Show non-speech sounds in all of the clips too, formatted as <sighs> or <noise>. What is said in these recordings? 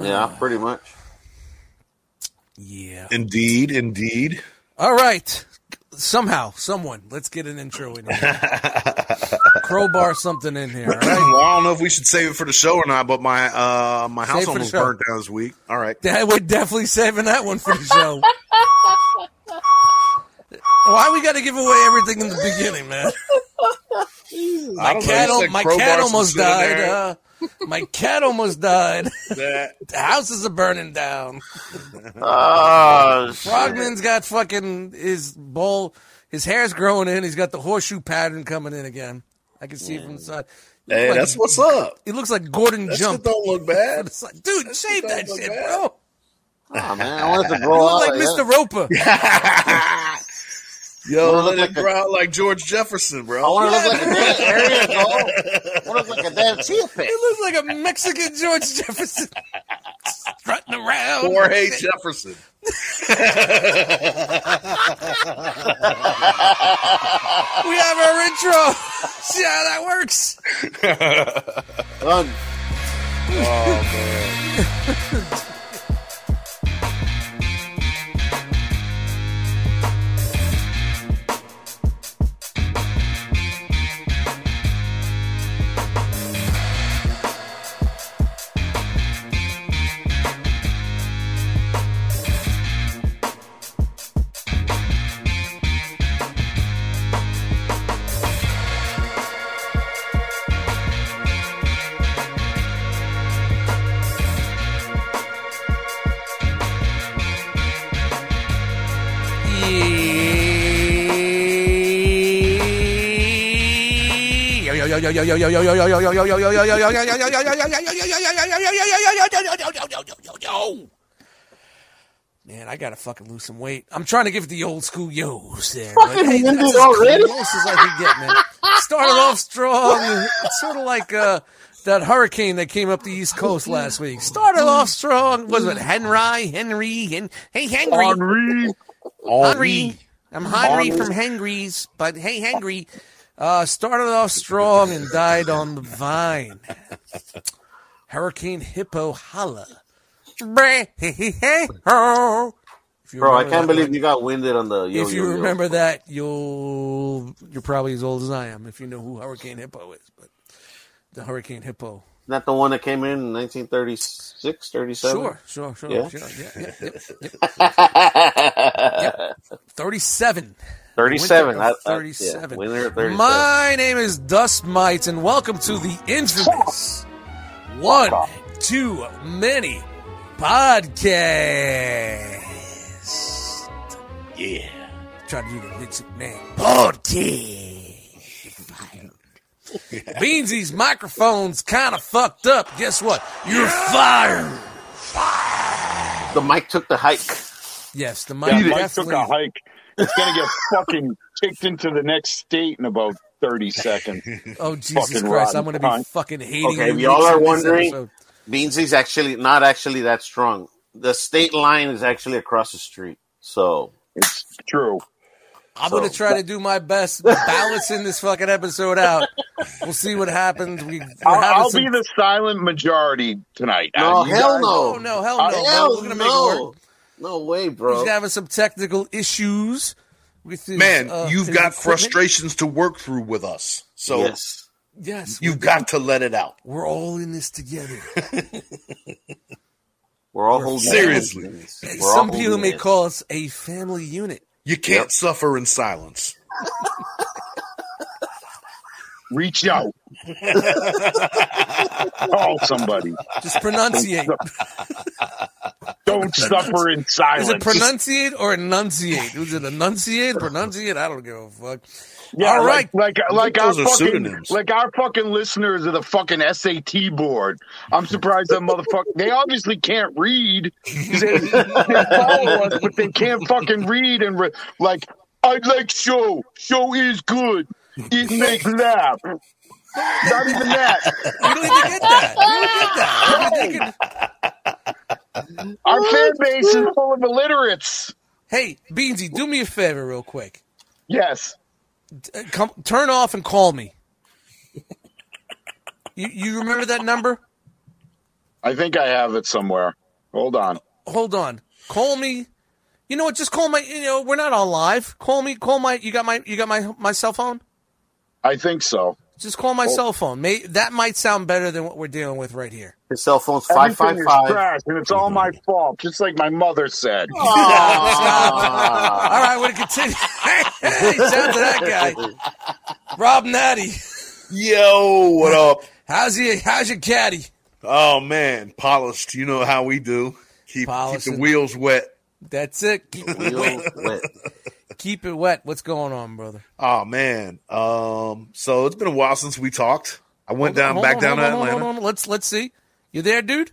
Yeah, <sighs> pretty much. Yeah. Indeed, indeed. All right. Somehow, someone, let's get an intro in here. <laughs> Crowbar something in here. All right. well, I don't know if we should save it for the show or not, but my uh my Save house it for the almost show. burnt down this week. All right. That we're definitely saving that one for the show. <laughs> Why we got to give away everything in the beginning, man? My I don't know, cat, you al- said my cat almost died. Uh, my cat almost died. <laughs> The houses are burning down. Oh, shit. Frogman's got fucking his bowl. His hair's growing in. He's got the horseshoe pattern coming in again. I can see from the side. He looks hey, like- that's what's up. He looks like Gordon That Jump. shit don't look <laughs> bad. It's like, dude, shave that shit, bad. bro. Oh, man, I wanted to <laughs> You grow look out like like Mr. Roper. Yo, Wanna let look it like a- grow out like George Jefferson, bro. I want to <laughs> look like a damn area go. I want to look like a damn chia pet. He looks like a Mexican George Jefferson strutting around. Jorge Jefferson. We have our intro. See how that works. <laughs> Done. Oh man. Man, I gotta fucking lose some weight. I'm trying to give it the old school yos there. Fucking hey, winded that's as already? close as I can get, man. Started off strong. It's sort of like uh, that hurricane that came up the East Coast last week. Started off strong. Was it Henry? Henry? Hen- hey, Henry. Henri. Henry. I'm Henry from Henry's, but hey, Henry. Uh, started off strong and died on the vine. Hurricane Hippo Holla. Bro, I can't believe one. you got winded on the yo If you yo, yo. remember that, you'll you're probably as old as I am if you know who Hurricane Hippo is. But the Hurricane Hippo, Not the one that came in in 1936, 37? sure, sure, sure, Yeah. sure, yeah, yeah, yep. <laughs> Thirty-seven. 37. Winter I- of I- uh, 37. Yeah, winter of 37. My name is Dust Mites, and welcome to the infamous One Too Many Podcast. Yeah. Try to do the Vince McMahon podcast. Beansy's microphone's kind of fucked up. Guess what? You're fired. The mic took the hike. Yes, the mic Yeah, Mike definitely. took a hike. It's gonna get fucking kicked into the next state in about thirty seconds. <laughs> Oh Jesus fucking Christ! I'm gonna be cunt. fucking hating. Okay, you if y'all are wondering- episode. Beansy's actually not actually that strong. The state line is actually across the street. So, It's true. I'm So- gonna try to do my best balancing this fucking episode out. We'll see what happens. We, I'll, I'll some- be the silent majority tonight. no, Uh, hell guys- no. Oh no, hell no! Uh, bro. Hell we're gonna make it no. work. No way, We're bro. just having some technical issues with his, Man, uh, you've his got equipment. frustrations to work through with us. So yes. Yes, you've got to let it out. we're all in this together. <laughs> We're all We're holding Seriously. hands. We're all Some people may hands. call us a family unit. You can't suffer in silence. <laughs> Reach out. <laughs> Call somebody. Just pronunciate. Don't suffer in silence. <laughs> Is it pronunciate or enunciate? Is it enunciate? Pronunciate? I don't give a fuck. Yeah, All like, like like our fucking pseudonyms. like our fucking listeners are the fucking SAT board. I'm surprised that motherfucker. They obviously can't read. They, they follow us, but they can't fucking read and re- like. I like show. Show is good. It makes laugh. Not even that. You don't even get that. You don't get that. <laughs> Our fan base is full of illiterates. Hey, Beansy, do me a favor real quick. Yes. Uh, Come, turn off and call me. You, you remember that number? I think I have it somewhere. Hold on. Hold on. Call me. You know what? Just call my. You know, we're not on live. Call me. Call my. You got my. You got my my cell phone. I think so. Just call my cell phone. May, that might sound better than what we're dealing with right here. His cell phone's five five Everything is five. trash, and it's all my fault, just like my mother said. Oh, all right, we're gonna continue. hey, shout out to that guy, Rob Natty. Yo, what up? How's he? How's your caddy? Oh man, polished. You know how we do. Keep keep the wheels wet. That's it. Keep it Real wet. Wet. Keep it wet. What's going on, brother? Oh man. Um. So it's been a while since we talked. I went Hold down hold back on, down hold to on, Atlanta. hold on. Let's let's see. You there, dude?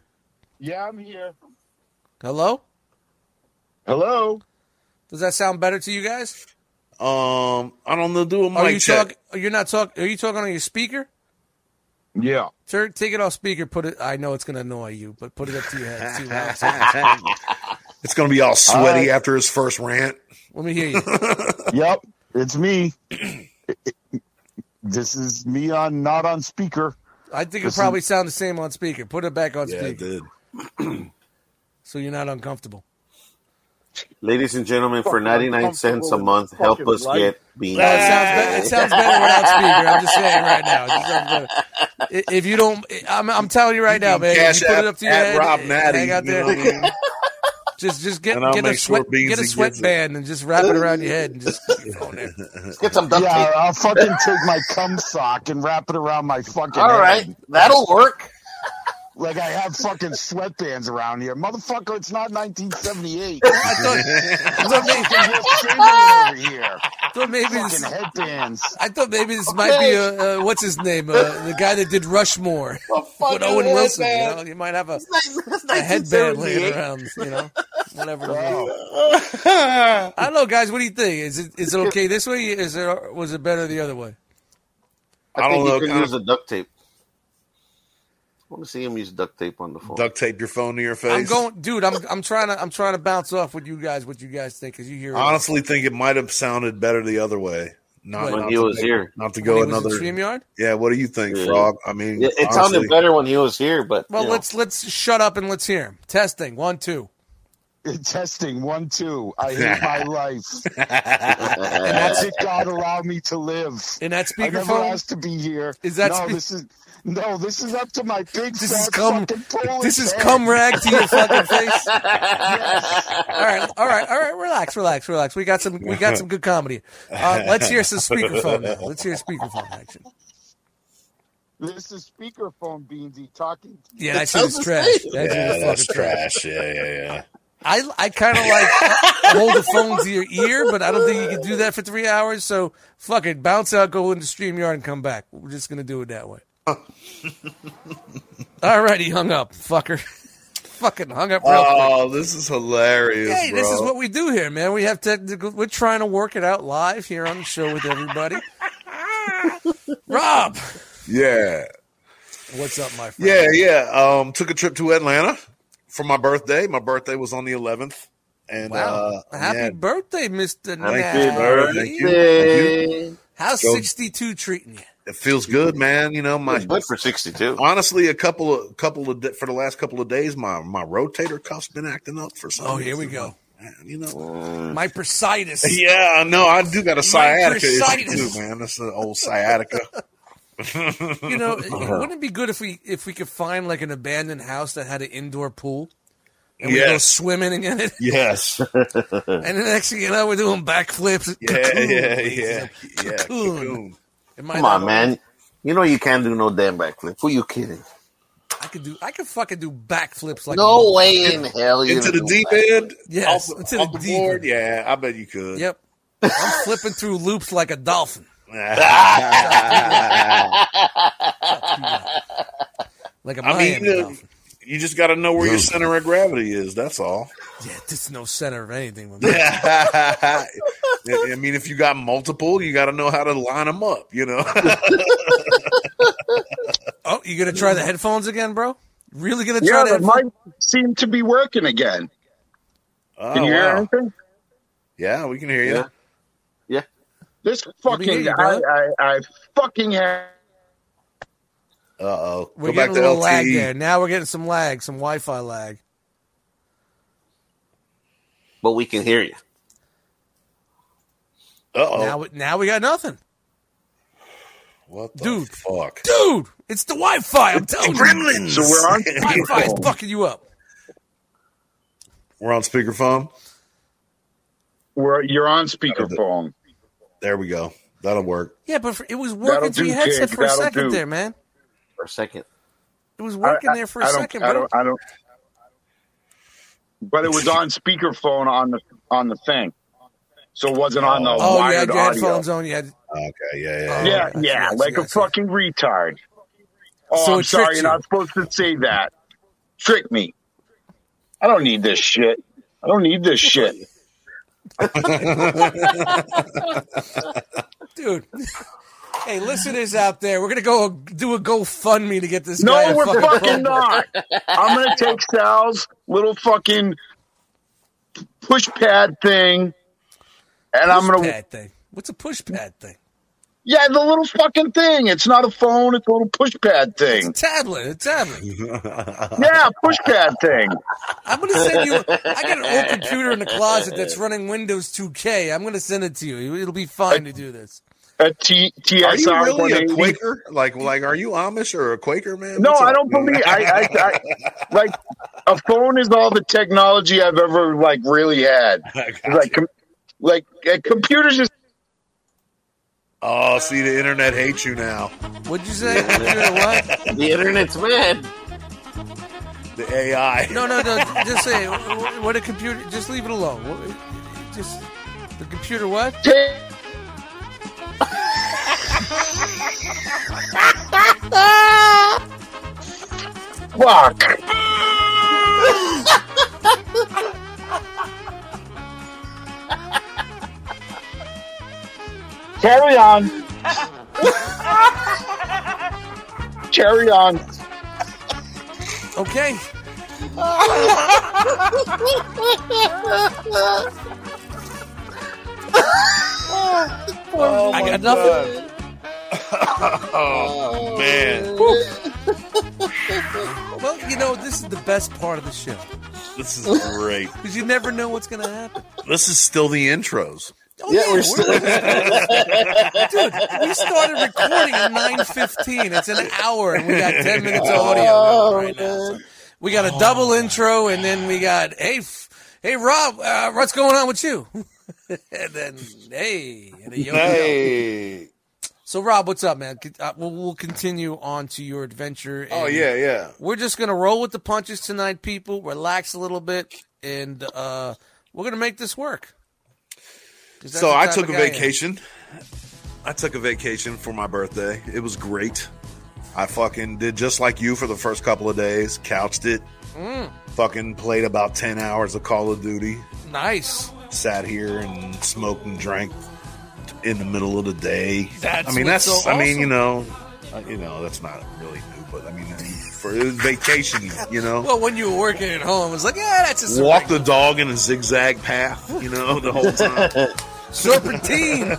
Yeah, I'm here. Hello. Hello. Does that sound better to you guys? Um. I don't know. Do a Are mic you check. talking? You're not talking. Are you talking on your speaker? Yeah. Sir, take it off speaker. Put it. I know it's going to annoy you, but put it up to your head. See how it sounds. It's gonna be all sweaty Uh, after his first rant. Let me hear you. <laughs> Yep, it's me. <clears throat> this is me on not on speaker. I think it Listen- probably sound the same on speaker. Put it back on Yeah, it speaker, did. <clears throat> so you're not uncomfortable. Ladies and gentlemen, for 99 cents a month, help us life. get beans. No, it sounds better. It sounds better without speaker. I'm just saying right now. It just sounds better. I- If you don't, I'm, I'm telling you right now, man. Cash You put it up to your head. Rob Natty, hang out you there. know what I mean? <laughs> Just, just get And get a make sure sweat, get a gets it. sweatband and just wrap it around your head and just <laughs> keep it on there. Get some duct Yeah. I'll fucking take my cum sock and wrap it around my fucking All head. right, that'll work. Like I have fucking sweatbands around here. Motherfucker, it's not 1978. <laughs> I thought, I thought maybe, over here. I thought maybe this, Fucking headbands. I thought maybe this might be a, uh, what's his name, uh, the guy that did Rushmore <laughs> with Owen Wilson. You know, you might have a, That's <laughs> a headband laying around. You know, whatever. it is. Oh, I don't know, guys. What do you think? Is it is it okay this way? Is it was it better the other way? I, I don't think know, you can kinda- use the duct tape. I want to see him use duct tape on the phone. Duct tape your phone to your face. I'm going, dude. I'm I'm trying to I'm trying to bounce off with you guys. What you guys think? Because you hear it. honestly think it might have sounded better the other way. Not, When not he to was make- here. Not to when go he was another. in Streamyard. Yeah, what do you think, Yeah. Frog? I mean, Yeah, it honestly, sounded better when he was here, but Well, know. let's let's shut up and let's hear him. Testing one two. <laughs> testing one, two. I <laughs> hate my life. And And that's <laughs> that's it. God allow me to live. in that I never speakerphone. asked to be here. Is that no? spe- this is no. This is up to my big This is cum. fucking This is head. cum rag to your fucking face. <laughs> All right, all right, all right. Relax, relax, relax. We got some. We got some good comedy. Uh, let's hear some speakerphone now. Let's hear speakerphone action. This is speakerphone Beansy talking. To Yeah, that It shit is trash. That Yeah, that's fucking trash. trash. Yeah, yeah, yeah. I I kind of like hold the phone to your ear, but I don't think you can do that for three hours. So fuck it, bounce out, go into Streamyard, and come back. We're just gonna do it that way. <laughs> Alrighty, hung up, fucker. <laughs> Fucking hung up real quick. Oh, this is hilarious, Hey, bro. this is what we do here, man. We have technical. We're trying to work it out live here on the show with everybody. <laughs> Rob, yeah, what's up, my friend? yeah, yeah. Um, took a trip to Atlanta for my birthday. My birthday was on the 11th, and Wow. uh, Happy yeah, birthday, Mr. Happy Natty. birthday. Thank you. Birthday. How's Go. 62 treating you? It feels good, man. You know, my Good for 62. honestly, a couple of couple of for the last couple of days, my my rotator cuff's been acting up for some. Oh, here we go. Man, you know. Mm. My bursitis. Yeah, no, I do got a sciatica issue too, man. That's an old sciatica. <laughs> <laughs> You know, wouldn't it be good if we if we could find like an abandoned house that had an indoor pool and we go swimming in it, Yes. <laughs> and the next thing you know, we're doing backflips. Yeah, Cocoon, yeah, ladies yeah, and yeah. gentlemen. Cocoon. Cocoon. It might Come not- on, man. You know you can't do no damn backflip. Who you kidding? I could do. I could fucking do backflips like No way in hell you Into the deep end, Yes, off, into the off the deep board. end. Yeah, I bet you could. Yep. I'm flipping through loops like a dolphin. <laughs> Like a I mean, Miami uh, dolphin. you just got to know where your center of gravity is. That's all. Yeah, there's no center of anything with me. <laughs> I mean, if you got multiple, you got to know how to line them up. You know. <laughs> Oh, you gonna try the headphones again, bro? Really gonna try Yeah, the the headphones? mic seemed to be working again. Oh, Can you hear anything? Yeah, we can hear you. Yeah. This fucking you, I. I, I fucking have Uh oh. We're Go back getting to a little lag there. Now we're getting some lag, some Wi-Fi lag. But we can hear you. Uh oh. Now, we- now we got nothing, What the Dude. fuck? dude. It's the Wi-Fi. I'm telling you, Gremlins. So we're on Wi-Fi is fucking you up. We're on speakerphone. We're, you're on speakerphone. There we go. That'll work. Yeah, but for, it was working through your headset kid. for a That'll second do. there, man. For a second. It was working I- there for a I don't- second, I bro. don't, I don't. But it was on speakerphone on the on the thing, so it wasn't on the Oh, you wired had your audio. headphones on. You had Okay. Yeah. Yeah. Oh. yeah. Yeah, I yeah, see, like see, I a see. fucking retard. Oh, So I'm sorry, tricked you're not supposed to say that. Trick me. I don't need this shit. I don't need this shit. <laughs> dude. <laughs> Hey, listeners out there, we're gonna go do a GoFundMe to get this No, we're fucking fucking not. I'm gonna take Sal's little fucking push pad thing, and I'm gonna pad thing. What's a push pad thing? yeah, the little fucking thing. It's not a phone. It's a little push pad It's a thing. tablet. A tablet. <laughs> Yeah, push pad thing. I'm gonna send you. I got an old computer in the closet that's running Windows 2K. I'm gonna send it to you. It'll be fine to do this. A T Are you TSR really a 180. Quaker? Like, like, are you Amish or a Quaker, man? No, What's I up? don't believe. I, I, I like a phone is all the technology I've ever like really had. <laughs> Like, com- like uh, computers just oh, see, the internet hates you now. What'd you say? What? <laughs> The internet's mad. The AI. No, no, no. Just say what a computer. Just leave it alone. Just the computer. What? take. Fuck. Carry on. Carry on. Okay. <laughs> Oh, I got nothing. <laughs> Oh, man. <laughs> Well, you know, this is the best part of the show This is <laughs> great. because you never know what's gonna happen. This is still the intros. Oh, Yeah, we're still. dude. We started recording at nine fifteen. It's an hour, and we got ten minutes of audio going right now. So we got a double intro, and then we got hey, f- hey, Rob, uh, what's going on with you? <laughs> and then hey, and a yo-yo. Hey. So Rob, what's up, man? Uh, we'll, we'll continue on to your adventure. Oh, and yeah, yeah. We're just gonna roll with the punches tonight, people. Relax a little bit, and uh, we're gonna make this work. 'Cause that's So the I type took of a guy am. vacation. I took a vacation for my birthday. It was great. I fucking did just like you for the first couple of days. Couched it. Mm. Fucking played about ten hours of Call of Duty. Nice. Sat here and smoked and drank in the middle of the day. That's I mean, that's. so I mean, you know, uh, you know, that's not really new, but I mean, for it was vacation, you know. Well, when you were working at home, it was like, yeah, that's just a Walk the dog in a zigzag path, you know, the whole time. <laughs> serpentine.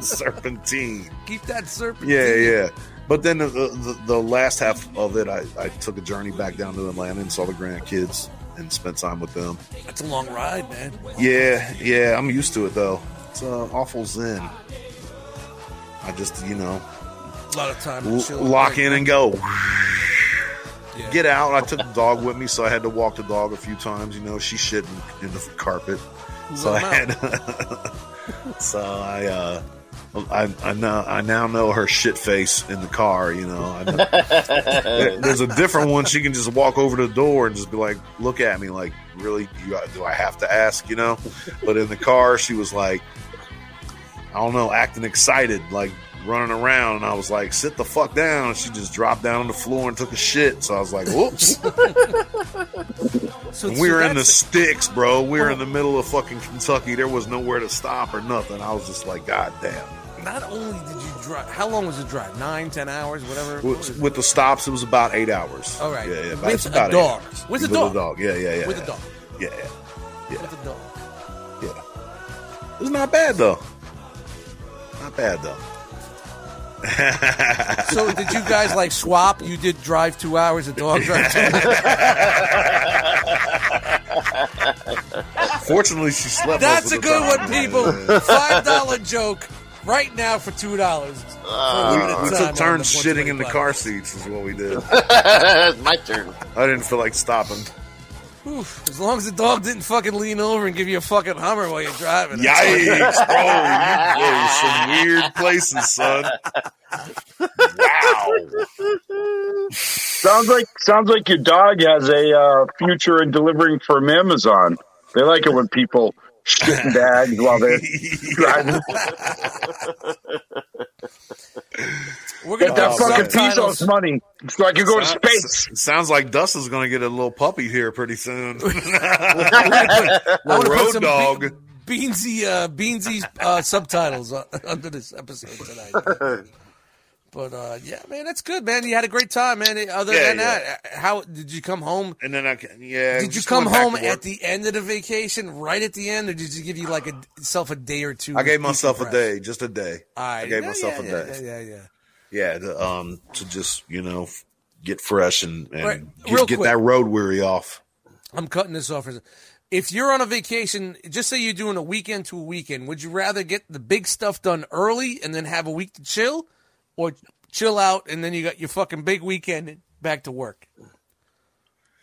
<laughs> Serpentine. Keep that serpentine. Yeah, yeah. But then the, the, the last half of it, I, I took a journey back down to Atlanta and saw the grandkids and spend time with them. That's a long ride, man. Yeah, yeah, I'm used to it though. It's uh, awful zen. I just, you know, A lot of time. to l- chill. lock in and go. Yeah. Get out. I took the dog with me, so I had to walk the dog a few times. You know, she shit in, in the carpet, so I had. <laughs> so I, uh, I, I now I now know her shit face in the car. You know, I know. <laughs> There's a different one. She can just walk over to the door and just be like, look at me, like, really? You, do I have to ask? You know? But in the car, she was like, I don't know, acting excited, like running around. And I was like, sit the fuck down. And she just dropped down on the floor and took a shit. So I was like, whoops. <laughs> So, And we so were in the sticks, bro. We were in oh. the middle of fucking Kentucky. There was nowhere to stop or nothing. I was just like, God damn. Not only did you drive, how long was the drive? Nine, ten hours, whatever. With, it? with the stops, it was about eight hours. All right. Yeah, yeah. About, With it's a about eight dog. With a dog. dog. Yeah, yeah, yeah. With a dog. Yeah, yeah, yeah. With a dog. yeah. It's not bad though. Not bad though. <laughs> So did you guys like swap? You did drive two hours, a dog <laughs> drive two hours. Fortunately, she slept. That's most a of the good time. one, people. <laughs> Five dollar joke right now for two dollars. We took turns shitting in the car seats. Is what we did. <laughs> My turn. I didn't feel like stopping. As long as the dog didn't fucking lean over and give you a fucking Hummer while you're driving. Yikes, bro! You go some weird places, son. Wow. Sounds like sounds like your dog has a uh, future in delivering from Amazon. They like it when people shit bags while they're <laughs> driving. <laughs> We're gonna Get that fucking subtitles. Pesos money so I can go to space. Sounds like Dustin's going to get a little puppy here pretty soon. <laughs> I put road some dog. Be- Beansy, uh, Beansy uh, subtitles uh, under this episode tonight. But uh, yeah, man, that's good, man. You had a great time, man. Other Yeah, than yeah. that, how did you come home? and then I can, yeah. Did you come home at the end of the vacation, right at the end, or did you give you like a yourself a day or two? I gave myself a day, just a day. Right. I gave Yeah, myself a day. Yeah, yeah, yeah. Yeah, to, um, to just you know get fresh and, and Right. get, get that road weary off. I'm cutting this off. If you're on a vacation, just say you're doing a weekend to a weekend, would you rather get the big stuff done early and then have a week to chill, or chill out and then you got your fucking big weekend and back to work?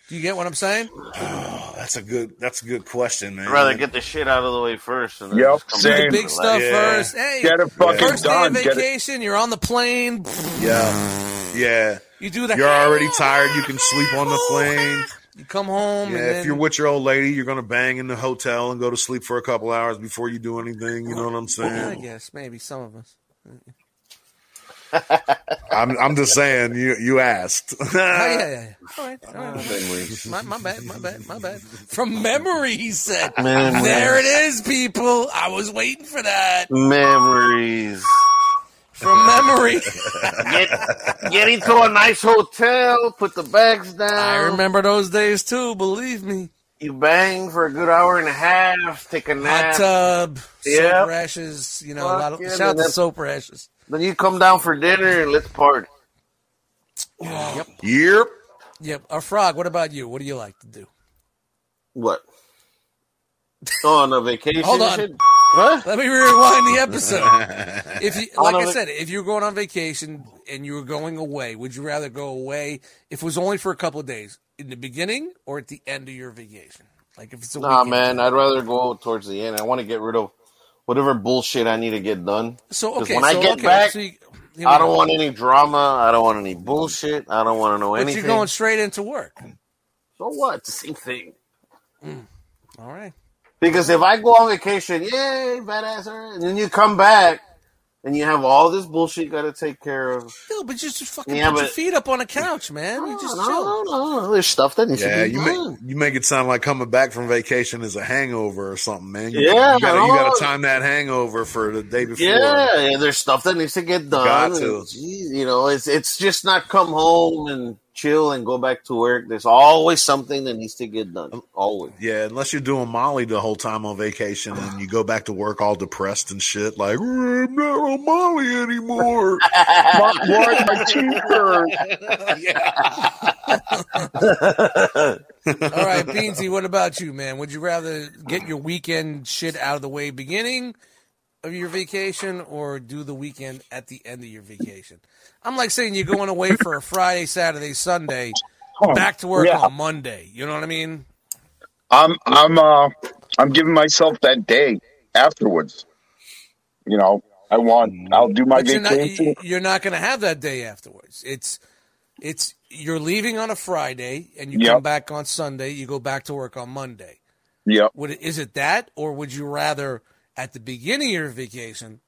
Do you get what I'm saying? Oh, <sighs> that's a good. That's a good question, man. I'd rather get the shit out of the way first. And then Yep, just come Do the Same. big stuff Yeah. first. Hey, Get it fucking first day of vacation, you're on the plane. Yeah, yeah. You do the. You're already tired. You can sleep on the plane. You come home Yeah, and then if you're with your old lady, you're gonna bang in the hotel and go to sleep for a couple hours before you do anything. You know what I'm saying? I guess maybe some of us. I'm, I'm just saying. You you asked. <laughs> Oh, yeah, yeah, yeah. All right, all right. My, my bad, my bad, my bad. From memory, he said. Memories. There it is, people. I was waiting for that. Memories. From memory. Get, get into a nice hotel, put the bags down. I remember those days too, believe me. You bang for a good hour and a half, take a Hot nap. tub, Yep. soap rashes, you know, a lot of, Fuck yeah, shout out to soap rashes. Then you come down for dinner and let's party. Yep. yep. Yep. Our frog, what about you? What do you like to do? What? Oh, <laughs> on a vacation? Hold on. shit? What? Let me rewind the episode. <laughs> If you, like I said, if you were going on vacation and you were going away, would you rather go away if it was only for a couple of days, in the beginning or at the end of your vacation? Like if it's a Nah, weekend man. I'd rather go towards the end. I want to get rid of whatever bullshit I need to get done. So okay, when I get okay, back, so you, I don't want any drama. I don't want any bullshit. I don't want to know But anything. you're going straight into work. so what? It's the same thing. Hmm. All right. Because if I go on vacation, yay, badass, and then you come back and you have all this bullshit you got to take care of. No, but just, just fucking Yeah, put your feet up on a couch, man. You just no, chill. no, no, no. There's stuff that needs Yeah, to be you done. make you make it sound like coming back from vacation is a hangover or something, man. You, Yeah, you gotta, you gotta time that hangover for the day before. Yeah, yeah, there's stuff that needs to get done. Got to. and, geez, you know, it's it's just not come home and chill and go back to work. There's always something that needs to get done. Um, always. Yeah, unless you're doing Molly the whole time on vacation and you go back to work all depressed and shit, like "Oh, I'm not on Molly anymore. <laughs> My, where's my t-shirt? All right, Beansy, what about you, man? Would you rather get your weekend shit out of the way beginning of your vacation or do the weekend at the end of your vacation? I'm like saying you're going away for a Friday, Saturday, Sunday, back to work Yeah. on Monday. You know what I mean? I'm I'm uh I'm giving myself that day afterwards. You know, I want I'll do my But you're not you're not going to have that day afterwards. It's it's you're leaving on a Friday and you Yep. come back on Sunday. You go back to work on Monday. Yep. Would is it that, or would you rather at the beginning of your vacation,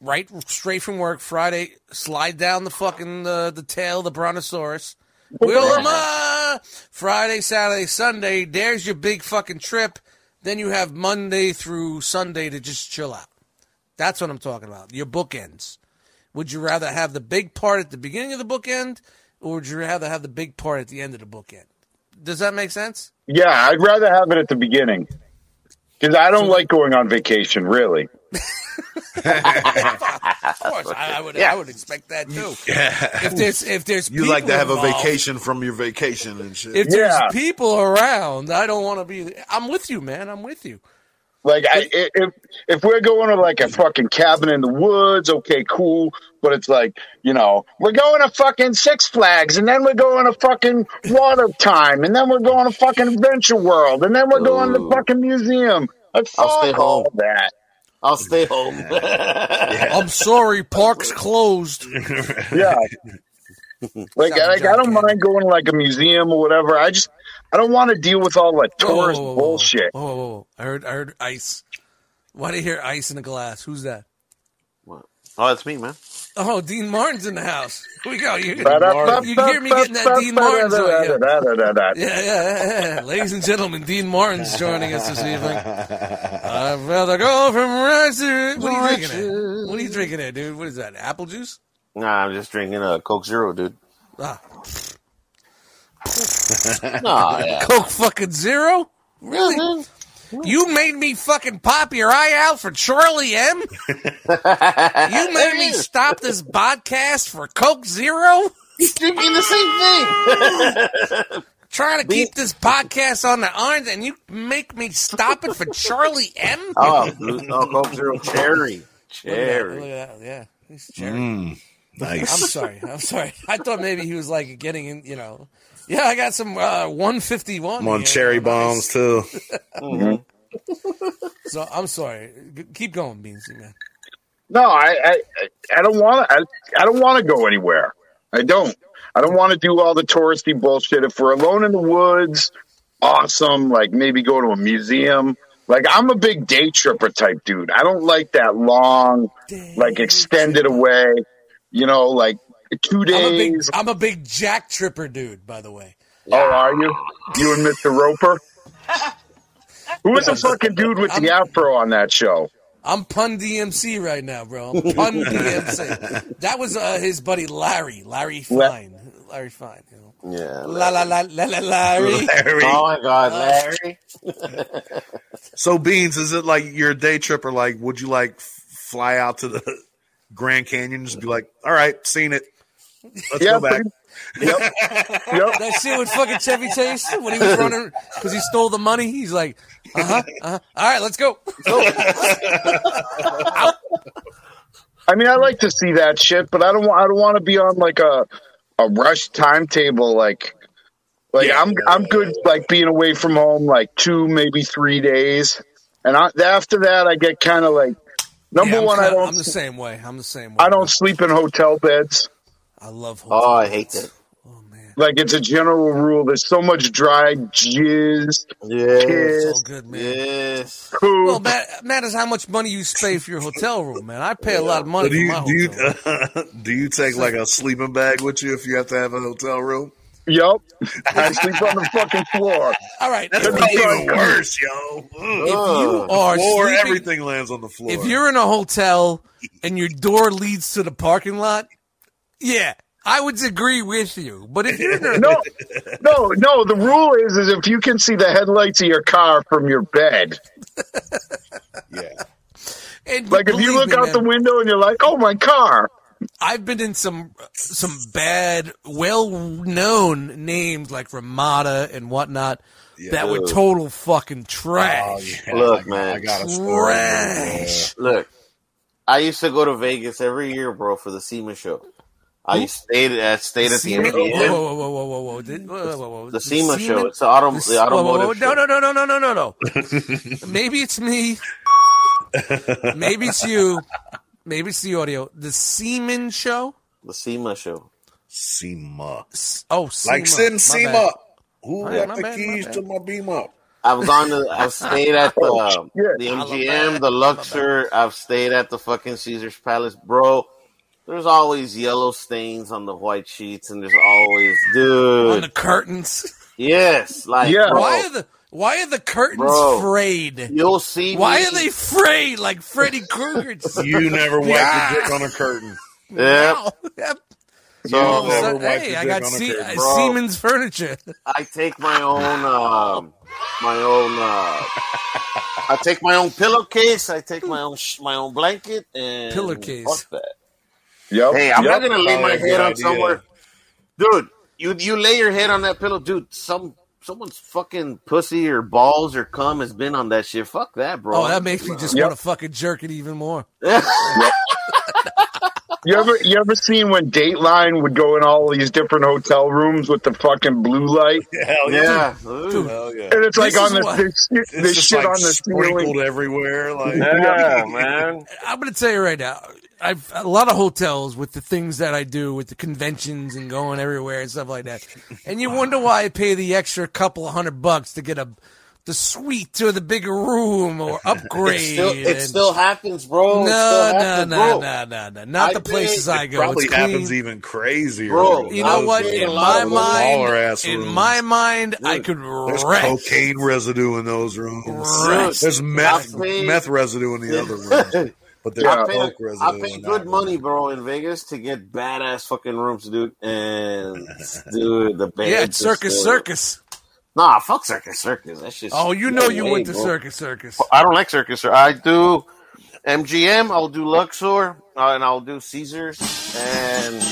right straight from work, Friday, slide down the fucking uh, the tail of the brontosaurus, Wilma, Friday, Saturday, Sunday. There's your big fucking trip. Then you have Monday through Sunday to just chill out. That's what I'm talking about. Your bookends. Would you rather have the big part at the beginning of the bookend, or would you rather have the big part at the end of the bookend? Does that make sense? Yeah, I'd rather have it at the beginning. Because I don't like going on vacation, really. <laughs> Of course, I, I would. Yeah. I would expect that too. If there's if there's You like to people have a vacation from your vacation and shit. If there's people around, I don't want to be. I'm with you, man. I'm with you. Like I, i- if if we're going to like a fucking cabin in the woods, okay, cool. But it's like you know we're going to fucking Six Flags, and then we're going to fucking Water Time, and then we're going to fucking Adventure World, and then we're going to Ooh. the fucking museum. Like I'll stay all home. that. I'll stay home. <laughs> I'm sorry, park's closed. Yeah. <laughs> Like, Sounds like I don't mind going to like a museum or whatever. I just I don't want to deal with all that tourist Whoa, whoa, whoa, whoa. bullshit. Whoa, whoa, whoa. I heard. I heard ice. Why do you hear ice in a glass? Who's that? oh, that's me, man. Oh, Dean Martin's in the house. Here we go. You, you hear me getting that Dean Martin joint, yeah. Yeah. Yeah, yeah, yeah, yeah. Ladies and gentlemen, Dean Martin's joining us this evening. I'd rather go from rice to... What are you drinking there? What are you drinking there, dude? What is that, apple juice? Nah, I'm just drinking a Coke Zero, dude. Ah, Nah, <laughs> yeah. Coke fucking zero? Really? You made me fucking pop your eye out for Charlie M? <laughs> You made me stop this podcast for Coke Zero? He's drinking the same thing. <laughs> Trying to keep this podcast on the orange and you make me stop it for Charlie M? oh, blue, no, Coke Zero cherry. Cherry. Look Cherry. at that. Yeah. He's cherry. Mm, I'm sorry. I'm sorry. I thought maybe he was like getting in, you know. Yeah, I got some uh, 151. I'm on here. cherry Nice. bombs too. <laughs> Mhm. <laughs> So I'm sorry. G- Keep going, Beansy, man. No, I I, I don't want to. I, I don't want to go anywhere. I don't. I don't want to do all the touristy bullshit. If we're alone in the woods, awesome. Like maybe go to a museum. Like I'm a big day tripper type dude. I don't like that long, like extended away. You know, like two I'm a big, days. I'm a big Jack Tripper dude, by the way. Oh, are you? You and Mr. Roper? Who was the fucking dude with the afro on that show? I'm Pun DMC right now, bro. I'm Pun <laughs> DMC. That was uh, his buddy Larry. Larry Fine. Larry Fine. You know. Yeah. La la la la la Larry. <laughs> Larry. Oh my God, Larry. <laughs> So beans, is it like you're a day tripper? Like, would you like fly out to the Grand Canyon? Just be like, all right, seen it. Let's Yeah, go back. <laughs> Yep. Yep. That shit with fucking Chevy Chase when he was <laughs> running because he stole the money. He's like, uh huh, uh huh. All right, let's go. <laughs> I mean, I like to see that shit, but I don't want. I don't want to be on like a a rush timetable. Like, like Yeah. I'm I'm good. Like being away from home, like two maybe three days, and I, after that, I get kind of like number Yeah, one. I kinda- don't. I'm the same way. I'm the same way. I don't sleep in hotel beds. I love. Oh, I hate that. Oh man, Like it's a general rule. There's so much dry jizz, Yes. it's all good, man. Yes. poop. Well, that matters how much money you pay for your hotel room, man. I pay a lot of money So do for you my do you hotel. <laughs> do you take like a sleeping bag with you if you have to have a hotel room? Yup. <laughs> I sleep on the fucking floor. All right, That's if, That'd even worse, yo. Mm. if you are Floor, sleeping, everything lands on the floor. if you're in a hotel and your door leads to the parking lot, yeah, I would agree with you. But if you're <laughs> in No, no, no. The rule is, is if you can see the headlights of your car from your bed, <laughs> yeah, and like if you look me, out man, the window and you're like, "Oh, my car," I've been in some some bad, well known names like Ramada and whatnot that were total fucking trash. Oh, yeah, Look, I man. I got a story. Trash. Look, I used to go to Vegas every year, bro, for the SEMA show. I stayed at stayed at the Seaman? Whoa, MGM. whoa, whoa, whoa, whoa, whoa, Did- whoa, whoa, whoa. The SEMA show. It's the, auto, The- the whoa, whoa, whoa, automotive No, show. no, no, no, no, no, no, no. <laughs> Maybe it's me. Maybe it's you. Maybe it's the audio. The Seaman show. The SEMA show. SEMA. Oh, Like SEMA. sitting My SEMA. bad. Who My got bad, the bad, keys my to my beam up? I've gone to. I've stayed at the <laughs> Oh, the MGM, the Luxor. I've stayed at the fucking Caesar's Palace, bro. There's always yellow stains on the white sheets, and there's always, dude On the curtains. yes, like, Yeah. bro, Why are the Why are the curtains Bro. frayed? you'll see. Why me- are they frayed like Freddy Krueger? <laughs> You never wiped Yeah. your dick on a curtain. <laughs> Yep. Wow. Yep. So All of a never sudden, wiped hey, I got Se- uh, bro. Siemens furniture. <laughs> I take my own, um, my own. Uh, I take my own pillowcase. I take my own sh- my own blanket and Pillowcase. Fuck that. Yep. Hey, I'm yep. not gonna lay my a good head on idea. somewhere, dude. You you lay your head on that pillow, dude. Some someone's fucking pussy or balls or cum has been on that shit. Fuck that, bro. Oh, that makes me just Yep. want to fucking jerk it even more. <laughs> You ever you ever seen when Dateline would go in all these different hotel rooms with the fucking blue light, <laughs> Hell yeah. yeah, Dude. Hell yeah. and it's like on the what- this, shit- this shit like on the sprinkled ceiling. everywhere. Like, <laughs> yeah, man. I'm going to tell you right now. I've a lot of hotels with the things that I do with the conventions and going everywhere and stuff like that. And you wonder why I pay the extra couple of hundred bucks to get a the suite or the bigger room or <laughs> upgrade. It still, it still happens, bro. It no, still no, no, bro. no, no, no. Not I the places I it go. probably it's happens even crazier. Bro, You know what? In in a lot my mind, in rooms. my mind, I Dude, could There's wreck. cocaine residue in those rooms. Right. There's meth, meth residue in the other rooms. <laughs> But there's Yeah. I coke pay. I in pay that good room. money, bro, in Vegas to get badass fucking rooms, dude. And <laughs> dude, the bed. Yeah, it's Circus Circus. Nah, fuck Circus Circus. That shit's Oh, you know you way, went to bro. Circus Circus. I don't like Circus. Sir. I do MGM. I'll do Luxor, uh, and I'll do Caesars, and.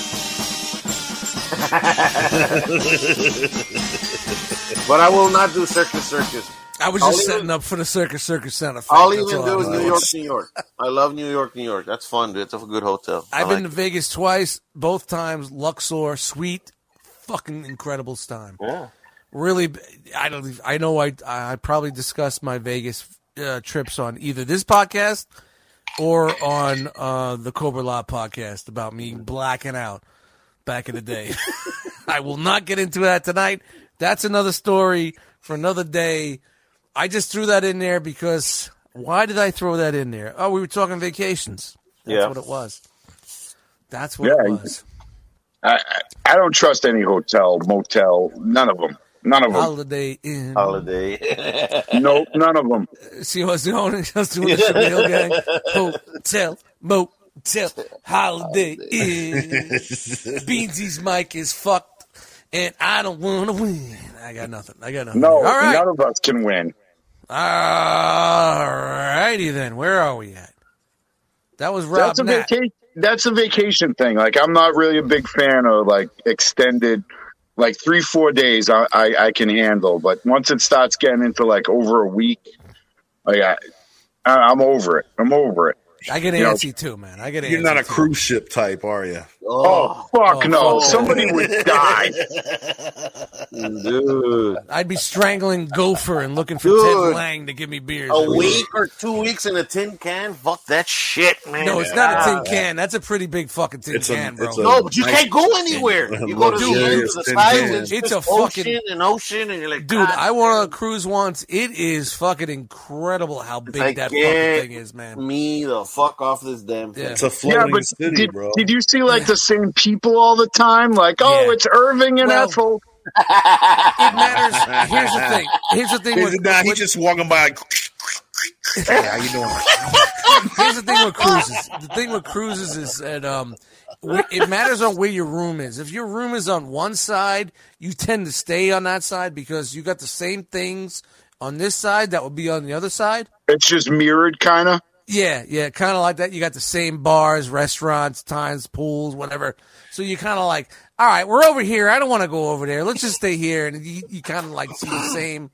<laughs> <laughs> but I will not do Circus Circus. I was just even- setting up for the Circus Circus Center. effect. I'll That's even all do I was New. York, New York. I love New York, New York. That's fun, dude. It's a good hotel. I I've like been to Vegas twice, both times Luxor, sweet, fucking incredible time. Yeah. Really, I don't. I know I I probably discussed my Vegas uh, trips on either this podcast or on uh, the Cobra Law podcast about me blacking out back in the day. <laughs> I will not get into that tonight. That's another story for another day. I just threw that in there because why did I throw that in there? Oh, we were talking vacations. That's Yeah. what it was. That's what Yeah, it was. I, I I don't trust any hotel, motel, none of them, none of them. Holiday Inn. Holiday. <laughs> Nope, none of them. See what's doing? <laughs> Just doing the Sugarhill Gang. Hotel, motel, Holiday Inn. Beansy's mic is fucked, and I don't want to win. I got nothing. I got nothing. No, All right. none of us can win. All righty then. Where are we at? That was Rob That's a vacation. That's a vacation thing. Like I'm not really a big fan of like extended, like three four days. I I, I can handle, but once it starts getting into like over a week, like I, I I'm over it. I'm over it. I get You know- antsy too, man. I get antsy. You're not a too. cruise ship type, are you? Oh, oh, fuck Oh, no! fuck. Somebody would die. dude. I'd be strangling Gopher and looking for Dude. Ted Lange to give me beers. A week or two weeks in a tin can? Fuck that shit, man. No, it's not a tin can. That's a pretty big fucking tin It's a- can, bro. a- No, but you Nice. can't go anywhere. You go to the Luxurious of the tin sides, can. and it's, It's a fucking- ocean and ocean, and you're like, Dude, I went on a cruise once. It is fucking incredible how big I that fucking thing is, man. me the fuck off this damn thing. Yeah. It's a Yeah, floating but city, did, bro. did you see like the same people all the time? Like, oh, Yeah. it's Irving and Well- Ethel. It matters. Here's the thing. Here's the thing. He's, With, nah, he's just walking by. Like, <laughs> hey, how you doing? here's the thing with cruises. The thing with cruises is that um, it matters on where your room is. If your room is on one side, you tend to stay on that side because you got the same things on this side that would be on the other side. It's just mirrored, kind of. Yeah, yeah, kind of like that. You got the same bars, restaurants, times, pools, whatever. So you kind of like, all right, we're over here. I don't want to go over there. Let's just stay here. And you, you kind of like see the same.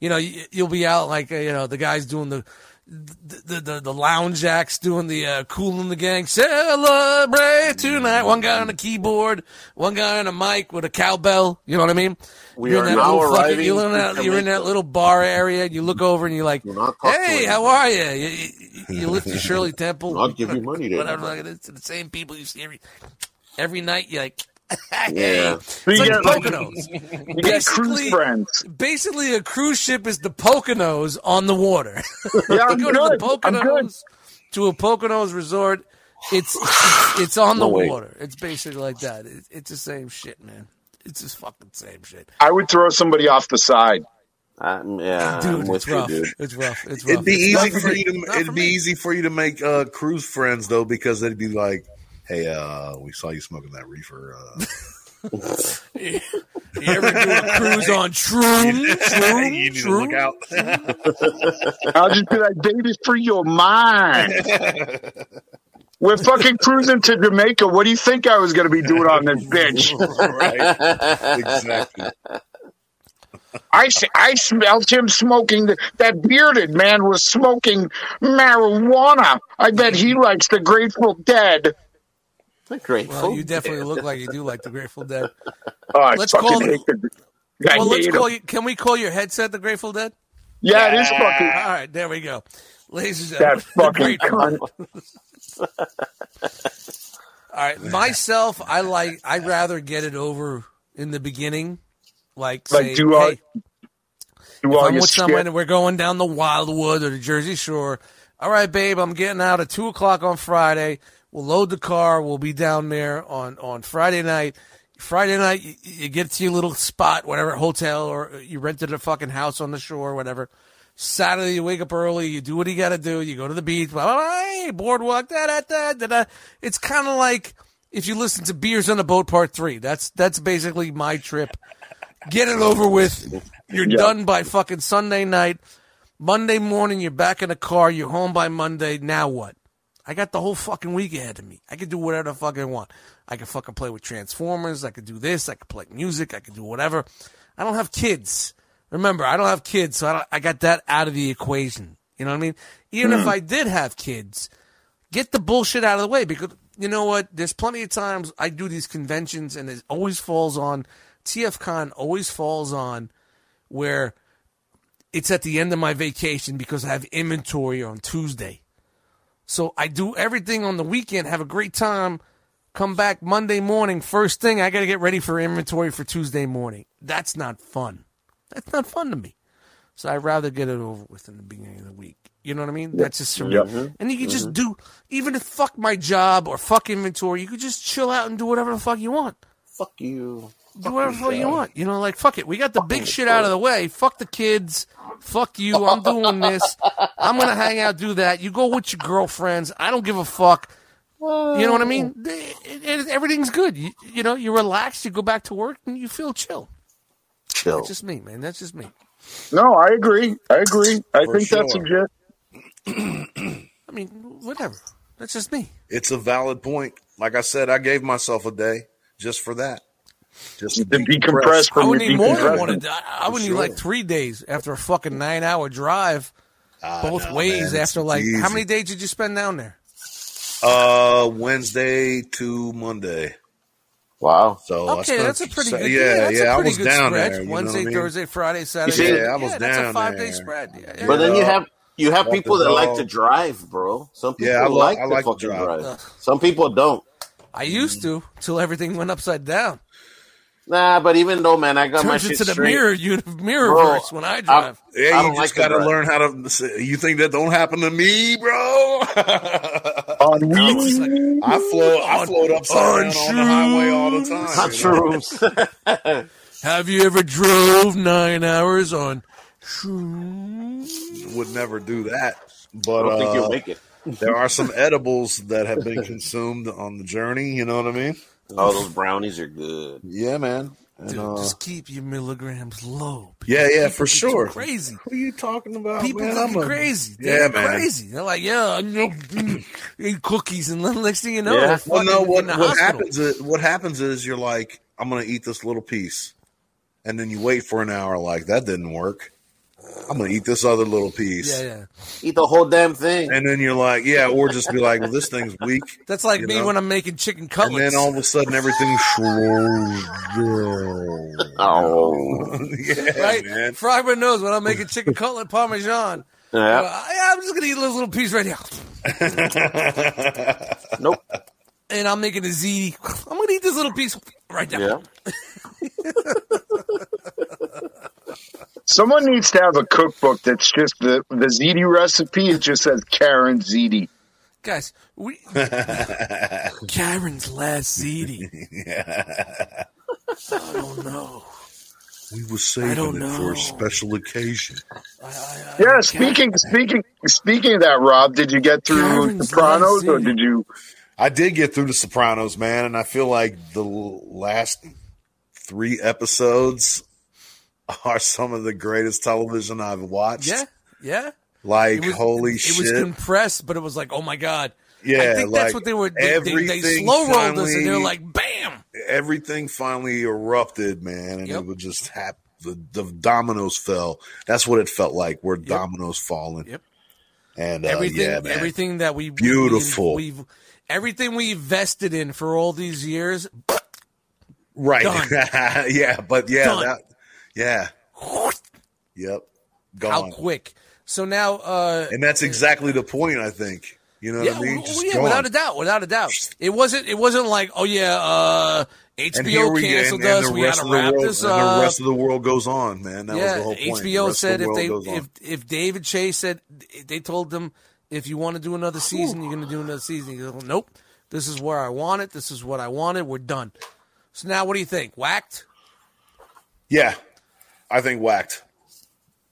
You know, you, you'll be out like uh, you know the guys doing the. The, the the lounge acts doing the uh, Kool and the Gang celebrate tonight. One guy on the keyboard, one guy on a mic with a cowbell. You know what I mean? We you're in that now little fucking, arriving you're in that, you're in that little bar area. And you look over and you're like, Do not talk to "Hey, how are you?" You, you, you lift your Shirley <laughs> Temple. I'll give you money then. <laughs> Whatever. Like, it's the same people you see every every night. You're like, Yeah. it's You like get, the like- Poconos. You <laughs> got cruise Basically, friends. basically, a cruise ship is the Poconos on the water. <laughs> Yeah, I'm you go to the good. I'm good. Poconos to a Poconos resort. It's it's, it's on the No way. water. It's basically like that. It, it's the same shit, man. It's just fucking same shit. I would throw somebody off the side. I'm, yeah, Dude, I'm with it's you, rough. dude. It's rough. It's rough. It'd be It's easy for me. you to. Not It'd for be me. easy for you to make uh, cruise friends though, because they'd be like, "Hey, uh, we saw you smoking that reefer." Uh, <laughs> You ever do a cruise on Shroom? <laughs> you Shroom? need to look out. <laughs> I'll just be like, baby, free your mind. We're fucking cruising to Jamaica. What do you think I was going to be doing on this bitch? right. exactly. I smelled him smoking. The, that bearded man was smoking marijuana. I bet he likes the Grateful Dead. Grateful. Well, you definitely look like you do like the Grateful Dead. <laughs> Oh, I Let's call- hate the, I Well, let's call you. Can we call your headset the Grateful Dead? Yeah, it is fucking. All right, there we go, ladies and That gentlemen. <laughs> the fucking Grateful cunt. All right, myself, I like. I'd rather get it over in the beginning, like Like, say, do all- hey, Do if all I'm your with someone and we're going down the Wildwood or the Jersey Shore. All right, babe, I'm getting out at two o'clock on Friday. We'll load the car. We'll be down there on on Friday night. Friday night, you, you get to your little spot, whatever hotel, or uh, you rented a fucking house on the shore, whatever. Saturday, you wake up early, you do what you got to do. You go to the beach, blah, blah, blah, boardwalk, da da da da da. It's kind of like if you listen to Beers on the Boat Part Three. That's that's basically my trip. Get it over with. You're Yeah. done by fucking Sunday night. Monday morning, you're back in the car. You're home by Monday. Now what? I got the whole fucking week ahead of me. I can do whatever the fuck I want. I can fucking play with Transformers. I can do this. I can play music. I can do whatever. I don't have kids. Remember, I don't have kids, so I, don't, I got that out of the equation. You know what I mean? Even if hmm. I did have kids, get the bullshit out of the way because you know what? There's plenty of times I do these conventions and it always falls on TFCon always falls on where it's at the end of my vacation because I have inventory on Tuesday. So I do everything on the weekend, have a great time, come back Monday morning, first thing I got to get ready for inventory for Tuesday morning. That's not fun. That's not fun to me. So I'd rather get it over with in the beginning of the week. You know what I mean? That's just for me. Yep. Mm-hmm. And you can just mm-hmm. do, even if fuck my job or fuck inventory, you could just chill out and do whatever the fuck you want. Fuck you. Do whatever you want. You know, like, fuck it. We got the big shit out of the way. Fuck the kids. Fuck you. I'm doing this. I'm going to hang out, do that. You go with your girlfriends. I don't give a fuck. You know what I mean? It- it- everything's good. You, you know, you relax, you go back to work, and you feel chill. Chill. That's just me, man. That's just me. No, I agree. I agree. I For think that's sure. legit. <clears throat> I mean, whatever. That's just me. It's a valid point. Like I said, I gave myself a day just for that. Just To decompress I from would your need more than one. a day. I would need like three days after a fucking nine hour drive Ah, both no, ways. man, after it's like, how many days did you spend down there? Uh, Wednesday to Monday. Wow. So I Okay, spent- that's a pretty good. Yeah, Yeah, that's yeah, a I pretty was good down spread. there. You know Wednesday, I mean? Thursday, Friday, Saturday. see, Yeah, I was that's a down five day spread. Yeah, yeah. But then you have you have people that like to drive, bro. Some people Yeah, I li- like I to like to fucking drive. drive. Some people don't. I used to till everything went upside down. Nah, but even though, man, I got my Turns shit into the straight. mirror uni- mirror Bro, when I drive. I Yeah, don't you like just to got to learn how to. You think that don't happen to me, bro? <laughs> On It's like. I float, I float upside on down on the highway all the time. Hot you shrooms. <laughs> have you ever drove nine hours on? shrooms? Would never do that, But I but don't think uh, you'll make it. there are some <laughs> edibles that have been consumed on the journey. You know what I mean? Oh, those brownies are good. Yeah, man. And, Dude, uh, just keep your milligrams low. yeah, yeah, for sure. Crazy. Who are you talking about? People man? fucking I'm a- crazy. Yeah, They're man. crazy. They're like, yeah, I know, eat cookies, and then next thing you know, Yeah. Well, no. What what hospital. happens is what happens is you're like, I'm gonna eat this little piece, and then you wait for an hour. Like that didn't work. I'm gonna eat this other little piece. Yeah, yeah. Eat the whole damn thing. And then you're like, yeah, or just be like, well, this thing's weak. <laughs> That's like me know? when I'm making chicken cutlets. And then all of a sudden everything <laughs> slows down. <laughs> Oh, yeah, right? man. Fryman knows when I'm making chicken cutlet parmesan. Uh, yeah. I, I'm just gonna eat this little piece right here, Nope. and I'm making a ziti. I'm gonna eat this little piece right now. Yeah. Someone needs to have a cookbook that's just the the ziti recipe. It just says Karen ziti. Guys, we <laughs> Karen's last ziti. I don't know. We were saving don't it for a special occasion. I, I, I, Yeah. Speaking speaking speaking of that, Rob, did you get through Karen's Sopranos or did you? I did get through The Sopranos, man, and I feel like the last three episodes are some of the greatest television I've watched. yeah, yeah. Like, was, holy it shit. It was compressed, but it was like, oh my god, Yeah, I think like that's what they were. They, they, they slow rolled us, and they're like, "Bam!" everything finally erupted, man, and Yep. it would just happen. The, the dominoes fell. That's what it felt like. Where dominoes falling. Yep. And uh, everything, yeah, man. everything that we Beautiful. We've, we've everything we invested in for all these years. right. <laughs> Yeah, but yeah, that, yeah, <laughs> yep, Gone. How quick? So now, uh, And that's exactly the point. I think. You know yeah, what I mean? Just yeah, gone. without a doubt, without a doubt. It wasn't. It wasn't like, oh yeah, uh, HBO we canceled and, and us. the We had rest to the wrap world, this and the rest of the world goes on, man. That was the whole point. HBO of said the if they if if David Chase said they told them if you want to do another season, you're going to do another season. You go, nope. This is where I want it. This is what I wanted. We're done. So now, what do you think? Whacked? yeah, I think whacked.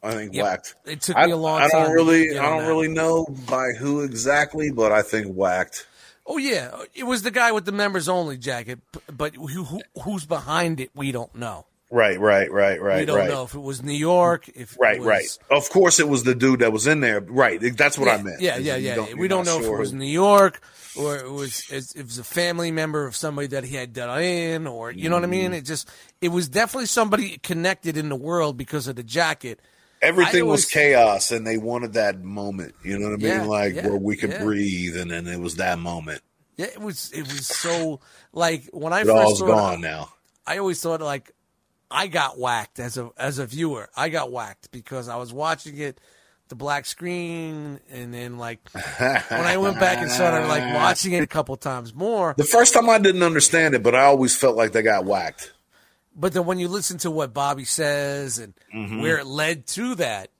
I think Yep. whacked. It took I, me a long I time. don't really, I don't that. really know by who exactly, but I think whacked. Oh yeah, it was the guy with the members only jacket, but who, who who's behind it? We don't know. Right, right, right, right, We don't right, know if it was New York. If it right, was, right. Of course, it was the dude that was in there. Right, that's what yeah, I meant. Yeah, yeah, yeah. don't- we don't know if sure it was New York or it was it was a family member of somebody that he had done in, or you know what I Mm. mean. It just it was definitely somebody connected in the world because of the jacket. Everything I was chaos, and they wanted that moment. You know what I mean? Yeah, like yeah, where we could breathe, and then it was that moment. Yeah, it was it was so like when I It first all's saw gone it, now. I always thought like I got whacked as a as a viewer. I got whacked because I was watching it the black screen and then like when I went back and started like <laughs> watching it a couple times more. The first time I didn't understand it, but I always felt like they got whacked. But then when you listen to what Bobby says and Mm-hmm. where it led to that,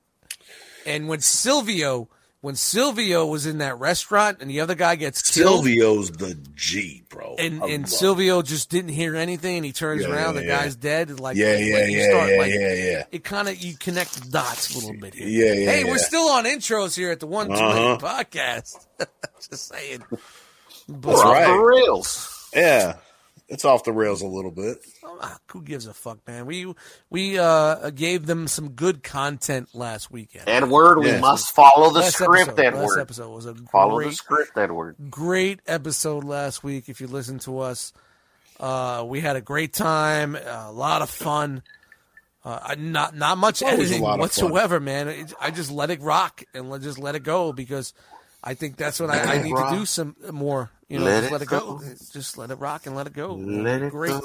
and when Silvio when Silvio was in that restaurant and the other guy gets killed, Silvio's the G, bro. and I and love Silvio just didn't hear anything and he turns Yeah, around, yeah, the yeah. guy's dead. and, Like Yeah, like, yeah, you yeah, start, yeah, like, yeah, yeah. It kind of you connect the dots a little bit here. Yeah, yeah, Hey, yeah. we're still on intros here at the One Two Uh-huh. Minute Podcast. <laughs> just saying. But, We're right. the rails. Yeah, it's off the rails a little bit. Ah, who gives a fuck, man? We we uh gave them some good content last weekend. Edward, we must follow the last script, episode, last episode was a Follow great the script, Edward. great episode last week. If you listen to us, uh, we had a great time, a lot of fun. Uh, not not much editing lot fun. whatsoever, man. I just let it rock and let, just let it go because I think that's what I, I need rock. to do some more. You know, Let just it let it go. go. Just let it rock and let it go. Let it great, go.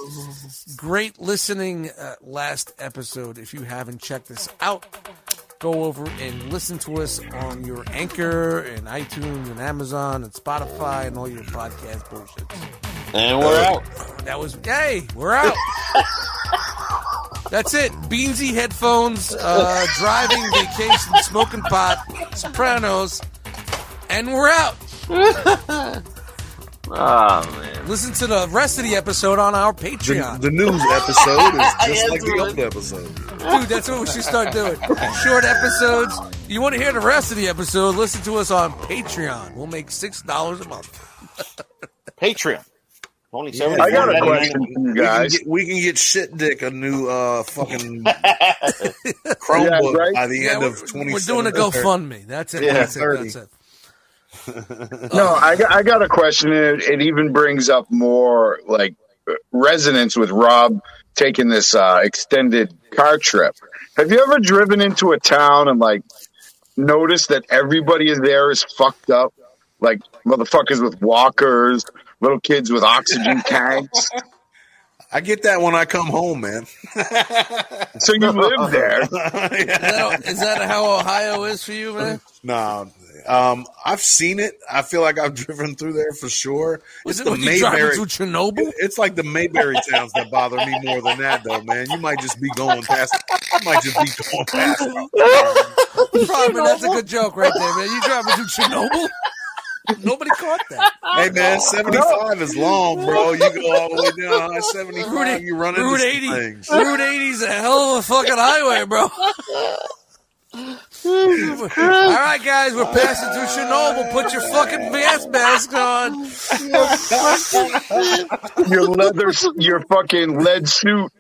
great listening uh, last episode. If you haven't checked this out, go over and listen to us on your Anchor and iTunes and Amazon and Spotify and all your podcast bullshit. And we're out. That was hey, we're out. <laughs> That's it. Beansy headphones, uh, driving, vacation, smoking pot, Sopranos, and we're out. Oh, <laughs> man. Listen to the rest of the episode on our Patreon. the news episode is <laughs> just like the really. old episode. Dude, that's what we should start doing. Short episodes. You want to hear the rest of the episode? Listen to us on Patreon. We'll make six dollars a month. <laughs> Patreon. Only seven. I got a question we for you We can, guys. get, we can get shit dick a new uh fucking Chromebook Yeah, right? by the end of twenty. we're doing a GoFundMe. That's it. Yeah, that's it. That's it. No, I got, I got a question. It, it even brings up more like resonance with Rob taking this uh, extended car trip. Have you ever driven into a town and like noticed that everybody is there is fucked up? Like motherfuckers with walkers, little kids with oxygen tanks. <laughs> I get that when I come home, man. So you live there. <laughs> Is that, is that how Ohio is for you, man? no, um, I've seen it. I feel like I've <laughs> driven through there for sure. Is It's it the like driving Mayberry. through Chernobyl? It's like the Mayberry towns that bother me more than that, though, man. You might just be going past. You might just be going past. <laughs> Probably, that's a good joke right there, man. You driving through Chernobyl? Nobody caught that. Hey, man, seventy-five is long, bro. You go all the way down I seventy-five. You run into Route some 80. things. Route 80 is a hell of a fucking highway, bro. All right, guys, we're passing through Chernobyl. Put your fucking gas mask on. Your leather, your fucking lead suit.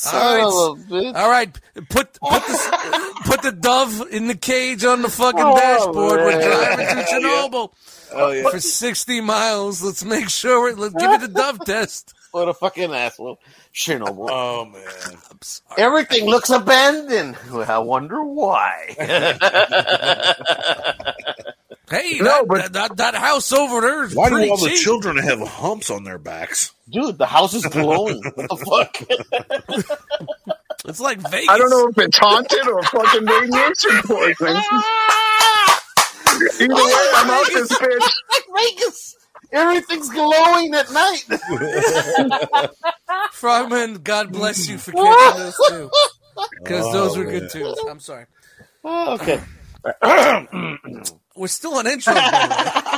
Son right. of a bitch. All right, put put the <laughs> put the dove in the cage on the fucking Oh, dashboard. We're driving to Chernobyl Oh yeah. for sixty miles. Let's make sure. We're, let's give it a dove test. <laughs> What a fucking asshole. Chernobyl. Oh man. I'm sorry. Everything looks abandoned. Well, I wonder why. <laughs> Hey, No, that, but- that, that that house over there is Why do pretty all the children have humps on their backs? Dude, the house is glowing. What the fuck? It's like Vegas. I don't know if it's haunted or fucking radiation <laughs> poisoning. Either oh, way, I'm out this bitch. <laughs> like Vegas. Everything's glowing at night. <laughs> Frogman, God bless you for catching those two. Because those were good oh, too. I'm sorry. Oh, okay. <clears throat> <clears throat> We're still on intro. by the way.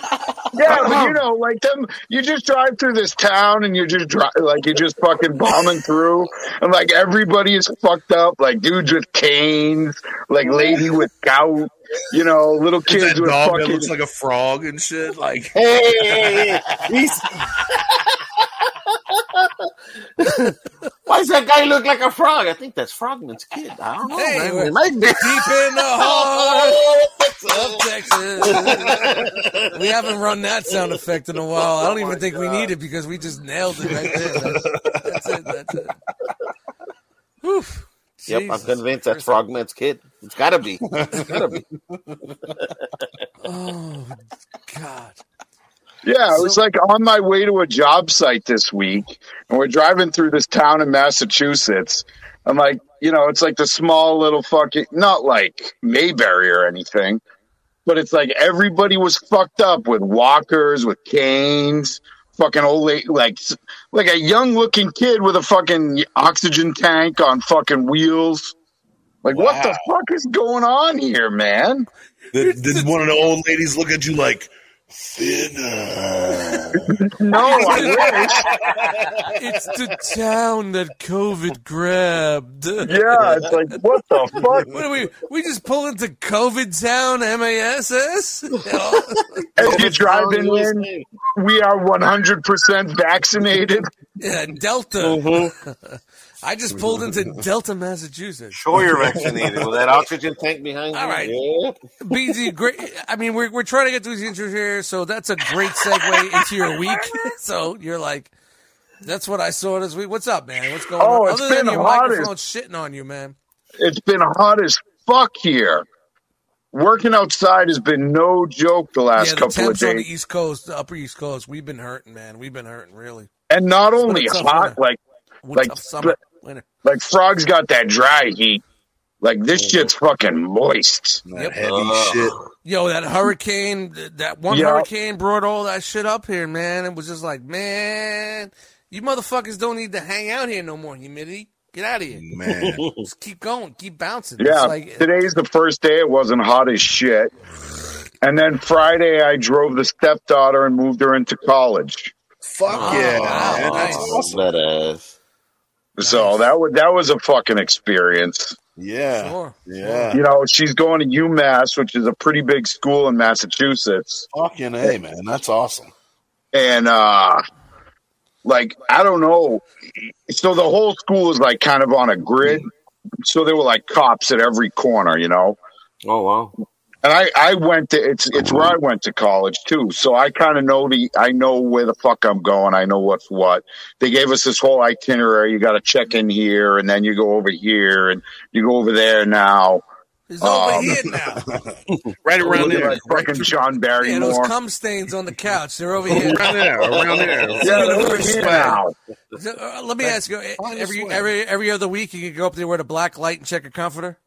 Yeah, but you know, like them, you just drive through this town and you're just dri like you're just fucking bombing through, and like everybody is fucked up, like dudes with canes, like lady with gout, you know, little kids that with dog that fucking. looks like a frog and shit? Like Hey, he's. <laughs> <laughs> <laughs> Why does that guy look like a frog? I think that's Frogman's kid. I don't know. Hey, man. It might be. Deep in the <laughs> heart of Texas. <laughs> we haven't run that sound effect in a while. I don't even think we need it because we just nailed it right there. That's, that's it. That's it. Whew. Yep, I'm convinced that's Frogman's kid. It's gotta be. It's gotta be. <laughs> Oh God. Yeah, I was like on my way to a job site this week, and we're driving through this town in Massachusetts. I'm like, you know, it's like the small little fucking, not like Mayberry or anything, but it's like everybody was fucked up with walkers, with canes, fucking old lady, like, like a young looking kid with a fucking oxygen tank on fucking wheels. Like, what the fuck is going on here, man? did, did one of the old ladies look at you like thinner? No, I <laughs> wish. It's the town that COVID grabbed. Yeah, it's like, what the fuck? What are we? We just pull into COVID town, MASS. As you're driving in, we are 100% vaccinated. Yeah, Delta. Mm-hmm. I just pulled into Delta, Massachusetts. Sure, you're vaccinated with that oxygen tank behind you. All right. Yeah. <laughs> BZ, great. I mean, we're we're trying to get through these intros here, so that's a great segue into your week. <laughs> So you're like, that's what I saw this week. What's up, man? What's going Oh, on? it's Other than been your hot as- microphone shitting on you, man. It's been hot as fuck here. Working outside has been no joke the last Yeah, the couple of days. on the. East Coast, the Upper East Coast, we've been hurting, man. We've been hurting really. And not been only hot, winter. like What Like, tough summer, winter. like Frog's got that dry heat. Like this mm-hmm. shit's fucking moist. That Yep. heavy Ugh. shit. Yo, that hurricane, that one Yeah. hurricane brought all that shit up here, man. It was just like, man, you motherfuckers don't need to hang out here no more. Humidity, get out of here. Man. <laughs> Just keep going, keep bouncing. Yeah, It's like, today's the first day it wasn't hot as shit. And then Friday I drove the stepdaughter and moved her into college. Fuck Oh, yeah. wow, man. nice. That's awesome. Badass. So that was that was a fucking experience. Yeah. Sure. Yeah. You know, she's going to UMass, which is a pretty big school in Massachusetts. Fucking A, man. That's awesome. And uh like I don't know. So the whole school is like kind of on a grid. So there were like cops at every corner, you know. Oh wow. And I, I went to it's it's where I went to college too. So I kind of know the I know where the fuck I'm going. I know what's what. They gave us this whole itinerary. You got to check in here, and then you go over here, and you go over there now. It's over Um, here now. <laughs> Right around Look there. like fucking John Yeah, those cum stains on the couch. They're over here. Around there. Around there. <laughs> yeah, over here now. Uh, let me ask you: every every every other week, you can go up there with a black light and check a comforter.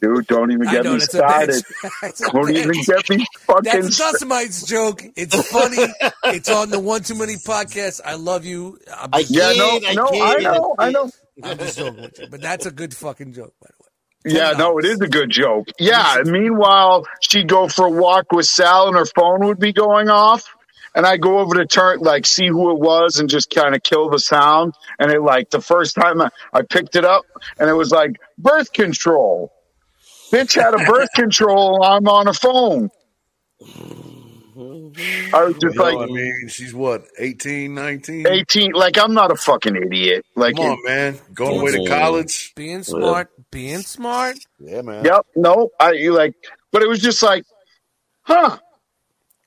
Dude, don't even get know me started. bitch. <laughs> That's a Don't even get me fucking That's a started. Dust Mites joke. It's funny. it's on the One Too Many podcast. I love you. I'm I just, Yeah, no, I no, I know, I I know. I'm just joking with you. But that's a good fucking joke, by the way. Yeah, no, it is a good joke. Yeah. Meanwhile, she'd go for a walk with Sal, and her phone would be going off. And I go over to turn, like, see who it was, and just kind of kill the sound. And it, like, the first time I, I picked it up, and it was like birth control. Bitch had a birth control I'm on a phone. Mm-hmm. I was just You know, like I mean, she's what, 18, 19? 18. Like I'm not a fucking idiot. Like, Come on, man. Going away to college. Being smart, being smart. Yeah, man. yep, no, I you like, but it was just like, huh?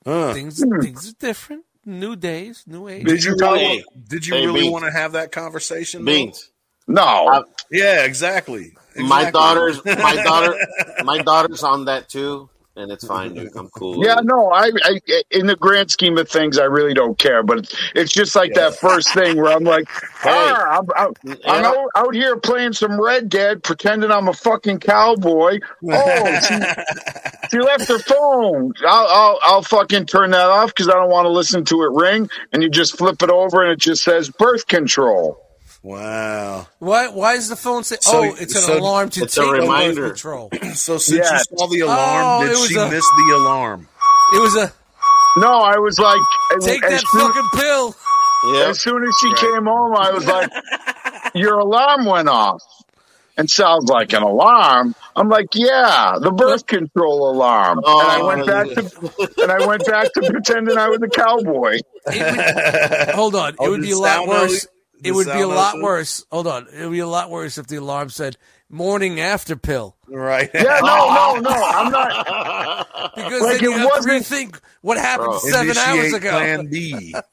Huh. Things hmm. things are different. New days, new age. Did you Hey, really, did you hey, really Beans. want to have that conversation? though? Beans. No, I- Yeah, exactly. My daughter's my daughter <laughs> my daughter's on that too, and it's fine, dude. <laughs> I'm cool. yeah, no. I, I, in the grand scheme of things, I really don't care. But it's, it's just like Yeah. that first thing where I'm like, <laughs> ah, I'm, I'm, I'm out, out here playing some Red Dead, pretending I'm a fucking cowboy. Oh, she, she left her phone. I'll, I'll, I'll fucking turn that off because I don't want to listen to it ring. And you just flip it over, and it just says birth control. Wow. Why why is the phone say So- oh it's an so- alarm to It's a take the birth reminder. control? <clears throat> So since Yeah. you saw the alarm, Oh, did she a- miss the alarm? It was a No, I was like, take that soon- fucking pill. Yeah. As soon as she came home, I was like, <laughs> "Your alarm went off." And sounds like an alarm. I'm like, "Yeah, the birth control alarm." and I Oh, went back to and I went back to pretending I was a cowboy. Would, hold on. <laughs> Oh, it would be a lot worse. out- It would be a lot out- worse. Hold on. It would be a lot worse if the alarm said morning after pill. right. Yeah, no, no, no. I'm not. <laughs> Because Like, then you it have to wasn't- rethink what happened Bro. seven hours ago. Plan B. <laughs>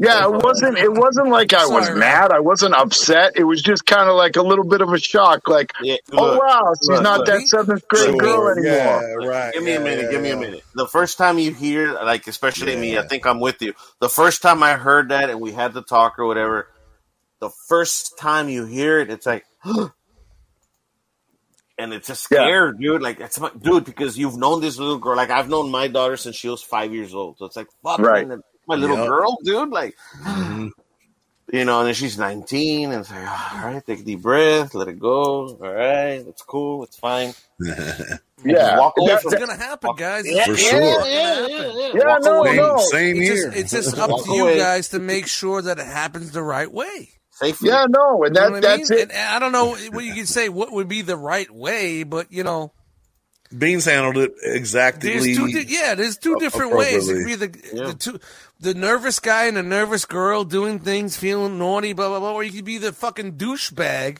Yeah, it wasn't. It wasn't like I was Sorry, mad. I wasn't upset. It was just kind of like a little bit of a shock. Like, Yeah, oh wow, she's look, not look. that seventh grade Sure. girl anymore. Yeah, right. Give me a minute. yeah, give me a minute. The first time you hear, like, especially me, I think I'm with you. The first time I heard that and we had the talk or whatever, the first time you hear it, it's like, <gasps> and it's just Yeah. scared, dude. Like, it's my dude because you've known this little girl. Like, I've known my daughter since she was five years old. So it's like, fuck, Right. man, my little Yep. girl, dude. Like, Mhm. <sighs> you know, and then she's 19, and it's like, all right, take a deep breath, let it go. All right, it's cool, it's fine. <laughs> Yeah, walk away That- It's gonna happen, guys. Yeah, For It's sure. gonna yeah, yeah, yeah. Yeah, no, away. no. Same It's here. just, it's just <laughs> up to you guys to make sure that it happens the right way. Safely. yeah, no, and You know what I that's mean? it. And, and I don't know what you could say. What would be the right way? But you know, Beans handled it exactly. there's two. Di- yeah, there's two different ways. It could be the Yeah. the two, the nervous guy and the nervous girl doing things, feeling naughty, blah blah blah. Or you could be the fucking douchebag.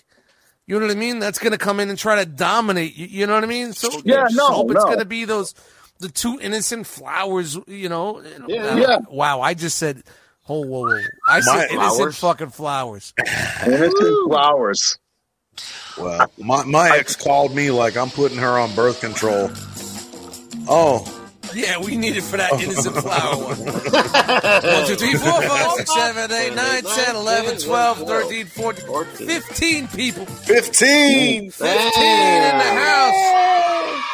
You know what I mean? That's gonna come in and try to dominate. You, you know what I mean? So Yeah, just no, hope it's gonna be those the two innocent flowers. You know? Yeah. Uh, Yeah. Wow, I just said. Oh, whoa, whoa! I said My- innocent Flowers? fucking flowers. <laughs> Innocent flowers. Well, my, my ex called me like I'm putting her on birth control. Oh, Yeah, we need it for that <laughs> innocent flower one. <laughs> 1, 2, 3, 4, 5, 6, 7, 8, 9, 10, 11, 12, 13, 14, 15 people. 15! 15 in the house.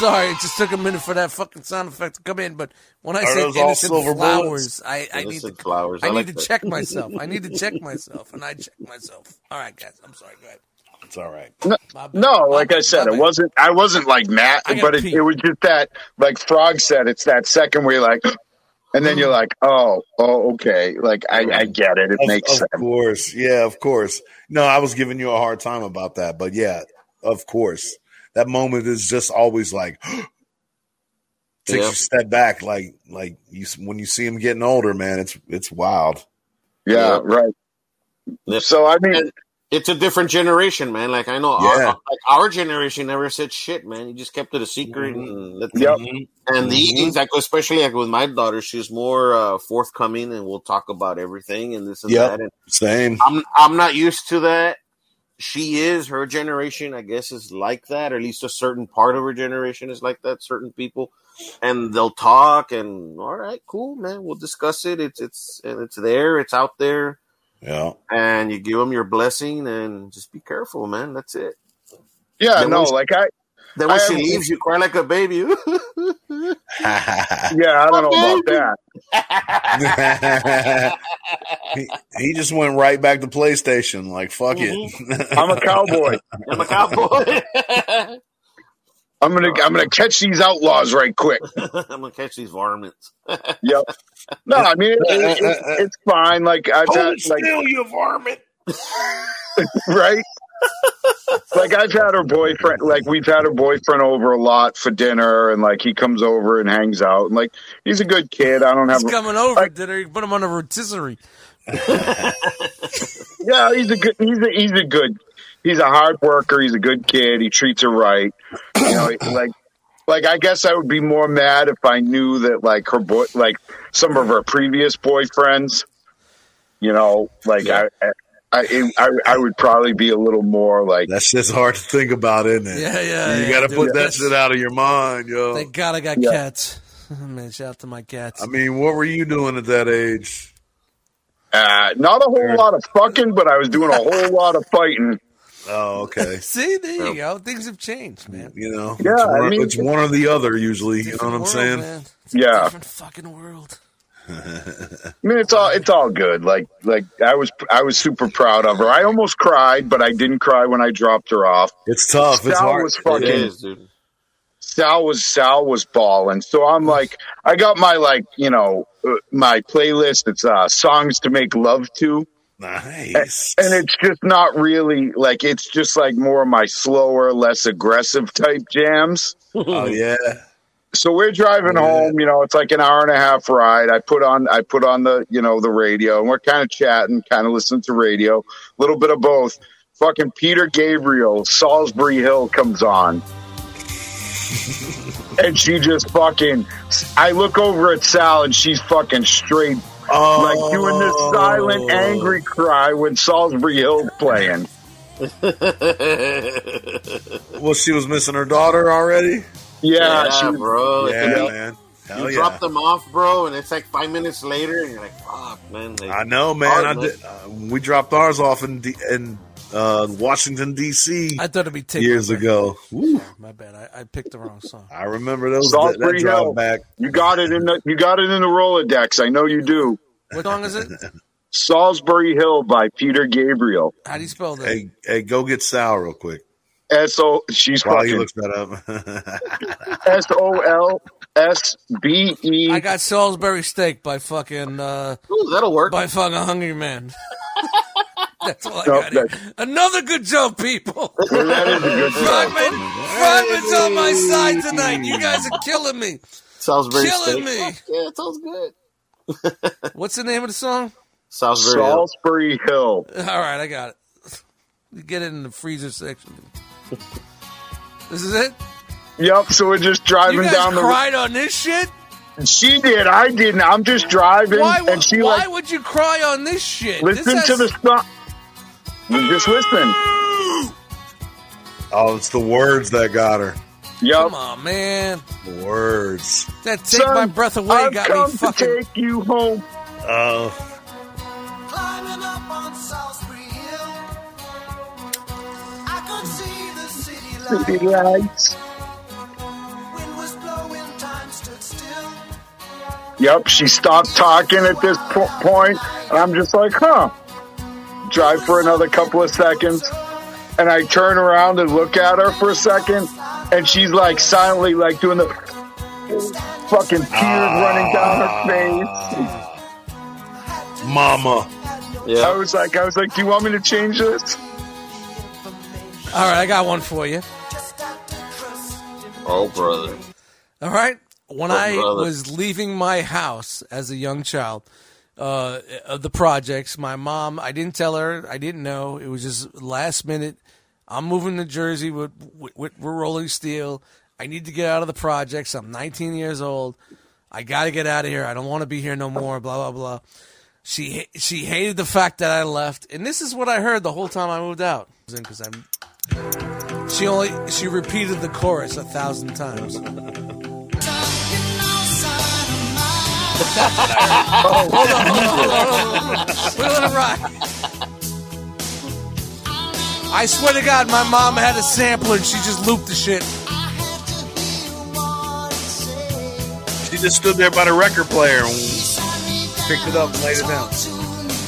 Sorry, it just took a minute for that fucking sound effect to come in, but when I Are say those all innocent flowers, I, I need to flowers. I, I need like to that. check myself. I need to check <laughs> myself, and I check myself. All right, guys, I'm sorry. Go ahead. It's all right. No, no, like I said, it wasn't. I wasn't like mad, I got but it, it was just that, like Frog said, it's that second where you're like, <gasps> and then you're like, oh, oh, okay, like I, I get it. It Of, makes of sense. course. Yeah, of course. No, I was giving you a hard time about that, but yeah, of course. That moment is just always like <gasps> takes Yeah. you a step back, like like you when you see him getting older, man. It's it's wild. Yeah, Yeah. right. Yep. So I mean, And it's a different generation, man. Like I know Yeah. our, like our generation never said shit, man. You just kept it a secret and let Yep. And Mhm. these, like especially like with my daughter, she's more uh, forthcoming, and we'll talk about everything and this and Yep. that. And Same. I'm I'm not used to that. She is her generation, I guess, is like that, or at least a certain part of her generation is like that. Certain people, and they'll talk, and all right, cool, man, we'll discuss it. It's it's and it's there, it's out there, Yeah. and you give them your blessing, and just be careful, man. That's it. yeah, Then no, like I, Then when I she leaves, you cry like a baby. <laughs> yeah, I don't know about that. <laughs> he, he just went right back to PlayStation. Like fuck Mm-hmm. it. <laughs> I'm a cowboy. I'm a cowboy. I'm gonna, I'm gonna catch these outlaws right quick. I'm gonna catch these varmints. Yep. No, I mean, it, it, it's, it's fine. Like I've had, Hold like, still, you varmint. right? Like I've had her boyfriend, like we've had her boyfriend over a lot for dinner, and like he comes over and hangs out, and like he's a good kid. I don't have, He's coming over. Did he put him on a rotisserie? <laughs> yeah, he's a good, he's a, he's a good, he's a hard worker. He's a good kid. He treats her right. You know, like, like I guess I would be more mad if I knew that like her boy, like some of her previous boyfriends, you know, like I. I, I I would probably be a little more like That's just hard to think about, isn't it? Yeah, yeah. You yeah, got to put that shit out of your mind, yo. Thank God I got Yeah. cats. <laughs> Man, shout out to my cats. I mean, what were you doing at that age? uh, not a whole lot of fucking, but I was doing a whole <laughs> lot of fighting. Oh, okay. <laughs> See, there you go. Things have changed, man. You know, Yeah, it's, I one, mean- it's one or the other usually. You know what I'm Different saying? man. It's a Yeah. different fucking world. I mean, it's all it's all good. Like like I was I was super proud of her. I almost cried, but I didn't cry when I dropped her off. It's tough. It's Sal hard. was fucking is. Sal was Sal was balling. So I'm like, I got my like you know uh, my playlist. It's uh songs to make love to, Nice. and it's just not really like it's just like more of my slower, less aggressive type jams. oh yeah. So we're driving Yeah. home, you know, it's like an hour and a half ride. I put on I put on the, you know, the radio and we're kind of chatting, kind of listening to radio, a little bit of both. Fucking Peter Gabriel, Solsbury Hill comes on. <laughs> and she just fucking I look over at Sal and she's fucking straight Oh, like doing this silent angry oh. cry when Solsbury Hill playing. <laughs> Well, she was missing her daughter already. Yeah, yeah, she bro. yeah, And you- man. Hell you yeah. drop them off, bro, and it's like five minutes later, and you're like, "Fuck, man!" Like, I know, man. Hard, I did. Uh, we dropped ours off in D- in uh, Washington D.C. I thought it'd be Take years My ago. Woo. My bad. I, I picked the wrong song. I remember those that, Salisbury that drive Hill. back. you got it in the you got it in the Rolodex. I know you do. What song is it? <laughs> Solsbury Hill by Peter Gabriel. How do you spell that? Hey, hey, go get Sal real quick S O she's while he fucking looks that up. <laughs> S O L S B E. I got Salisbury Steak by fucking uh, Ooh, that'll work. by fucking Hungry Man. <laughs> That's all I No, got. here. that- Another good joke, people. <laughs> That is a good song. Rodman, Rodman's on my side tonight. You guys are killing me. Salisbury Killing steak. me. Fuck Yeah, it sounds good. What's the name of the song? Salisbury. Hill. Salisbury Hill. All right, I got it. You get it in the freezer section. This is it. Yep. So we're just You driving guys down the. cried on this shit. She did. I didn't. I'm just driving, Why? and she why like would you cry on this shit? listen this to the has- song. You Just listen. oh, it's the words that got her. Yep. Come on, man. The words. That take Son, my breath away I've got come me fucking. to take you home. Oh, Climbing up on Solsbury Hill, I could see the city City lights. lights. Wind was blowing, time stood still. Yep. She stopped talking at this po- point, and I'm just like, huh. Drive for another couple of seconds, and I turn around and look at her for a second, and she's like silently like doing the fucking tears ah. running down her face. mama. Yeah. I was like, I was like, do you want me to change this? All right, I got one for you. Oh, brother. All right. When Oh, I brother. was leaving my house as a young child, uh, of the projects, my mom, I didn't tell her, I didn't know. It was just last minute. I'm moving to Jersey with, with, with Rolling Steel. I need to get out of the projects. I'm 19 years old. I got to get out of here. I don't want to be here no more. Blah blah blah. She she hated the fact that I left, and this is what I heard the whole time I moved out. Because I'm. She only she repeated the chorus a thousand times. Hold on, hold on, hold on, hold on. We're gonna rock. I swear to God, my mom had a sampler and she just looped the shit. She just stood there by the record player and picked it up and laid it down.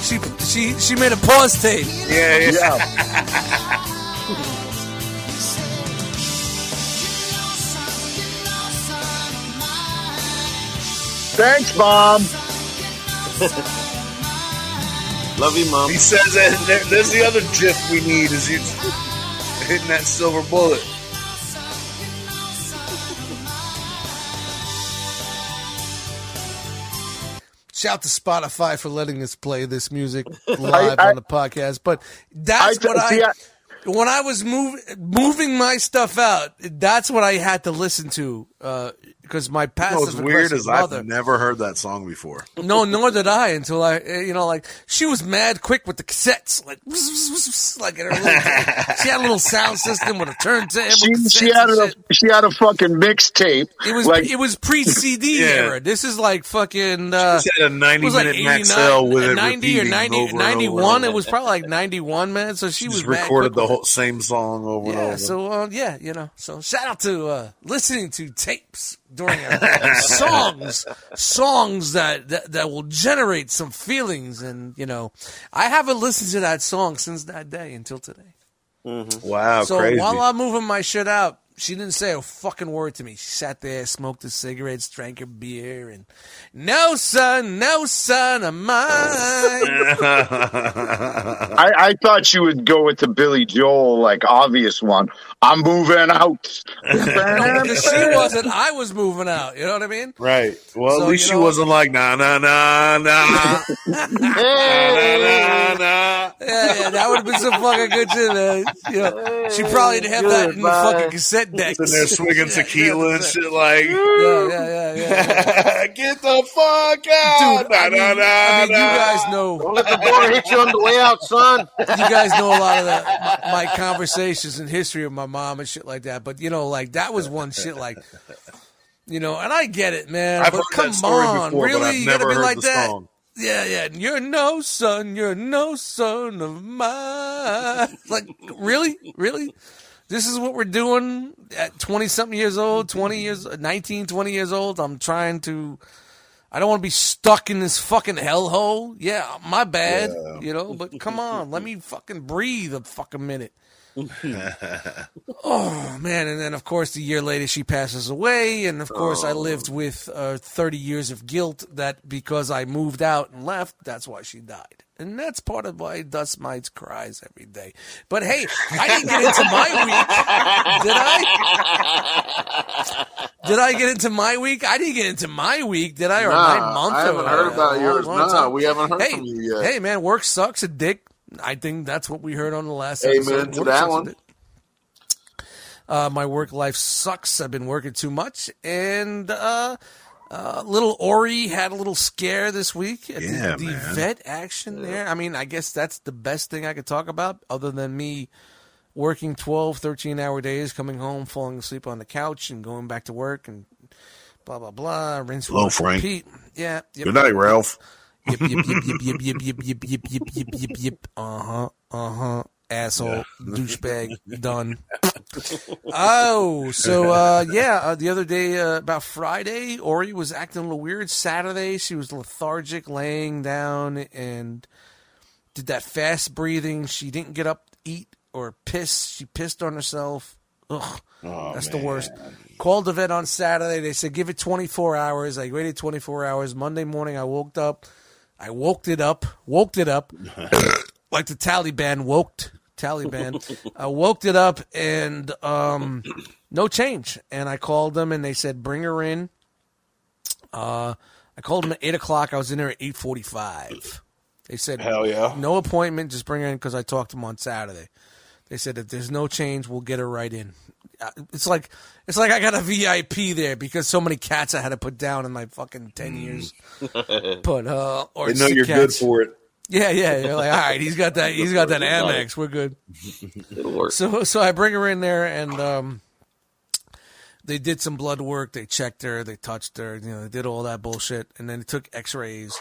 She she she made a pause tape. Yeah, yeah. Yeah. <laughs> Thanks, Mom. <laughs> Love you, mom. He says that there, there's the other GIF we need is you hitting that silver bullet. Shout to Spotify for letting us play this music <laughs> live I- on the podcast. But that's I- what I, see, I- when I was move, moving my stuff out, that's what I had to listen to uh, because my passive What's weird aggressive is mother. I've never heard that song before. No, nor did I until I, eh, you know, like she was mad quick with the cassettes, like, like in her little, <laughs> she had a little sound system with a turntable. She, she had a shit. she had a fucking mixtape. It was like it was pre CD <laughs> Yeah. era. This is like fucking. Uh, She had a 90 it was like minute 89, Maxell with it 90 or repeating 90, over and 91. over It was probably like 91, man. So she, She was recorded the whole same song over and Yeah, over. so uh, yeah, you know, so shout out to uh, listening to tapes during our songs, songs that, that that will generate some feelings, and you know, I haven't listened to that song since that day until today. Mm-hmm. wow, so crazy. while I'm moving my shit out, she didn't say a fucking word to me. She sat there, smoked her cigarettes, drank her beer, and no son, no son of mine. <laughs> I, I thought she would go with the Billy Joel like obvious one. I'm moving out. <laughs> Because she <laughs> wasn't, I was moving out. You know what I mean? right. Well, So, at least you she know- wasn't like, nah, nah, nah, nah. nah, nah, nah. Yeah, yeah, that would have been some fucking good shit. Man. You know, she probably didn't have that in the fucking cassette deck. Sitting there swinging tequila and shit like, Yeah, yeah, yeah, yeah. <laughs> get the fuck out. Dude, I mean, Nah, nah, I mean, you guys know, Don't let the door hit you on the way out, son. <laughs> you guys know a lot of the, my, my conversations and history of my mom and shit like that. But you know, like that was one shit like, you know, and I get it, man. I've but heard come that story on, before, really, you gotta be like that. song. Yeah, yeah. You're no son. You're no son of mine. Like, really, really. This is what we're doing at 20 something years old, 20 years, 19, 20 years old. I'm trying to, I don't want to be stuck in this fucking hellhole. Yeah, my bad, you know, but come on, let me fucking breathe a fucking minute. <laughs> oh man, and then of course the year later she passes away, and of course I lived with uh, 30 years of guilt that because I moved out and left, that's why she died. And that's part of why Dust Mites cries every day. But hey, I didn't get into my week, did I? Did I get into my week? I didn't get into my week, did I? Or Nah, my month? I haven't or, heard about yours. Nah, time. we haven't heard hey, from you yet. Hey, man, work sucks a dick. I think that's what we heard on the last episode. Amen to Work that one. Uh, my work life sucks. I've been working too much, and uh, uh, little Ori had a little scare this week at Yeah, the, the man. vet action there. I mean, I guess that's the best thing I could talk about, other than me working 12, 13 hour days, coming home, falling asleep on the couch, and going back to work, and blah blah blah. Rinse, Hello, wash, Frank. repeat. Yeah. Yep, Good night, Ralph. Yip yip yip yip yip yip yip yip yip yip yip yip yip. Uh huh. Uh huh. Asshole, douchebag, done. Oh, so uh, yeah, uh, the other day, uh, about Friday, Ori was acting a little weird. Saturday, she was lethargic, laying down, and did that fast breathing. She didn't get up, eat, or piss. She pissed on herself. Ugh, that's the worst. Called the vet on Saturday. They said give it 24 hours. I waited 24 hours. Monday morning, I woke up. I woke it up. Woke it up <laughs> like the Taliban woked Taliban. I woke it up and um, no change. And I called them and they said bring her in. Uh, I called them at eight o'clock. I was in there at eight forty-five. They said Hell yeah. no appointment. Just bring her in because I talked to them on Saturday. They said if there's no change, we'll get her right in. Uh, It's like it's like I got a VIP there because so many cats I had to put down in my fucking ten years. <laughs> But uh, or They know you're good for it. Yeah, yeah. You're like, all right, he's got that. He's got that Amex. We're good. <laughs> It'll work. So, so I bring her in there, and um, they did some blood work. They checked her. They touched her. You know, they did all that bullshit, and then they took X-rays.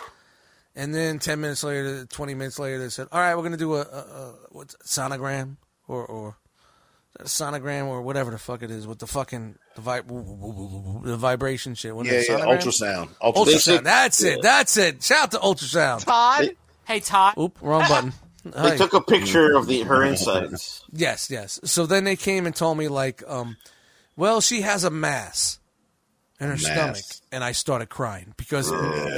And then ten minutes later, twenty minutes later, they said, "All right, we're gonna do a, a, a what's sonogram or or a sonogram or whatever the fuck it is with the fucking the, vi- the vibration shit. What Yeah, it, yeah. sonogram? Ultrasound. Ultrasound. Ultrasound. That's it. That's it. Shout out to ultrasound. Todd. Hey, Todd. Oop, wrong button. <laughs> They Hi. took a picture of the her insides. Yes, yes. So then they came and told me like, um, well, she has a mass in her Mass. stomach, and I started crying because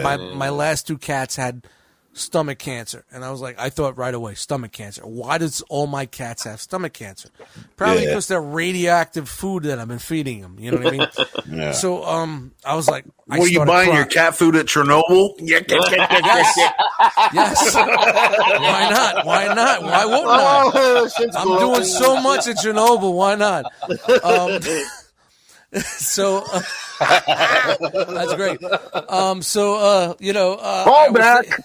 my my last two cats had stomach cancer. And I was like, I thought right away, stomach cancer. Why does all my cats have stomach cancer? Probably Yeah. because they're radioactive food that I've been feeding them. You know what I mean? <laughs> Yeah. So, um, I was like, I Were you started buying your cat food at Chernobyl? <laughs> Yeah. Yes. Why not? Why not? Why won't I? Oh, I'm doing so much at Chernobyl. Why not? Um, <laughs> <laughs> so uh, <laughs> that's great. Um, so uh, you know, uh, Call I was- back.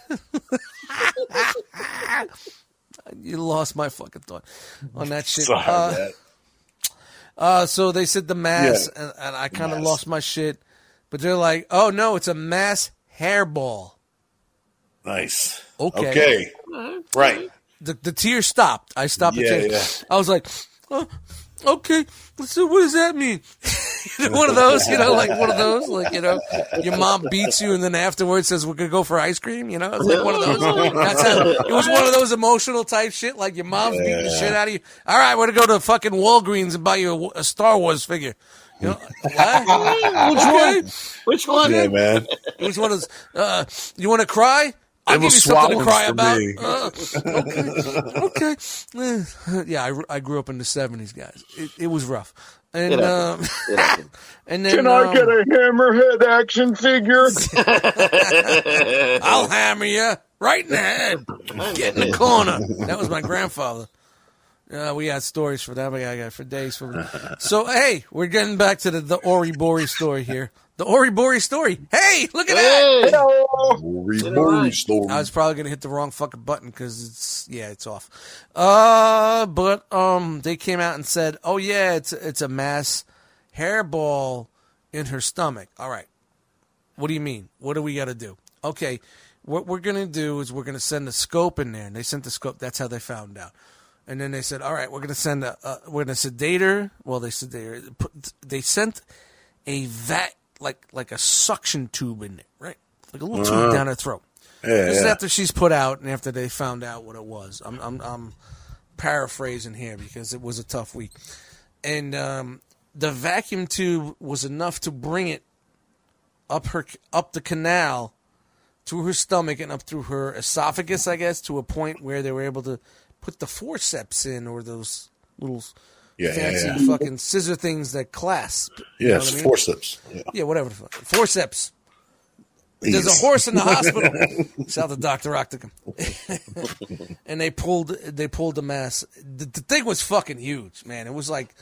<laughs> you lost my fucking thought on that shit. Sorry, Uh, uh, so they said the mass, Yeah. and, and I kind of lost my shit. But they're like, "Oh no, it's a mass hairball." Nice. Okay. Okay. Right. the, the tears stopped. I stopped the Yeah, tears. yeah. I was like, oh, okay. So what does that mean? <laughs> One of those, you know, like one of those, like you know, your mom beats you and then afterwards says we're gonna go for ice cream. You know, it's like one of those. That's how, it was one of those emotional type shit. Like your mom's beating the shit out of you. All right, we're gonna go to fucking Walgreens and buy you a, a Star Wars figure. You know. <laughs> Which one? Which one? Yeah, man. Which one is? Uh, you want to cry? I'll It give you was something to cry about. me. Uh, okay, okay. Yeah, I, I grew up in the seventies, guys. It, it was rough, and It um, It <laughs> and then Can I um, get a hammerhead action figure? <laughs> <laughs> I'll hammer you right in the head. Get in the corner. That was my grandfather. Uh, we had stories for that. We got, got for days. For so hey, we're getting back to the, the Ori Bori story here. The Ori Bori story. Hey, look at that. Hey! Reborn story. I was probably gonna hit the wrong fucking button because it's yeah, it's off. Uh, but um, they came out and said, "Oh yeah, it's it's a mass hairball in her stomach." All right, what do you mean? What do we got to do? Okay, what we're gonna do is we're gonna send a scope in there, and they sent the scope. That's how they found out. And then they said, "All right, we're gonna send a, uh, we're gonna sedate her." Well, they sedate her. They sent a vat like like a suction tube in there, right? Like a little tube down her throat. Yeah, This is yeah. after she's put out and after they found out what it was. I'm I'm, I'm paraphrasing here because it was a tough week, and um, the vacuum tube was enough to bring it up her up the canal through her stomach and up through her esophagus, I guess, to a point where they were able to put the forceps in or those little Yeah, yeah, fancy yeah. fucking scissor things that clasp. Yes, I mean? forceps. Yeah. Yeah, whatever the fuck. Forceps. There's a horse in the <laughs> hospital. Shout out to Doctor Octagon. <laughs> and they pulled they pulled the mass. The, the thing was fucking huge, man. It was like,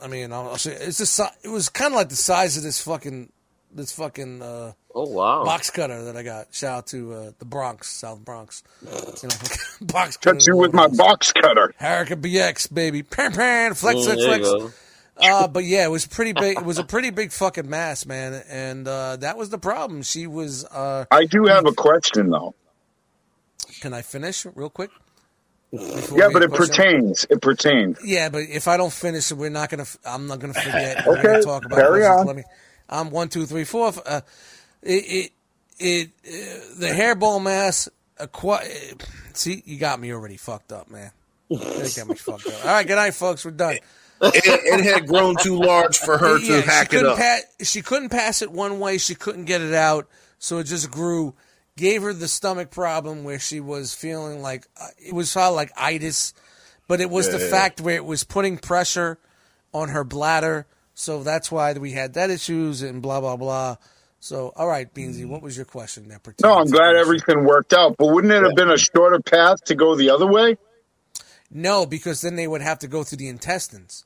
I mean, I'll, I'll show you. It's just it was kind of like the size of this fucking this fucking uh, Oh wow! box cutter that I got. Shout out to uh, the Bronx, South Bronx. You know, <laughs> box cutter. Touch you with my box cutter. Harika BX baby. Pan pan flex Mm, flex flex. Uh, but yeah, it was pretty big. It was a pretty big fucking mass, man. And uh, that was the problem. She was. Uh, I do have a question though. can I finish real quick? Before Yeah, but it question? pertains. It pertains. Yeah, but if I don't finish, we're not gonna. I'm not gonna forget. Okay, gonna talk about carry it. On. Let me. I'm one, two, three, four. Uh, it, it, it, uh, the hairball mass. See, you got me already fucked up, man. You got me fucked up. All right, good night, folks. We're done. it, it had grown too large for her to Yeah, hack she it couldn't up. pa- she couldn't pass it one way. She couldn't get it out, so it just grew. Gave her the stomach problem where she was feeling like uh, it was felt like itis, but it was the Yeah. fact where it was putting pressure on her bladder. So that's why we had that issues and blah blah blah. So all right, Beansy, what was your question? That pertains No, I'm glad this? everything worked out. But wouldn't it have been a shorter path to go the other way? No, because then they would have to go through the intestines.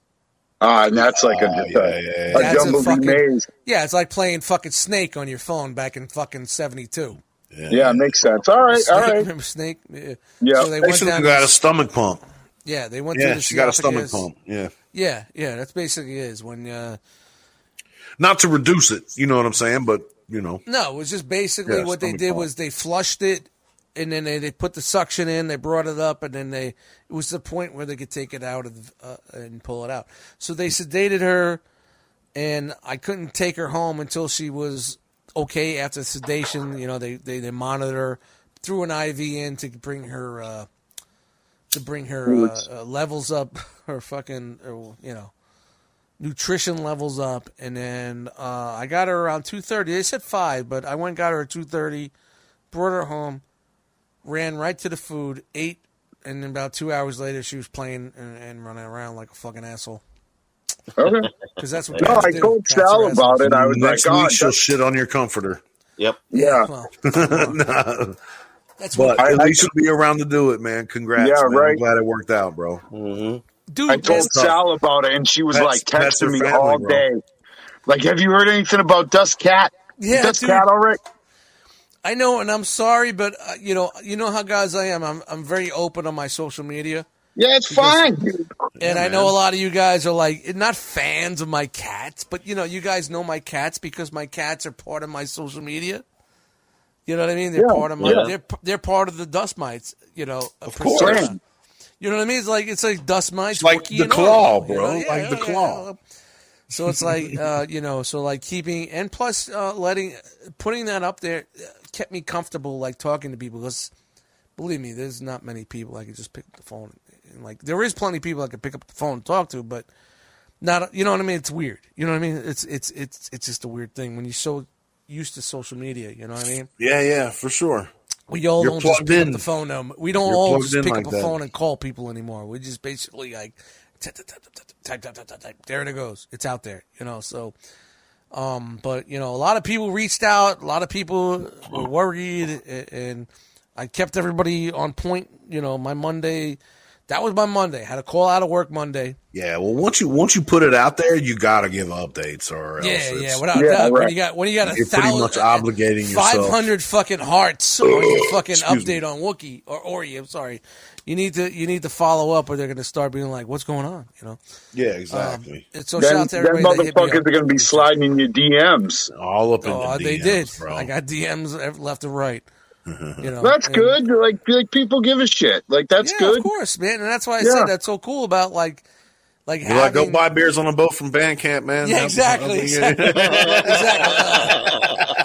Ah, and that's like a, Ah, yeah, a, yeah, yeah. a That's a Bumblebee fucking- maze. Yeah, it's like playing fucking Snake on your phone back in fucking seventy two. Yeah, it makes sense. All right, all right. Remember Snake? Yeah. Yeah. So they They went should down have got the a stomach pump. Yeah, they went Yeah, through the she got a stomach pump. Yeah. Yeah, yeah, that's basically it is when uh Not to reduce it, you know what I'm saying, but you know. no, it was just basically Yeah, what they did was they flushed it and then they, they put the suction in, they brought it up and then they it was the point where they could take it out of uh, and pull it out. So they sedated her and I couldn't take her home until she was okay after sedation, you know, they they, they monitored her, threw an IV in to bring her uh to bring her uh, uh, levels up, <laughs> her fucking, uh, you know, nutrition levels up, and then uh, I got her around two thirty. They said five, but I went and got her at two thirty, brought her home, ran right to the food, ate, and then about two hours later, she was playing and, and running around like a fucking asshole. Okay. <laughs> Because that's what No, cats I do. told Cats are Sal about it. I was Next like, week oh, she'll that's, shit on your comforter. Yep. yeah. Well, <laughs> Nah, that's but what, I- at least you'll be around to do it, man. Congrats, Yeah, man. I'm right. glad it worked out, bro. hmm dude. I told That's. Sal about it, and she was like texting me family, all bro. day. Like, have you heard anything about Dust Cat? Yeah, Dust dude. Cat, all right? I know, and I'm sorry, but uh, you know, you know how guys I am. I'm I'm very open on my social media, Yeah, it's fine. dude. and I know a lot of you guys are like not fans of my cats, but you know, you guys know my cats because my cats are part of my social media. You know what I mean? They're Yeah, part of my. yeah. They're they're part of the dust mites. You know, of course. You know what I mean? It's like it's like dust mites, It's like the claw, you bro. know? Yeah, Like the yeah, claw. So it's like uh, you know, so like keeping and plus uh, letting putting that up there uh, kept me comfortable, like talking to people. Because believe me, there's not many people I could just pick up the phone. And, like there is plenty of people I could pick up the phone and talk to, but not you know what I mean. It's weird. You know what I mean? It's it's it's it's just a weird thing when you're so used to social media. You know what I mean? Yeah, yeah, for sure. We all You're don't just pick in. up the phone. We don't You're all just pick like up a that. phone and call people anymore. We just basically like type, type, type, type, type. There it goes. It's out there, you know. So, um, but you know, a lot of people reached out. A lot of people were worried, and I kept everybody on point. You know, my Monday that was my Monday. Had a call out of work Monday. Yeah, well, once you once you put it out there, you got to give updates, or else Yeah, it's- yeah, without Yeah, doubt. When you got when you got a You're pretty thousand, much obligating yourself. five hundred fucking hearts on your fucking Excuse me. update on Wookie or Ori. I'm sorry. You need to you need to follow up, or they're gonna start being like, "What's going on?" You know. Yeah, Um, exactly. and so shout Then, out to everybody that hit me motherfuckers are going to be sliding in your DMs. All up in Oh, the they DMs, did. bro. I got DMs left and right. You know, That's and- good. Like, like people give a shit. Like, that's yeah, good. of course, man, and that's why I Yeah. said that's so cool about like, like You're like, go buy beers on a boat from Bandcamp, man. Yeah, That'll- exactly. <laughs> exactly.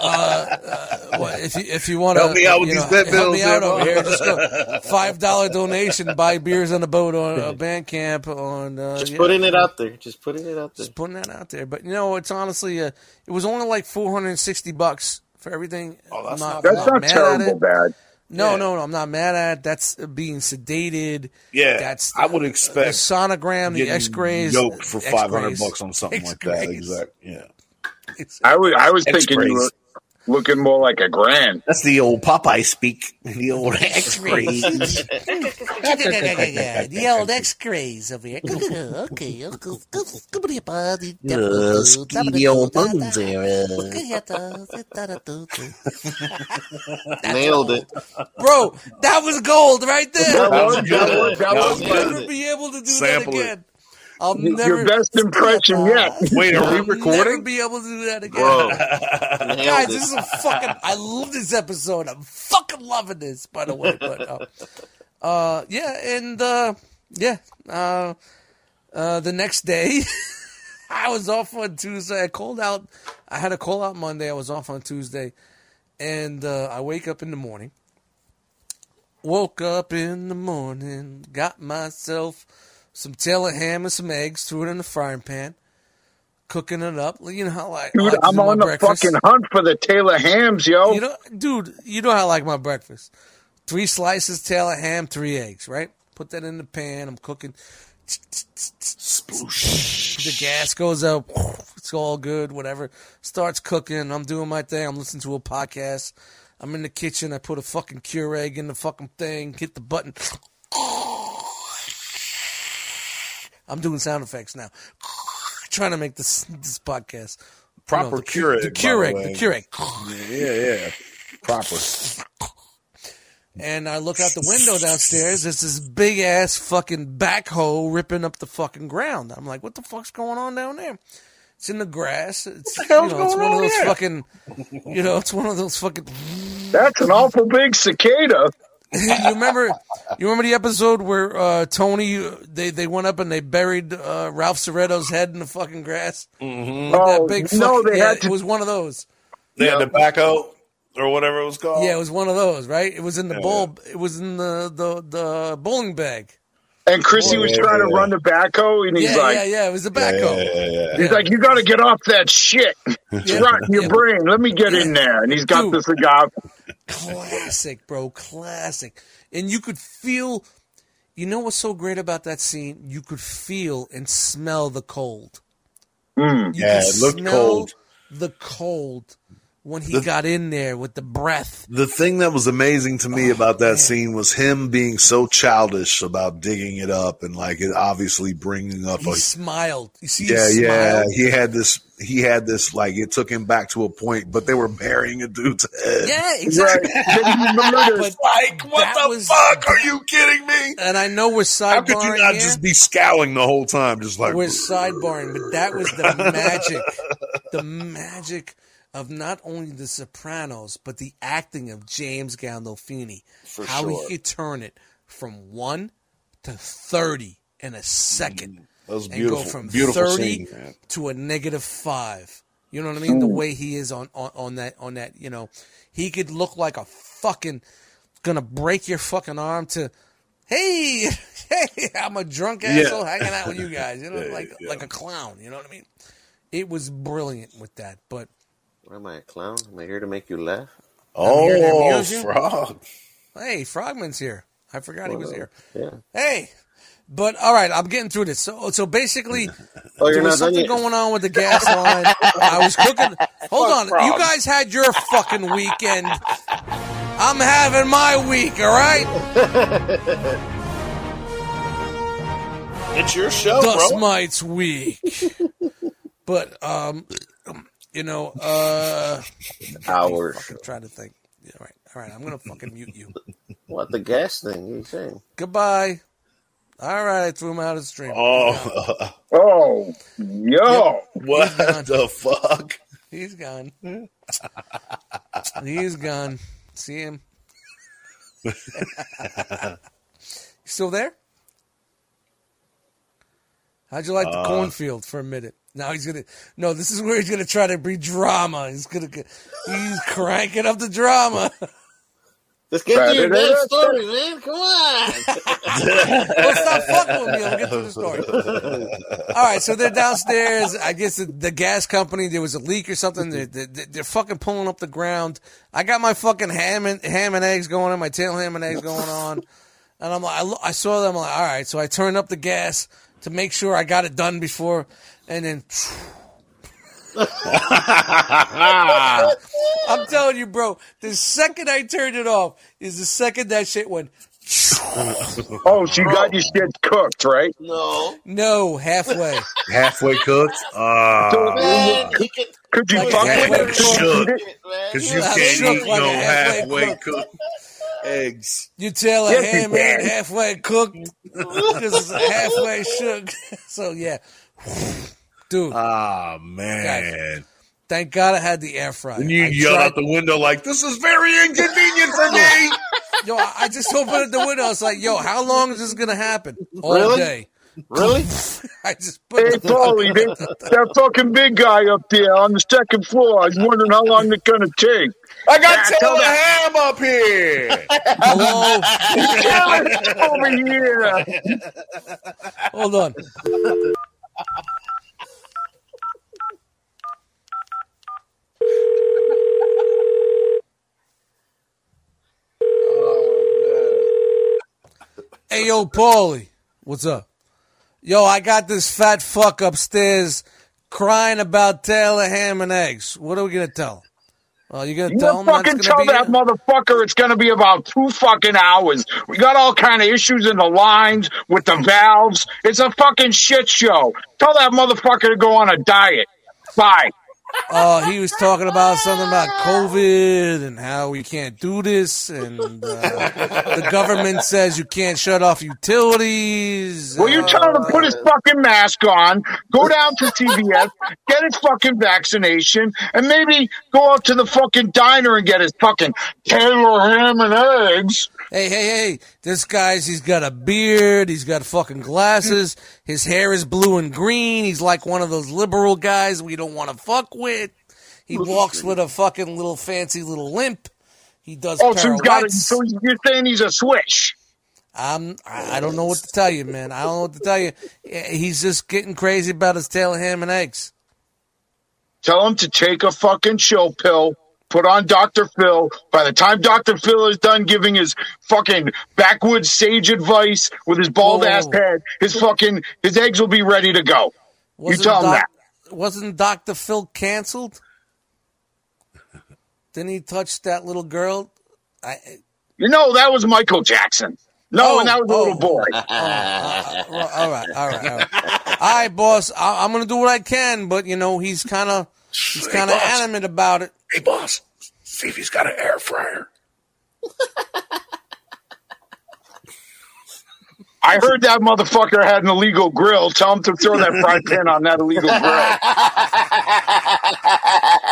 Uh, uh, what, if you if you want to Help me out with you these know, vet help me bills, out over here, just go <laughs> five dollar donation, buy beers on the boat on uh, Bandcamp on. Uh, Just yeah. putting it out there. Just putting it out there. Just putting that out there, but you know, it's honestly, uh, it was only like four hundred and sixty bucks for everything. Oh, that's I'm not That's I'm not mad terrible bad. No, Yeah. no, no, I'm not mad at it. That's uh, being sedated. Yeah, that's I would the expect sonogram, the X rays, yoked for five hundred X-rays. bucks on something like that. X-rays. Exactly. Yeah, <laughs> I was, I was thinking you were looking more like a grand. that's the old Popeye speak. The old X-rays. <laughs> <laughs> the old X-rays over here. okay, Nailed it. Bro, that was gold right there. That That was was, good. that was, that That was was I'll good. never be able to do Sample that it. again. I'll never. your best impression yet. Wait, are we I'll never recording? be able to do that again. Bro. <laughs> Guys, this is a fucking. I love this episode. I'm fucking loving this, by the way. But uh, uh yeah, and uh, yeah, uh, uh, the next day, <laughs> I was off on Tuesday. I called out. I had a call out Monday. I was off on Tuesday, and uh, I wake up in the morning. Woke up in the morning, got myself some Taylor ham and some eggs, threw it in the frying pan, cooking it up. You know how I, Dude, I'm on the breakfast. fucking hunt for the Taylor hams, yo. You know, dude, you know how I like my breakfast. Three slices Taylor ham, three eggs, right? Put that in the pan. I'm cooking. The gas goes up. It's all good, whatever. Starts cooking. I'm doing my thing. I'm listening to a podcast. I'm in the kitchen. I put a fucking Keurig in the fucking thing. Hit the button. I'm doing sound effects now. <laughs> Trying to make this this podcast. Proper the, Keurig, The the Keurig. The Keurig. Yeah, yeah, proper. And I look out the window downstairs. There's this big ass fucking backhoe ripping up the fucking ground. I'm like, what the fuck's going on down there? It's in the grass. It's you hell's know, it's one of those here? fucking, you know, it's one of those fucking. That's an awful big cicada. You remember, you remember the episode where uh, Tony they they went up and they buried uh, Ralph Cifaretto's head in the fucking grass. Mm-hmm. That Oh, big no, fucking- they yeah, had It was one of those. They had tobacco or whatever it was called. Yeah, it was one of those. Right? It was in the Yeah, bowl. It was in the the the bowling bag. And Chrissy was yeah, trying to run the backhoe, and he's Yeah, like, yeah, yeah. It was the yeah, backhoe. yeah, yeah, yeah. he's like, you got to get off that shit. It's Yeah. rotting your Yeah. brain. Let me get in there. And he's got Dude. the cigar. Classic, bro, classic. And you could feel. You know what's so great about that scene? You could feel and smell the cold. Mm. You Yeah, could it looked smell cold. The cold when he The- got in there with the breath. The thing that was amazing to me oh, about that Oh, man. scene was him being so childish about digging it up and like it obviously bringing up He a smiled. You see, yeah, he yeah. He had this. He had this. Like it took him back to a point, but they were burying a dude's head. Yeah, Right. exactly. <laughs> Then you murder. But Like what the was- fuck? Are you kidding me? and I know we're How could you not here. just be scowling the whole time, just like we're sidebarring, but that was the magic, the <laughs> magic of not only The Sopranos, but the acting of James Gandolfini. For how sure. he could turn it from one to thirty in a second, mm-hmm. that was and go from thirty scene, to a negative five. You know what I mean? The way he is on, on on that on that, you know, he could look like a fucking gonna break your fucking arm to. Hey, <laughs> hey! I'm a drunk Yeah. asshole hanging out with you guys. You know, <laughs> Yeah, like yeah. like a clown. You know what I mean? It was brilliant with that. But Am I a clown? Am I here to make you laugh? here to Oh, amuse you. frog! <laughs> hey, Frogman's here. I forgot he was here. Yeah. Hey, but all right, I'm getting through this. So so basically, <laughs> Oh, there you're was not something going on with the <laughs> gas line. I was cooking. Hold on, Frog. you guys had your fucking weekend. I'm having my week. All right, It's your show, Dust bro. Mites week. But um, you know, uh, Hours. fucking trying to think. Yeah, all right, all right. I'm gonna fucking mute you. What the gas thing? You saying? Goodbye. All right, I threw him out of the stream. Oh, Oh, yo. what the fuck? He's gone. <laughs> He's gone. See him? you still there? How'd you like the Uh. cornfield for a minute? Now he's gonna. No, this is where he's gonna try to bring drama. He's gonna. get- He's cranking up the drama. Let's get to your damn story, man. Come on. Well, stop fucking with me. I'll get to the story. All right, so they're downstairs. I guess the, the gas company, there was a leak or something. They're, they're, they're fucking pulling up the ground. I got my fucking ham and, ham and eggs going on, my tail ham and eggs going on. And I'm like, I, lo- I saw them. I'm like, all right. So I turned up the gas to make sure I got it done before. And then <laughs> I'm telling you, bro, the second I turned it off is the second that shit went. Oh, so you got your shit cooked, right? No. No, halfway. Halfway cooked? Ah, So- Man, you can Could you Like fuck with it? cooked. Should. man. because You you know, I'm can't shook eat like no halfway halfway cooked. cooked eggs. You tell a Yes, ham man halfway cooked <laughs> because it's halfway shook. <laughs> So yeah, dude. Ah man! thank God I had the air fryer. And you I yell tried- out the window like, "This is very inconvenient for me." <laughs> Yo, I I just opened the window. I was like, yo, how long is this gonna happen? All Really? day. Really? <laughs> I just put Hey, Paulie, they, that fucking big guy up there on the second floor. I was wondering how long it's gonna take. I got Yeah, tell Taylor Ham up here. hello. <laughs> Over here. Hold on. Oh, hey, yo, Paulie. What's up? Yo, I got this fat fuck upstairs crying about Taylor ham and eggs. What are we to tell? Oh, you to You tell fucking tell be that here? motherfucker it's gonna be about two fucking hours. We got all kind of issues in the lines with the valves. It's a fucking shit show. Tell that motherfucker to go on a diet. Bye. Uh, he was talking about something about COVID and how we can't do this, and uh, the government says you can't shut off utilities. Well, you Uh, tell him to put his fucking mask on, go down to CVS, get his fucking vaccination, and maybe go out to the fucking diner and get his fucking Taylor ham and eggs. Hey, hey, hey! This guy's he's got a beard. He's got fucking glasses. His hair is blue and green. He's like one of those liberal guys we don't want to fuck with. He walks with a fucking little fancy little limp. He does Oh, so he's got. So you're saying he's a swish? I'm, I I don't know what to tell you, man. I don't know what to tell you. He's just getting crazy about his Taylor ham and eggs. Tell him to take a fucking chill pill put on Dr. Phil. By the time Dr. Phil is done giving his fucking backwoods sage advice with his bald ass head, his fucking his eggs will be ready to go. You tell him that. Wasn't Dr. Phil canceled? Didn't he touch that little girl? I, You know, that was Michael Jackson. No, Oh, and that was a oh. little boy. uh, all right, all right, all right. All right, boss. I, I'm gonna do what I can, but you know he's kind of he's Hey, kind of boss. animate about it. Hey, boss, see if he's got an air fryer. I heard that motherfucker had an illegal grill. Tell him to throw that fry pan on that illegal grill. <laughs>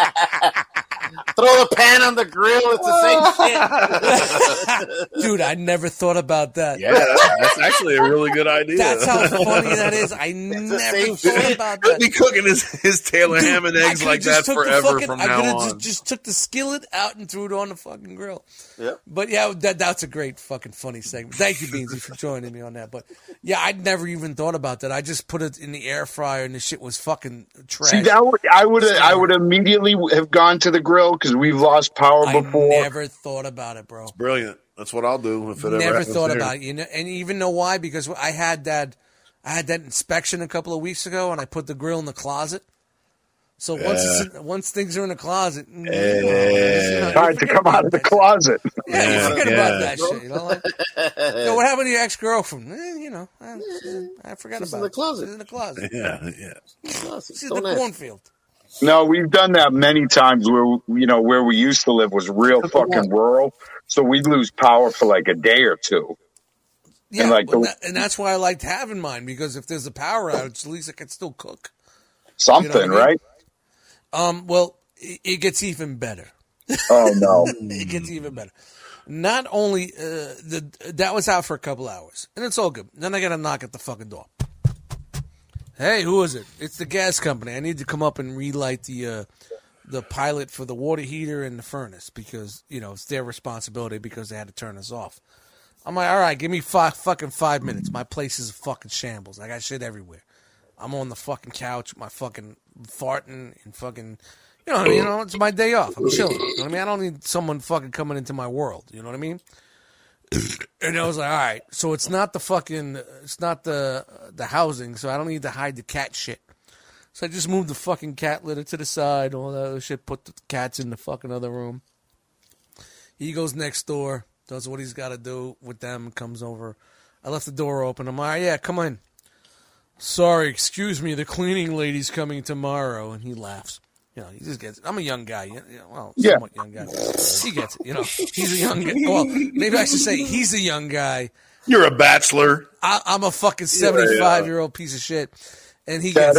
Throw the pan on the grill. It's the same <laughs> shit. <laughs> Dude, I never thought about that. Yeah, that's, that's actually a really good idea. That's how funny that is. <laughs> I the never thought shit. about He'll that. be cooking his, his Taylor Dude, ham and I eggs coulda like just that took the forever fucking- from I now coulda on. Just, just took the skillet out and threw it on the fucking grill. Yep. But yeah, that that's a great fucking funny segment. Thank you, Beansy, for joining me on that. But yeah, I'd never even thought about that. I just put it in the air fryer and the shit was fucking trash. See, that would, I would I would immediately have gone to the grill because we've lost power I before. never thought about it, bro. Brilliant. That's what I'll do if it ever Never thought here. about it. You know, and even know why? Because I had that, I had that inspection a couple of weeks ago, and I put the grill in the closet. So once it's in, once things are in the closet, you know, you know, Hard to come out of the closet. shit. Yeah, you forget yeah. about that shit. You know, like, <laughs> yo, what happened to your ex girlfriend? Eh, you know, I, I forgot She's about in the it. closet. <laughs> She's in the closet. Yeah, yeah. She's in Don't the cornfield. No, we've done that many times where you know where we used to live was real fucking rural, so we'd lose power for like a day or two. Yeah, and, like the- that- and that's why I liked having mine because if there's a power outage, at least I can still cook. Something, You know I mean? right? Um, well, it, it gets even better. Oh no. <laughs> it gets even better. Not only uh, the that was out for a couple hours, and it's all good. Then I got a knock at the fucking door. Hey, who is it? It's the gas company. I need to come up and relight the uh, the pilot for the water heater and the furnace because you know it's their responsibility because they had to turn us off. I'm like, all right, give me five fucking five minutes. My place is a fucking shambles. I got shit everywhere. I'm on the fucking couch, my fucking farting and fucking, you know, what I mean? you know, it's my day off. I'm chilling. You know what I mean? I don't need someone fucking coming into my world. You know what I mean? And I was like, all right, so it's not the fucking, it's not the the housing, so I don't need to hide the cat shit. So I just moved the fucking cat litter to the side, all that other shit, put the cats in the fucking other room. He goes next door, does what he's got to do with them, comes over. I left the door open. I'm like, yeah, come on. Sorry, excuse me, the cleaning lady's coming tomorrow. And he laughs. You know, he just gets it. I'm a young guy. You know, well, Yeah. somewhat young guy. He gets it. You know, he's a young guy. Well, maybe I should say he's a young guy. You're a bachelor. I, I'm a fucking 75 year old piece of shit. And he gets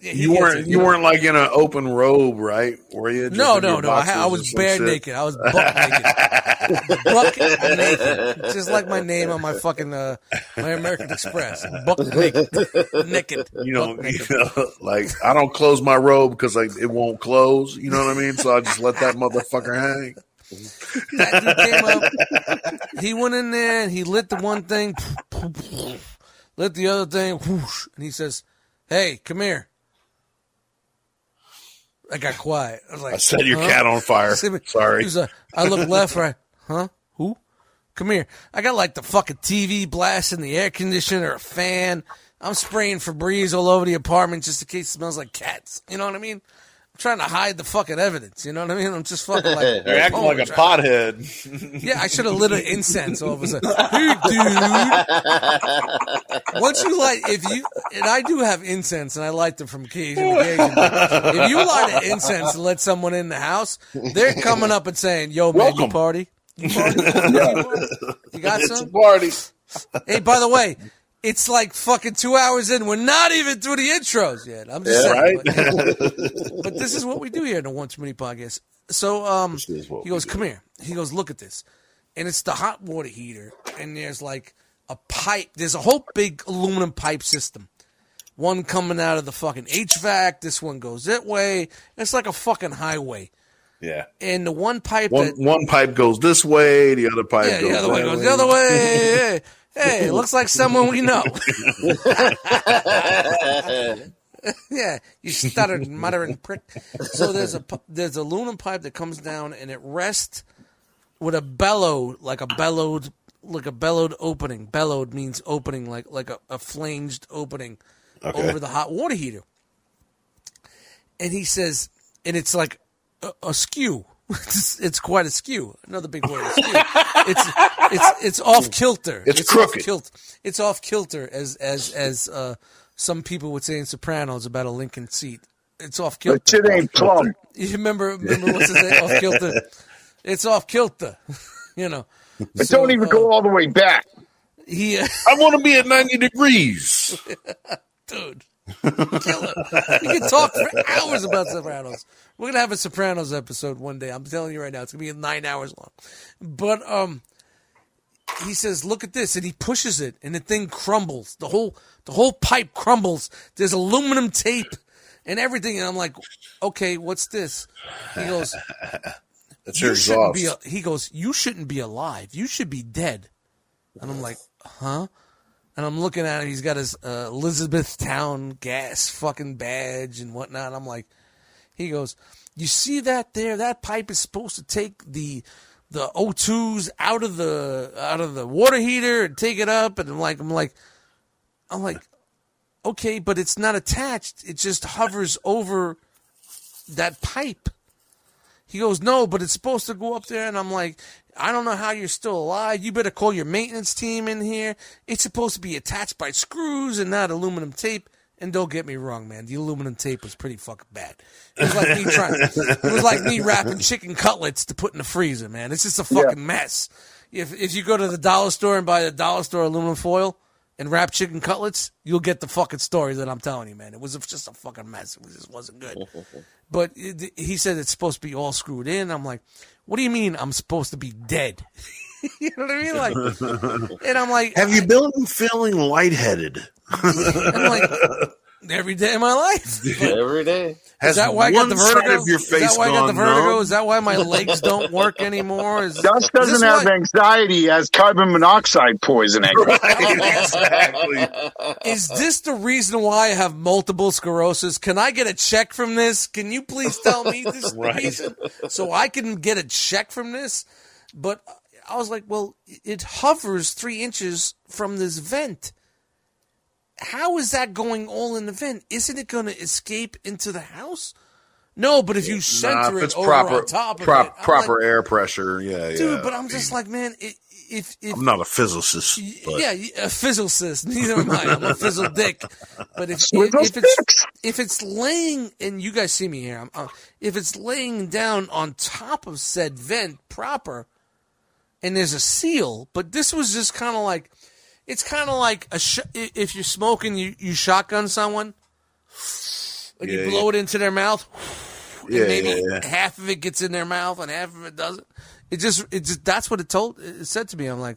you weren't you weren't like in an open robe, right? Were you? No, no, no. I, I was bare naked. I was buck naked. buck naked. Just like my name on my fucking uh, my American Express. Buck naked. naked. You know, Buck you know, like I don't close my robe because like it won't close. You know what I mean? So I just let that motherfucker hang. That dude came up. He went in there and he lit the one thing, lit the other thing, whoosh, and he says, "Hey, come here." I got quiet. I was like, I set your "Huh?" cat on fire. Sorry. Like, uh, I look left, right. Huh? Who? Come here. I got like the fucking TV blasting, the air conditioner, a fan. I'm spraying Febreze all over the apartment just in case it smells like cats. You know what I mean? I'm trying to hide the fucking evidence. You know what I mean? I'm just fucking like. <laughs> You're acting like a trying- pothead. Yeah, I should have lit an incense all of a sudden. <laughs> Hey, dude. Once you light, if you, and I do have incense and I light them from occasion to occasion. If you light an incense and let someone in the house, they're coming up and saying, yo, man, you Welcome. party? You party? <laughs> You, party? You got it's a some? party. Hey, by the way, it's like fucking two hours in. We're not even through the intros yet. I'm just Yeah, saying. right? But, <laughs> but this is what we do here in the One Too Many podcast. So um, he goes, do. "Come here." He goes, "Look at this," and it's the hot water heater, and there's like a pipe. There's a whole big aluminum pipe system. One coming out of the fucking HVAC. This one goes that way. It's like a fucking highway. Yeah. And the one pipe One that one pipe goes this way, the other pipe yeah, goes the other way goes the other way. Hey, it looks like someone we know. <laughs> yeah, you stuttered, muttering prick. So there's a there's a aluminum pipe that comes down and it rests with a bellow, like a bellowed, like a bellowed opening. Bellowed means opening, like like a, a flanged opening Okay. over the hot water heater. And he says, and it's like a, a skew. <laughs> It's, it's quite a skew. Another big word. A skew. it's it's it's off kilter. It's off crooked. kilt- It's off kilter, as as as uh, some people would say in Sopranos about a Lincoln seat. It's off kilter. shit ain't plumb. You remember remember what's his name? Off kilter. It's off kilter. <laughs> you know. It So, don't even uh, go all the way back. He, uh, I want to be at 90 degrees. <laughs> dude. Killer. We can talk for hours about Sopranos. We're gonna have a Sopranos episode one day. I'm telling you right now, it's gonna be nine hours long. But um, he says, "Look at this," and he pushes it, and the thing crumbles. The whole the whole pipe crumbles. There's aluminum tape and everything, and I'm like, "Okay, what's this?" He goes, That's your "You shouldn't exhaust. be." He goes, "You shouldn't be alive. You should be dead." And I'm like, "Huh?" And I'm looking at him. He's got his uh, Elizabethtown gas fucking badge and whatnot. I'm like, he goes, "You see that there? That pipe is supposed to take the the O2s out of the out of the water heater and take it up." And I'm like, I'm like, I'm like, okay, but it's not attached. It just hovers over that pipe. He goes, no, but it's supposed to go up there. And I'm like, I don't know how you're still alive. You better call your maintenance team in here. It's supposed to be attached by screws and not aluminum tape. And don't get me wrong, man. The aluminum tape was pretty fucking bad. It was like me <laughs> trying. It was like me wrapping chicken cutlets to put in the freezer, man. It's just a fucking mess. If if you go to the dollar store and buy the dollar store aluminum foil and wrap chicken cutlets, you'll get the fucking story that I'm telling you, man. It was just a fucking mess. It just wasn't good. <laughs> But it, he said it's supposed to be all screwed in. I'm like, what do you mean I'm supposed to be dead? <laughs> you know what I mean? Like, <laughs> and I'm like, Have you been feeling lightheaded? I'm like, every day of my life. <laughs> Every day. Has is that why I got the vertigo? of your is that why I got the vertigo? numb? Is that why my legs don't work anymore? Is, <laughs> Dust doesn't this have why- anxiety, he has carbon monoxide poisoning. <laughs> exactly. Is this the reason why I have multiple sclerosis? Can I get a check from this? Can you please tell me this Right. reason so I can get a check from this? But I was like, well, it hovers three inches from this vent. How is that going all in the vent? Isn't it going to escape into the house? No, but if you Nah, center if it it's over proper, on top of prop- it, I'm proper like, air pressure. Yeah, yeah. dude. yeah. But I'm just like, man, i- if if I'm not a physicist. But yeah, a physicist. <laughs> Neither am I. I'm a fizzle dick. But if Swizzle if it's if it's laying, and you guys see me here, I'm, uh, if it's laying down on top of said vent proper, and there's a seal, but this was just kind of like, it's kind of like a sh- if you're smoking, you you shotgun someone, and you Yeah, blow it into their mouth. and Yeah, maybe yeah, yeah. half of it gets in their mouth and half of it doesn't. It just, it just, that's what it told, it said to me. I'm like,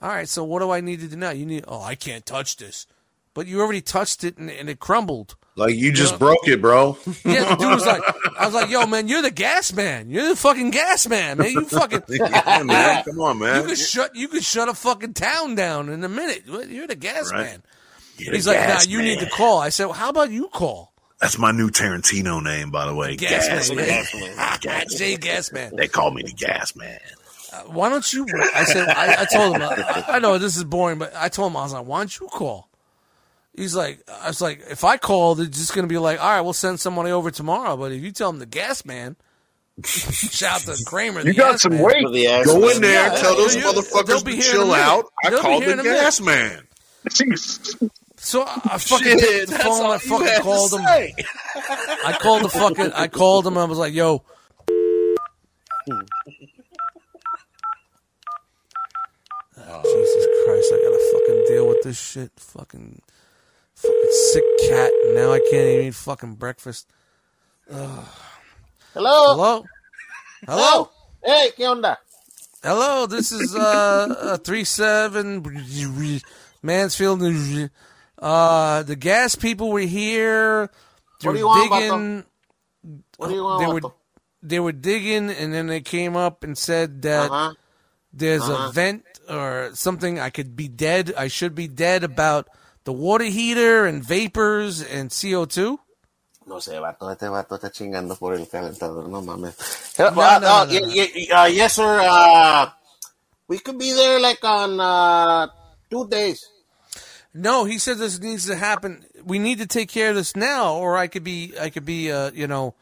all right, so what do I need to do now? You need, oh, I can't touch this. But you already touched it and, and it crumbled. Like you just broke it, bro. Yeah, the dude was like, <laughs> I was like, yo, man, you're the gas man. You're the fucking gas man, man. You fucking, <laughs> yeah, man. <laughs> Come on, man. you could shut, you could shut a fucking town down in a minute. You're the gas Right. man. You're He's like, nah, you need to call. I said, well, how about you call? That's my new Tarantino name, by the way. Gas, Gas, man. man. Gas. Jay Gas Man. They call me the Gas Man. Uh, why don't you? I said, I, I told him, I, I know this is boring, but I told him, I was like, why don't you call? He's like, I was like, if I call, they're just going to be like, all right, we'll send somebody over tomorrow. But if you tell them the gas man, <laughs> shout to Kramer, You the got some man. weight. The Go man. in there, Yeah, tell those you- motherfuckers be to here in a chill out. I They'll called the in a minute. Gas Man. So I, I <laughs> fucking Shit, the phone. I fucking called him. I called the fucking. I called him. I was like, yo. Oh, <laughs> Jesus Christ! I gotta fucking deal with this shit. Fucking, fucking sick cat. Now I can't even eat fucking breakfast. Hello. Hello, hello, Hey, ¿qué onda? hello. This is uh, uh three seven Mansfield. Uh, the gas people were here. They What do you were want, digging. What do you want? They were they were digging, and then they came up and said that Uh-huh. there's Uh-huh. a vent or something. I could be dead. I should be dead about the water heater and vapors and CO two. No sé, vato, este vato está chingando por el calentador, no mames. No, Uh, no, uh, no, no, no. uh, yes, sir. Uh, we could be there like on uh, two days. No, he said this needs to happen. We need to take care of this now, or I could be, I could be, uh, you know,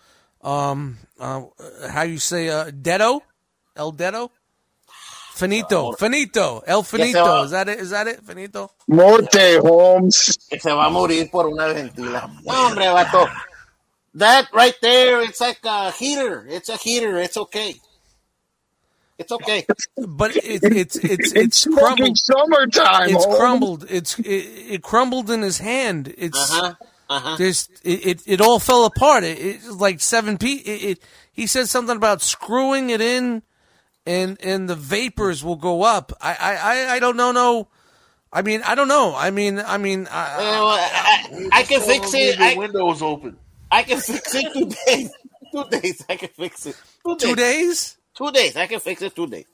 um, uh, how you say, uh, deado, el deado, finito, finito, el finito. Is that it? Is that it? Finito. Morte, Holmes. Que se va a morir por una ventila. <laughs> No, hombre, vato. That right there, it's like a heater. It's a heater. It's okay. It's okay. But it, it's it's It's it's fucking crumbled. summertime. It's Holmes. crumbled. It's it, it crumbled in his hand. It's Uh-huh. Uh-huh. there's it, it, it all fell apart. It, it's like seven p. It, it he said something about screwing it in, and and the vapors will go up. I I I, I don't know. No, I mean I don't know. I mean I mean I, Well, I, I can fix it. The I, windows open. I can fix it two <laughs> days. Two days. I can fix it. Two days. two days. Two days. I can fix it two days.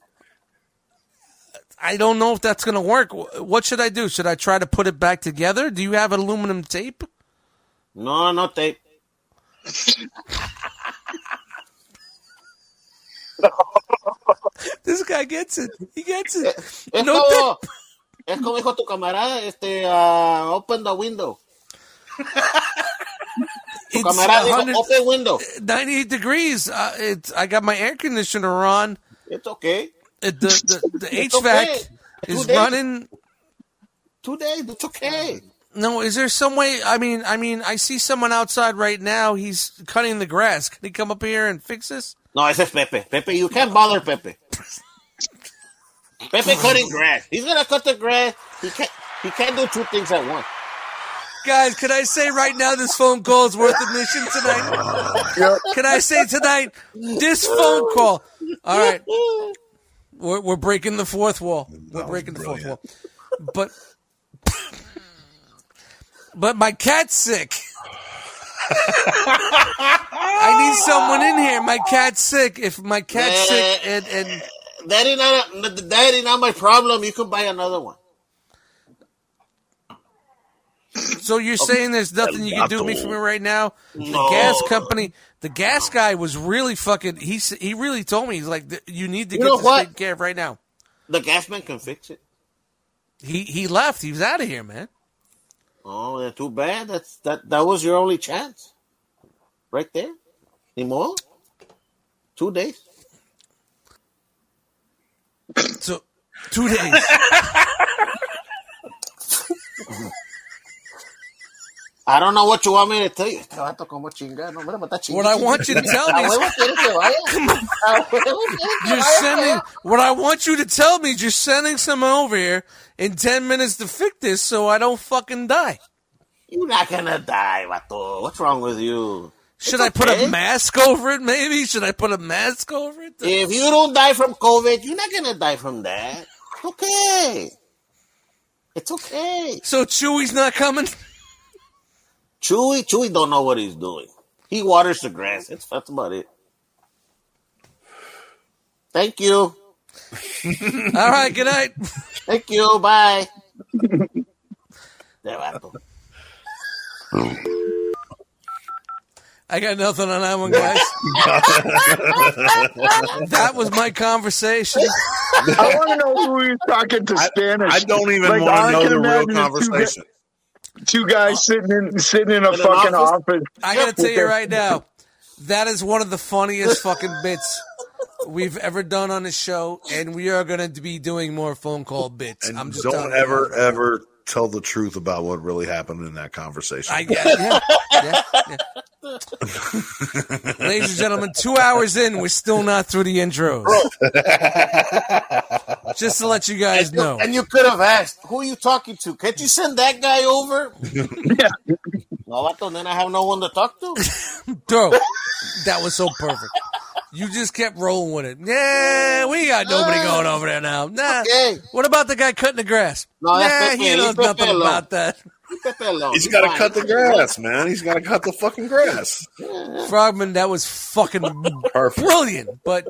I don't know if that's gonna work. What should I do? Should I try to put it back together? Do you have aluminum tape? No, no tape. <laughs> <laughs> <laughs> This guy gets it. He gets it. Es No como, es como dijo tu camarada, este, uh, open the window. <laughs> Tu camarada dijo, 100 open window. 98 degrees. Uh, it's I got my air conditioner on. It's okay. It, the the, the <laughs> It's HVAC okay. is days. running. Two days. It's okay. No, is there some way? I mean, I mean, I see someone outside right now. He's cutting the grass. Can he come up here and fix this? No, ese es Pepe. Pepe, you can't bother Pepe. Pepe <laughs> cutting grass. He's gonna cut the grass. He can't. He can't do two things at once. Guys, can I say right now this phone call is worth admission tonight? <laughs> Can I say tonight this phone call? All right, <laughs> we're, we're breaking the fourth wall. We're was breaking the fourth wall. But but my cat's sick. I need someone in here. My cat's sick. If my cat's sick and and That ain't not. That ain't not my problem. You can buy another one. So you're saying there's nothing you can do me for me right now? The gas company, the gas guy was really fucking. He he really told me he's like, you need to You get this what? taken care of right now. The gas man can fix it. He he left. He was out of here, man. Oh, that's too bad. That's that. That was your only chance, right there. Ni modo. Two days. So two days. <laughs> I don't know what you want me to tell you. Este vato como no, mira, me está chingando. What I want you to tell me is huevo quieres que vaya. <laughs> A huevo quieres que you're sending. What I want you to tell me is you're sending someone over here in ten minutes to fix this, so I don't fucking die. You're not gonna die, vato. What's wrong with you? Should It's I put okay. a mask over it? Maybe should I put a mask over it? If you don't die from COVID, you're not gonna die from that. It's okay. It's okay. So Chewy's not coming. Chewy, Chewy don't know what he's doing. He waters the grass. That's, that's about it. Thank you. <laughs> All right. Good night. Thank you. Bye. De vato. I got nothing on that one, guys. <laughs> that was my conversation. I want to know who he's talking to Spanish. I don't even Like, want I to know can the real imagine the two conversation. Two guys sitting in sitting in a In fucking office? office. I gotta tell you right now, <laughs> that is one of the funniest fucking bits we've ever done on the show, and we are gonna be doing more phone call bits. And I'm just don't telling you. ever, ever tell the truth about what really happened in that conversation. I get yeah, yeah, yeah. Ladies and gentlemen, two hours in, we're still not through the intros. <laughs> Just to let you guys know. And you could have asked, who are you talking to? Can't you send that guy over? <laughs> yeah. No, vato, then I have no one to talk to. <laughs> Bro, that was so perfect. You just kept rolling with it. Yeah, we got nobody ah. going over there now. Nah. Okay. What about the guy cutting the grass? No, nah, Pepe. he knows nothing alone. about that. Pepe alone. He's He's got to cut the grass, man. He's got to cut the fucking grass. <laughs> Frogman, that was fucking Perfect. brilliant. But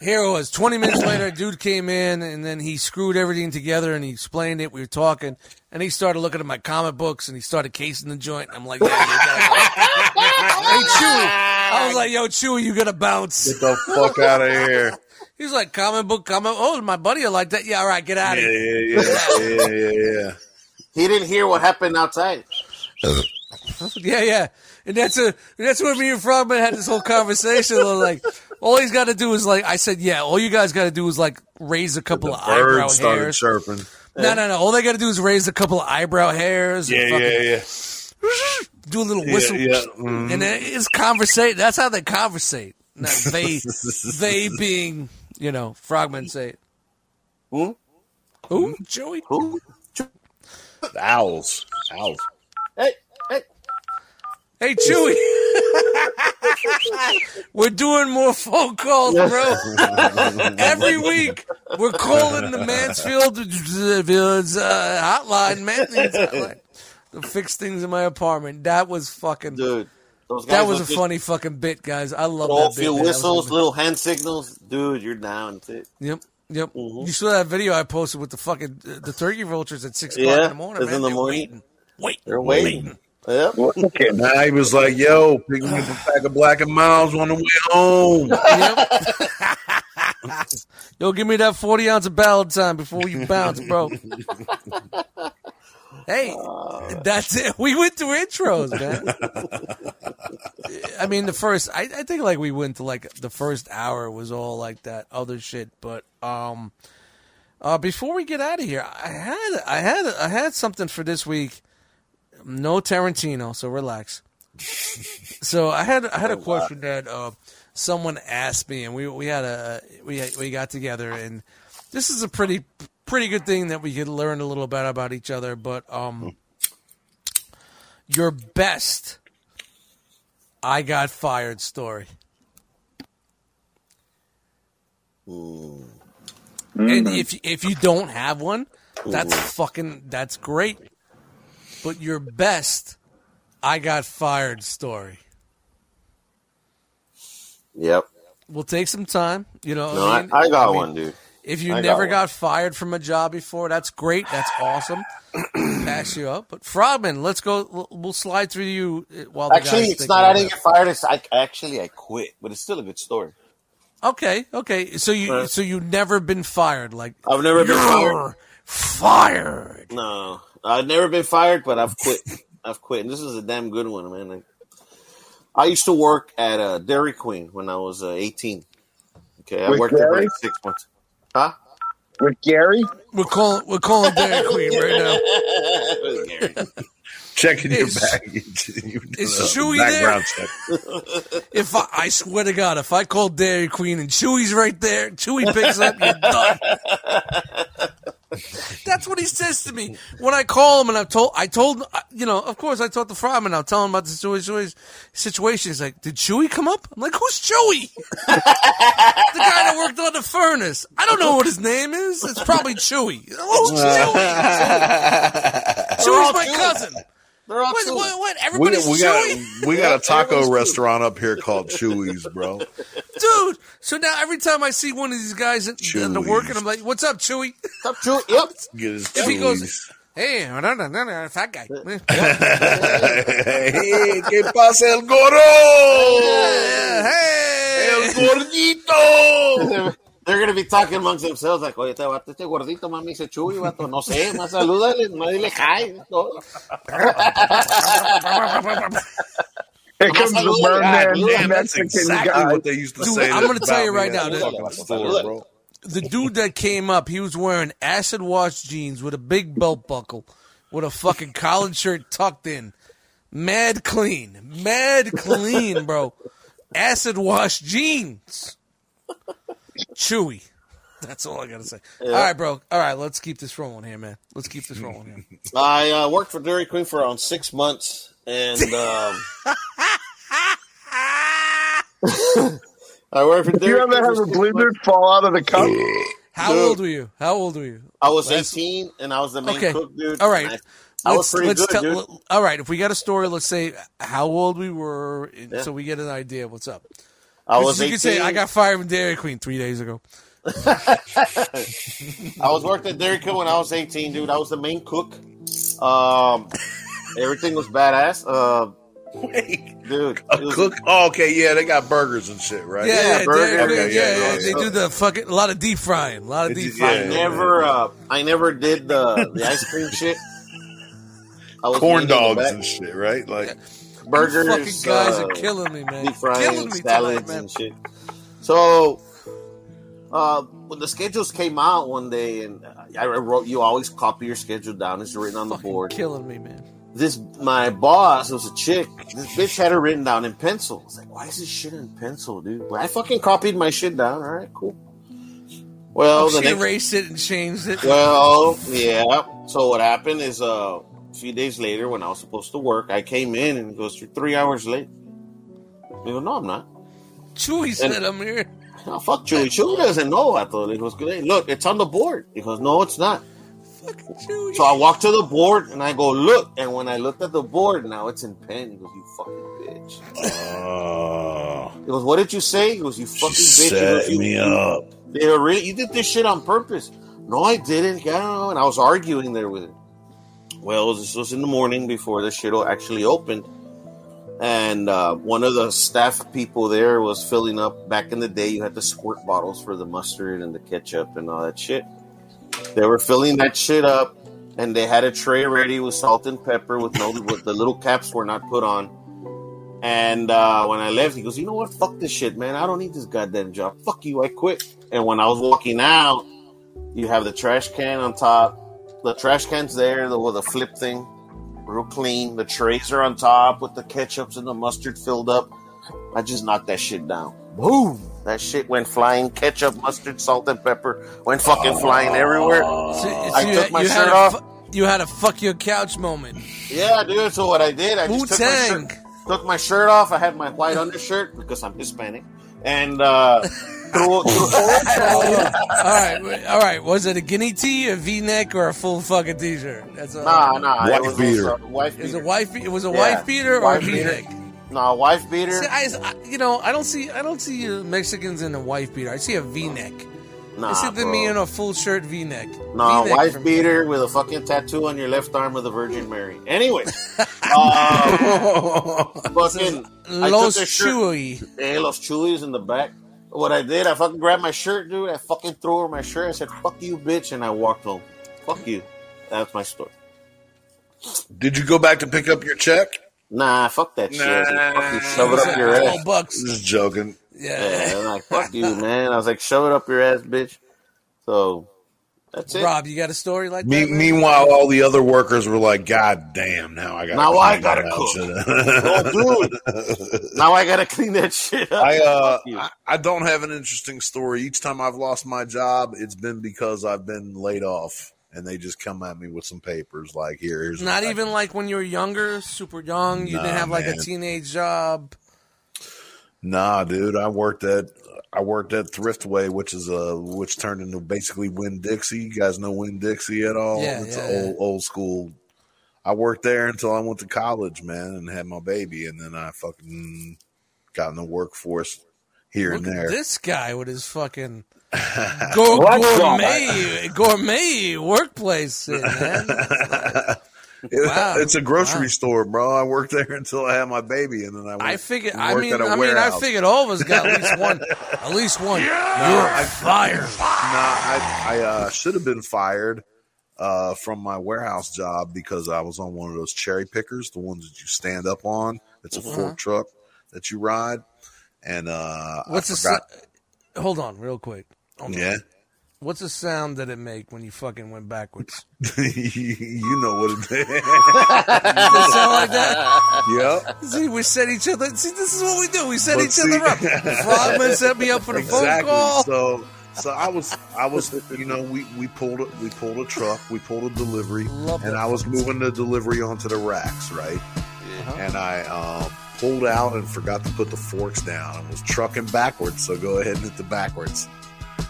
Here it was. Twenty minutes later, a dude came in, and then he screwed everything together, and he explained it. We were talking, and he started looking at my comic books, and he started casing the joint. I'm like, yeah, go. <laughs> hey Chewy, I was like, yo, Chewy, you gotta bounce. Get the fuck out of here. <laughs> He was like, comic book, comic. Oh, my buddy, I like that. Yeah, all right, get out Yeah, of here. yeah, yeah, yeah, yeah, yeah. He didn't hear what happened outside. <laughs> Yeah, yeah. And that's a that's where me and Frogman had this whole conversation. like, all he's got to do is like, I said, yeah, all you guys got to do is like raise a couple The of eyebrow bird started hairs. chirping. No, no, no. All they got to do is raise a couple of eyebrow hairs. Yeah, fucking yeah, yeah. Do a little Yeah, whistle. yeah. mhm. And it's conversate. That's how they conversate. Not they, <laughs> they being, you know, Frogman say. Who? Who? Joey? Who? Owls. Owls. Hey, hey. Hey, Chewy. <laughs> we're doing more phone calls, bro. Every week, we're calling the Mansfield uh, hotline, Mansfield's hotline, to fix things in my apartment. That was fucking. Dude. That was a just funny fucking bit, guys. I love throw that a few man. That was whistles, little hand signals. Dude, you're down. Yep, yep. Mhm. You saw that video I posted with the fucking uh, the turkey vultures at six o'clock Yeah, in the morning. it's man. in the They're morning. waiting, waiting, They're waiting. Yep. Okay. Now he was like, yo, pick me up a pack of Black and Milds on the way home. Yep. <laughs> Yo, give me that 40 ounce of Ballantine before you bounce, bro. <laughs> hey, that's it. We went to intros, man. I mean, the first, I, I think like we went to like the first hour was all like that other shit. But, um, uh, before we get out of here, I had, I had, I had something for this week. No Tarantino, so relax. So I had I had a question that uh, someone asked me, and we we had a we we got together, and this is a pretty pretty good thing that we could learn a little bit about each other. But um, your best I got fired story, and if if you don't have one, that's fucking that's great. But your best I got fired story. Yep. We'll take some time. You know, No, I, I, mean, I got mean, one, dude. If you I never one. got fired from a job before, that's great. That's awesome. <clears throat> Pass you up. But Frogman, let's go. we'll- We'll slide through you uh, while the Actually, guys it's not. I didn't it. get fired. It's I actually I quit, but it's still a good story. Okay, okay. So you Right. so you've never been fired? Like I've never been fired. you're fired. No, I've never been fired, but I've quit. I've quit, and this is a damn good one, man. Like, I used to work at a Dairy Queen when I was uh, 18. Okay, I With worked there for like six months. Huh? With Gary? We're calling we're calling Dairy <laughs> Queen right now. <laughs> Checking your Is- baggage. <laughs> You is Chewy background check. If I, I swear to God, if I call Dairy Queen and Chewy's right there, Chewy picks up, you're done. <laughs> That's what he says to me when I call him, and I've told, I told, uh, you know, of course, I talked to Frogman. I'll tell him about the situation. Situation. He's like, "Did Chewy come up?" I'm like, "Who's Chewy?" <laughs> the guy that worked on the furnace. I don't know what his name is. It's probably Chewy. Who's Chewy? <laughs> Chewy's my cousin. They're all What? Chewy. What? what? Everybody's we Chewy. got we got a <laughs> taco restaurant up here called Chewy's, bro. dude. So now every time I see one of these guys at, that are Chewy's. working, I'm like, "What's up, Chewy?" Stop Chewy. Yep. <laughs> Get his If he goes- Hey, no, no, no, no, fat guy. <laughs> hey, ¿qué pasa el gordo? hey, El gordito. They're gonna be talking amongst themselves like, oye, este vato, este gordito, mami, dice Chuy, vato, no sé, más salúdale, más dile hi. todo. Here comes the merman Damn, that's exactly guy. what they used to Dude, say. I'm gonna tell you right now, the dude. store, bro. the dude that came up, he was wearing acid wash jeans with a big belt buckle, with a fucking collared shirt tucked in, mad clean, mad clean, bro. Acid wash jeans, chewy. That's all I gotta say. All right, bro. All right, let's keep this rolling here, man. Let's keep this rolling here. <laughs> I uh, worked for Dairy Queen for around six months, and um, <laughs> I worked for Do Dairy you ever have a six blizzard months. fall out of the cup? <clears throat> How Dude. old were you? How old were you? I was Last- 18, and I was the main Okay. cook, dude. All right. and I, I was pretty good, tell, dude. All right, if we got a story, let's say how old we were, Yeah. so we get an idea of what's up. I was you 18. could say I got fired from Dairy Queen three days ago. <laughs> I was worked at Dairy Queen when I was 18, dude. I was the main cook. Um, everything was badass. Uh, Wait, dude, a was- cook? Oh, okay, yeah, they got burgers and shit, right? Yeah, Yeah, yeah, burger, Dairy okay, yeah, yeah, yeah, yeah, They do the fucking a lot of deep frying, a lot of It deep is- frying. I never, uh, I never did the the ice cream shit. I was Corn mainly in the dogs and shit, right? Like, burgers. You fucking guys uh, are killing me, man. deep frying killing me salads tonight, and shit. So, uh, when the schedules came out one day, and I wrote, you always copy your schedule down. It's written on the Fucking board. killing me, man. This my boss was a chick. This bitch had it written down in pencil. I was like, why is this shit in pencil, dude? Well, I fucking copied my shit down. All right, cool. Well, Oh, she next erased it and changed it. well, yeah. So what happened is, uh, a few days later, when I was supposed to work, I came in and he goes, "You're three hours late." I go, "No, I'm not." Chewy said I'm here. No, fuck Chewy. Chewy doesn't know. I thought he goes, "Hey, look, it's on the board." He goes, "No, it's not." Fucking Chewy. So I walk to the board and I go, "Look." And when I looked at the board, now it's in pen. He goes, "You fucking bitch." oh, He goes, "What did you say?" He goes, "You fucking she bitch." He goes, set "You- me up. They really, you did this shit on purpose. No, I didn't. Yeah, no. And I was arguing there with him. Well, this was in the morning before the shit actually opened. And uh, one of the staff people there was filling up. Back in the day, you had the squirt bottles for the mustard and the ketchup and all that shit. They were filling that shit up, and they had a tray ready with salt and pepper with no, with the little caps were not put on. And uh, when I left, he goes, "You know what? Fuck this shit, man. I don't need this goddamn job. Fuck you. I quit." And when I was walking out, you have the trash can on top. The trash can's there the, with a flip thing, real clean. The trays are on top with the ketchups and the mustard filled up. I just knocked that shit down. Boom! That shit went flying. Ketchup, mustard, salt, and pepper went fucking flying everywhere. So- so I took had- my shirt off. fu- you had a fuck your couch moment. Yeah, dude. So what I did, I just took my, shirt, took my shirt off. I had my white undershirt because I'm Hispanic, and uh, <laughs> threw, threw, <laughs> all right, all right. Was it a guinea tee, a V-neck, or a full fucking t-shirt? That's all. nah, nah. Wife it was beater. also- Wife It was beater. a wife. It was a Yeah, wife beater or wife beater. V-neck. Nah, wife beater. See, I, I- you know, I don't see, I don't see uh, Mexicans in a wife beater. I see a V-neck. Nah, I see them bro. in a full shirt V-neck. Nah, V-neck wife for me. beater with a fucking tattoo on your left arm of the Virgin Mary. Anyway, <laughs> <laughs> uh, fucking I Los took. Chewy. Hey, Los Chulis in the back. What I did, I fucking grabbed my shirt, dude. I fucking threw over my shirt. I said, "Fuck you, bitch," and I walked home. Fuck you. That's my story. Did you go back to pick up your check? Nah, fuck that shit. I said, fuck you, shove it up your ass. Bucks. Just joking. Yeah. Yeah, I'm like, fuck you, man. I was like, shove it up your ass, bitch. So that's it. Rob, you got a story like Me- that? man? meanwhile, all the other workers were like, "God damn! Now I got Now I gotta <laughs> Oh, dude. Now I gotta clean that shit up. I uh, Fuck you. I, I don't have an interesting story. Each time I've lost my job, it's been because I've been laid off, and they just come at me with some papers like, "Here, here's Not even like when you were younger, super young. You Nah, didn't have like a man. teenage job. Nah, dude. I worked at I worked at Thriftway, which is a which turned into basically Winn-Dixie. You guys know Winn-Dixie at all? Yeah, it's yeah, an yeah. old old school. I worked there until I went to college, man, and had my baby, and then I fucking got in the workforce here Look and at there. this guy with his fucking <laughs> go- gourmet gourmet workplace, man. <laughs> It- Wow. It's a grocery Wow. store, bro. I worked there <laughs> until I had my baby, and then I went, I figured. I mean, at a I mean, I figured all of us got at least <laughs> one. At least one. You're fired. Nah, I, I uh, should have been fired uh, from my warehouse job because I was on one of those cherry pickers, the ones that you stand up on. It's a Uh-huh. fork truck that you ride, and uh, What's I the? forgot. s- Hold on, real quick. Hold on. What's the sound that it make when you fucking went backwards? <laughs> you know what it <laughs> it sound like that? yep. See, we set each other. See, this is what we do. We set But each see- other up. Frogman set me up for the phone call. So, so I was, I was, you know, we we pulled a, we pulled a truck, we pulled a delivery, Love and that I was moving the delivery onto the racks, right? And I um, pulled out and forgot to put the forks down and was trucking backwards. So go ahead and hit the backwards.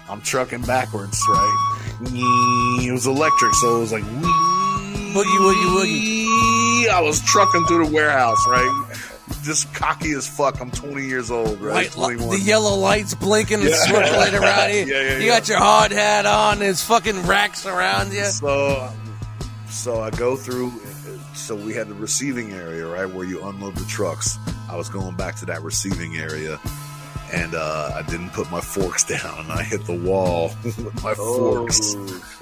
I'm trucking backwards, right? It was electric, so it was like Boogie, woogie, woogie. I was trucking through the warehouse, right? just cocky as fuck. I'm 20 years old, right? White the yellow lights blinking and swirling around you. <laughs> Yeah, yeah, you yeah. got your hard hat on. There's fucking racks around you. So, so I go through. So we had the receiving area, right, where you unload the trucks. I was going back to that receiving area, and uh, I didn't put my forks down, and I hit the wall <laughs> with my forks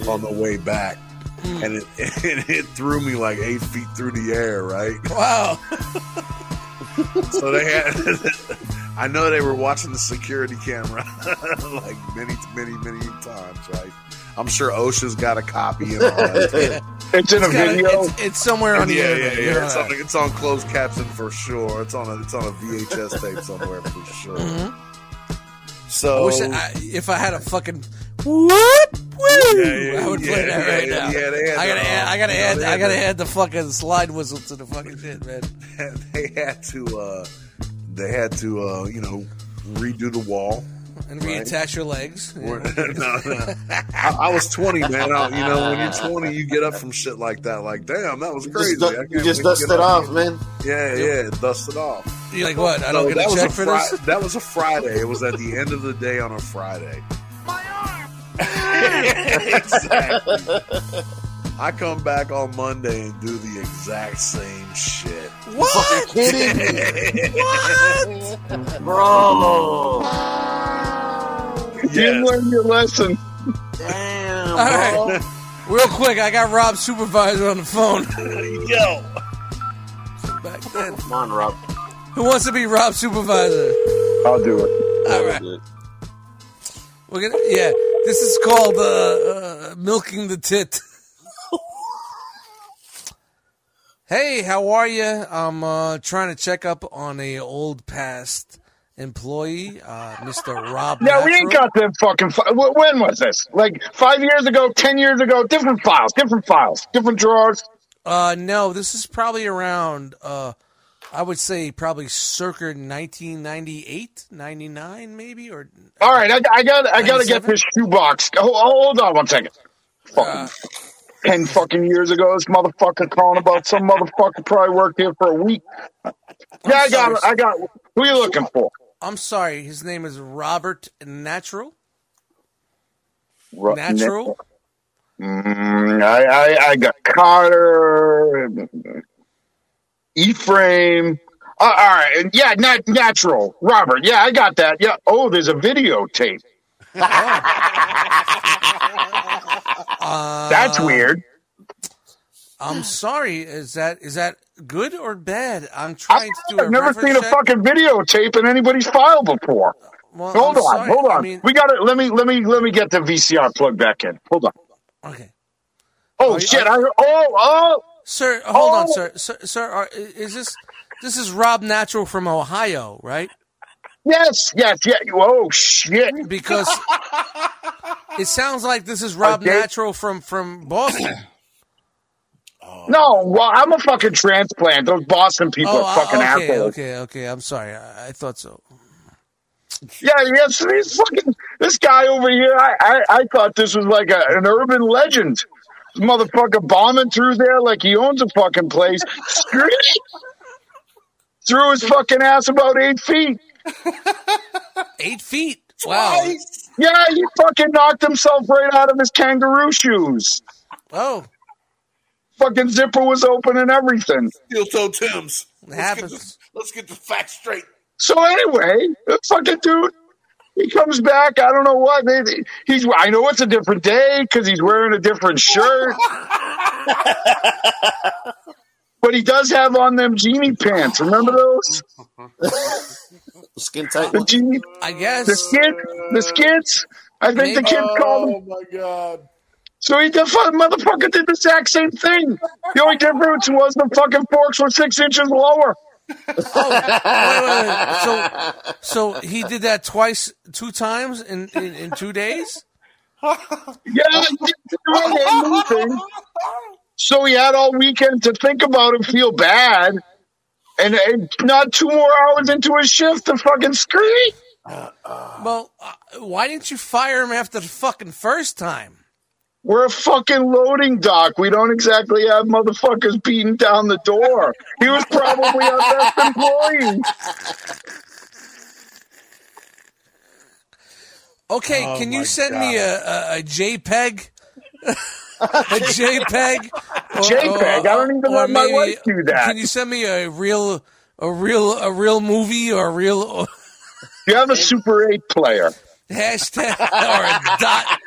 on the way back, and it, <laughs> and it threw me like eight feet through the air, right. Wow. <laughs> So they had. I know they were watching the security camera like many, many, many times, right? I'm sure OSHA's got a copy and all that. <laughs> It's in a It's, got- video. it's, it's somewhere on the yeah, internet. yeah, you know yeah. It's on, it's on closed caption for sure. It's on a it's on a VHS tape somewhere for sure. I So wish I, if I had a fucking what? Woo! Yeah, yeah, I would play yeah, that right yeah, now. yeah, they had I gotta, the, add, I gotta add, I gotta the- add the fucking slide whistle to the fucking shit, man. <laughs> they had to uh, they had to uh, you know redo the wall. And reattach your legs. <laughs> <laughs> no, no. I, I was 20, man. I, you know, when you're 20, you get up from shit like that. Like, damn, that was crazy. Just, I you just wait dust it off, man. Yeah, yeah, dust it off. You're like, what? I don't So get a check a for Fri- this? That was a Friday. It was at the end of the day on a Friday. My arm! <laughs> exactly. I come back on Monday and do the exact same shit. What? <laughs> Kidding me, what? bro? You didn't learn your lesson. Damn, All right. bro. Real quick, I got Rob's supervisor on the phone. <laughs> Yo, Back then. Come on, Rob. Who wants to be Rob's supervisor? I'll do it. All right. We're gonna, yeah, this is called uh, uh, milking the tit. <laughs> hey, how are you? I'm uh, trying to check up on a old past employee, uh, Mr. Rob. Yeah, we ain't got them fucking. Fi- when was this? Like five years ago, ten years ago? Different files, different files, different drawers. Uh, no, this is probably around. Uh, I would say probably circa 1998, 99, maybe, or All right, I, I got, I got to get this shoebox. Hold, hold on one second. Fucking Uh, ten fucking years ago, this motherfucker calling about some motherfucker probably worked here for a week. Yeah, I got, it. I got. Who you looking for? I'm sorry, his name is Robert Natural. Ru- Natural. Mm, I, I, I got Carter, Ephraim. Uh, all right, yeah, nat- natural. Robert, yeah, I got that. Yeah. Oh, there's a videotape. Uh, <laughs> That's um, weird. I'm sorry. Is that is that good or bad? I'm trying to do a I've never seen a fucking videotape in anybody's file before. Well, Hold I'm on, sorry. hold on. I mean, we got to let me let me let me get the VCR plugged back in. Hold on. okay, Oh Are shit! are- I oh oh. sir. Hold on, Oh. sir. Sir, sir are, is this this is Rob Natural from Ohio, right? Yes, yes, yeah. Oh shit! Because it sounds like this is Rob Okay. Natural from from Boston. <clears throat> Oh. No, well, I'm a fucking transplant. Those Boston people Oh, are fucking okay, assholes. okay, okay. I'm sorry. I, I thought so. Yeah, yes, he's fucking this guy over here. I, I, I thought this was like a, an urban legend. This motherfucker bombing through there like he owns a fucking place. Threw his fucking ass about eight feet. <laughs> Eight feet. Wow. Yeah, he fucking knocked himself right out of his kangaroo shoes. Oh, Fucking zipper was open and everything. steel toe Tim's. it happens. Let's get the facts straight. So anyway, the fucking dude, he comes back. I don't know what they- he's. I know it's a different day because he's wearing a different shirt. <laughs> but he does have on them genie pants. Remember those? <laughs> Skin tight. The genie, I the guess. skid, the skids. I think the Maybe- kids called them. Oh my god. So he the fucking motherfucker did the exact same thing. The only difference was the fucking forks were six inches lower. Oh, wait, wait, wait. So, so he did that twice, two times in in, in two days. Yeah, he didn't do anything. So he had all weekend to think about it, feel bad, and, and not two more hours into his shift to fucking scream. Well, uh, why didn't you fire him after the fucking first time? We're a fucking loading dock. We don't exactly have motherfuckers beating down the door. He was probably our best employee. Okay, Oh can you my send me a, a, a JPEG? <laughs> a JPEG? <laughs> Or- JPEG? I don't even or let my maybe- wife do that. Can you send me a real, a real, a real movie or a real You have a Super 8 player. <laughs> hashtag or a dot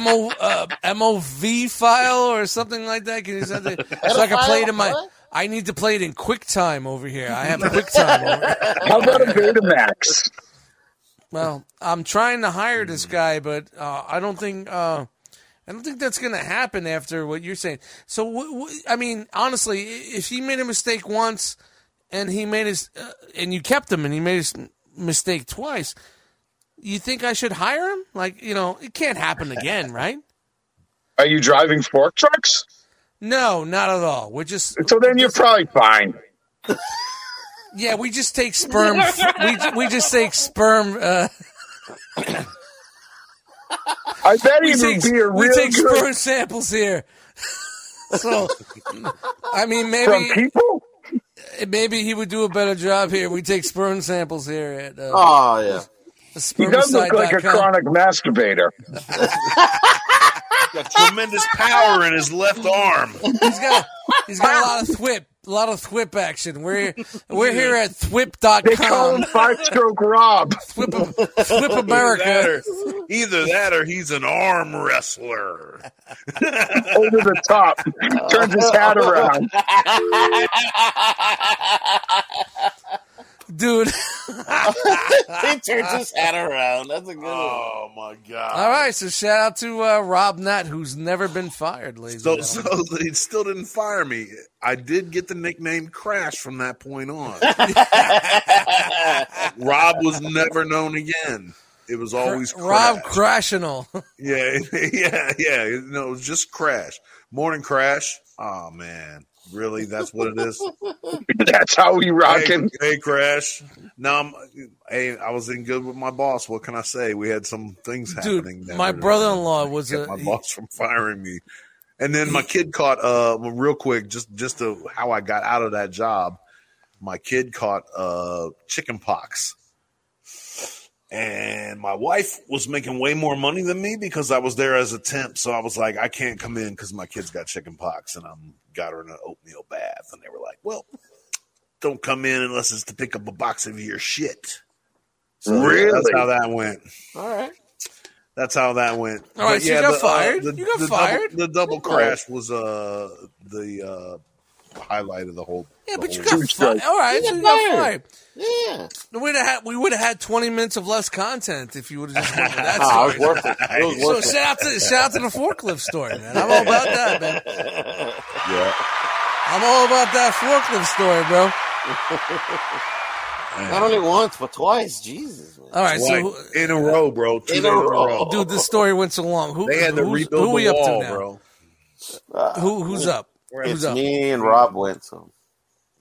mo uh, mov file or something like that? Can you send it <laughs> so I can play it in my? I need to play it in QuickTime over here. I have QuickTime over. How about a Betamax? Well, I'm trying to hire this guy, but uh, I don't think uh, I don't think that's going to happen after what you're saying. So, w- w- I mean, honestly, if he made a mistake once and he made his uh, and you kept him and he made his mistake twice, you think I should hire him? Like, you know, it can't happen again, <laughs> right? Are you driving fork trucks? No, not at all. We're just So then you're probably fine. yeah, we just take sperm. we we just take sperm. Uh, <laughs> I bet we he take, would be a we take good sperm samples here. <laughs> so, I mean, from maybe people. maybe he would do a better job here. We take sperm samples here at uh, Oh yeah. He does look like a spermicide.com. chronic masturbator. Got tremendous power in his left arm. He's got he's got a lot of thwip, a lot of thwip action. We're <laughs> we're here at They call thwip.com. him Five Stroke Rob. Thwip, thwip Either that, America. or, either that or he's an arm wrestler. <laughs> over the top, turns his hat around. <laughs> Dude. <laughs> he turns his hat around. That's a good one. Oh my god! All right, so shout out to uh, Rob Nutt, who's never been fired, ladies So, so gentlemen. they still didn't fire me. I did get the nickname Crash from that point on. <laughs> <laughs> Rob was never known again. It was always Rob Crash. Crashinal. Yeah, yeah, yeah. No, it was just Crash. Morning Crash. Oh man, really? That's what it is. <laughs> That's how we hey, rocking. hey, Crash. No, I'm, hey, I was in good with my boss. What can I say? We had some things happening. Dude, that my brother-in-law was a my boss from firing me. And then my kid caught uh real quick just just to how I got out of that job. My kid caught uh chicken pox. And my wife was making way more money than me because I was there as a temp. So I was like, I can't come in because my kid's got chicken pox and I'm got her in an oatmeal bath. And they were like, Well, don't come in unless it's to pick up a box of your shit. So that's how that went. All right. That's how that went. All right, But so you got the, uh, fired? the- You got the fired? Double, the double crash was uh the uh highlight of the whole. Yeah, the but you got fired. All right, You so you got got fired. fired. Yeah. We'd have had, we would have had 20 minutes of less content if you would have just went with that <laughs> Ah, it was worth it. It was So worth it. shout out to shout out to the forklift story, man. I'm all about that, man. <laughs> yeah. I'm all about that forklift story, bro. <laughs> Not only once, but twice. Jesus. Man. All right, so in a row, bro. Two In days a row. dude, this story went so long. Who They had to who's, rebuild who we the up wall, to now? bro. Who who's up? Who's It's up? me and Rob went. So.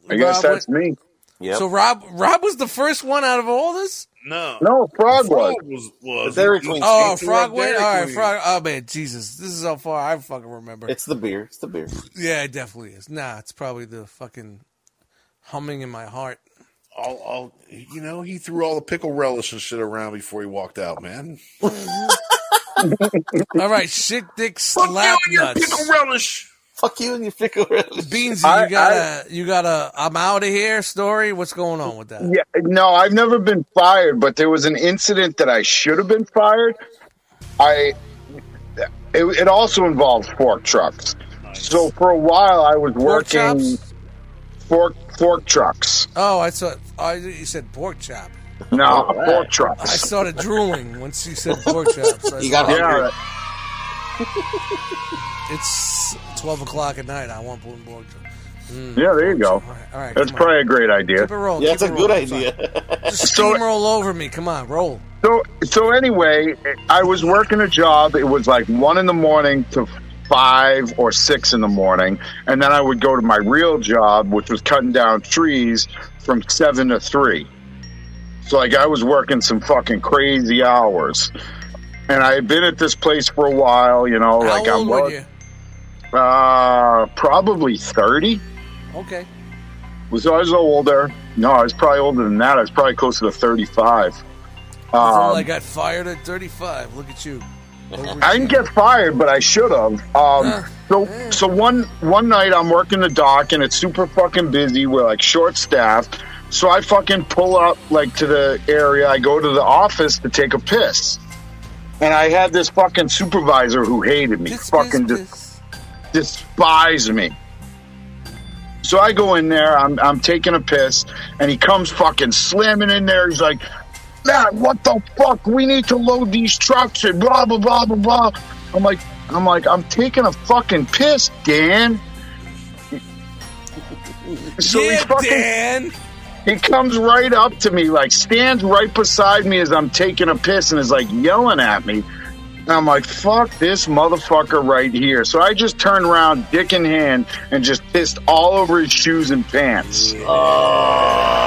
I guess Rob that's went- me. Yep. So Rob Rob was the first one out of all this. No, No, Frog was. Frog was was The Dairy he- Queen. Oh, he Frog threw went. All right, Frog. Oh man, Jesus, this is how far I fucking remember. it's the beer. It's the beer. yeah, it definitely is. Nah, it's probably the fucking humming in my heart. All, all, you know, he threw all the pickle relish and shit around before he walked out, man. <laughs> All right, shit, dick, Fuck slap you and your nuts. pickle relish. Fuck you and your fickle relish. Beansy, I- you got a you got a I'm out of here story. What's going on with that? Yeah, no, I've never been fired, but there was an incident that I should have been fired. I it, it also involves fork trucks. So for a while, I was Pork working chops? fork fork trucks. Oh, I thought Oh, you said pork chop. No, oh, fork trucks. I started drooling once you said pork <laughs> chops. I You got thought, hungry. Yeah, it's twelve o'clock at night. I want pork pork chops. yeah. There you go. All right, all right That's come on. probably a great idea. Keep it rolling. Yeah, keep that's a it good rolling. Idea. <laughs> Just So- steamroll over me. Come on, roll. So so anyway, I was working a job. It was like one in the morning to five or six in the morning, and then I would go to my real job, which was cutting down trees from seven to three. So like I was working some fucking crazy hours. and I had been at this place for a while. You know, How like old I'm were well- you? Uh, probably thirty. Okay. Was I was older? No, I was probably older than that. I was probably closer to thirty-five. Before Um, I got fired at 35. Look at you. I didn't get fired, but I should have. Um, so, so one one night I'm working the dock and it's super fucking busy. We're like short staffed. So I fucking pull up like to the area. I go to the office to take a piss, and I had this fucking supervisor who hated me, Piss, fucking piss, dis- piss. Despised me. So I go in there. I'm I'm taking a piss, and he comes fucking slamming in there. He's like, "Matt, what the fuck? We need to load these trucks and blah blah blah blah blah." I'm like, I'm like, I'm taking a fucking piss, Dan. So he fucking Dan. he comes right up to me, like stands right beside me as I'm taking a piss, and is like yelling at me. And I'm like, fuck this motherfucker right here. So I just turned around, dick in hand, and just pissed all over his shoes and pants. Uh.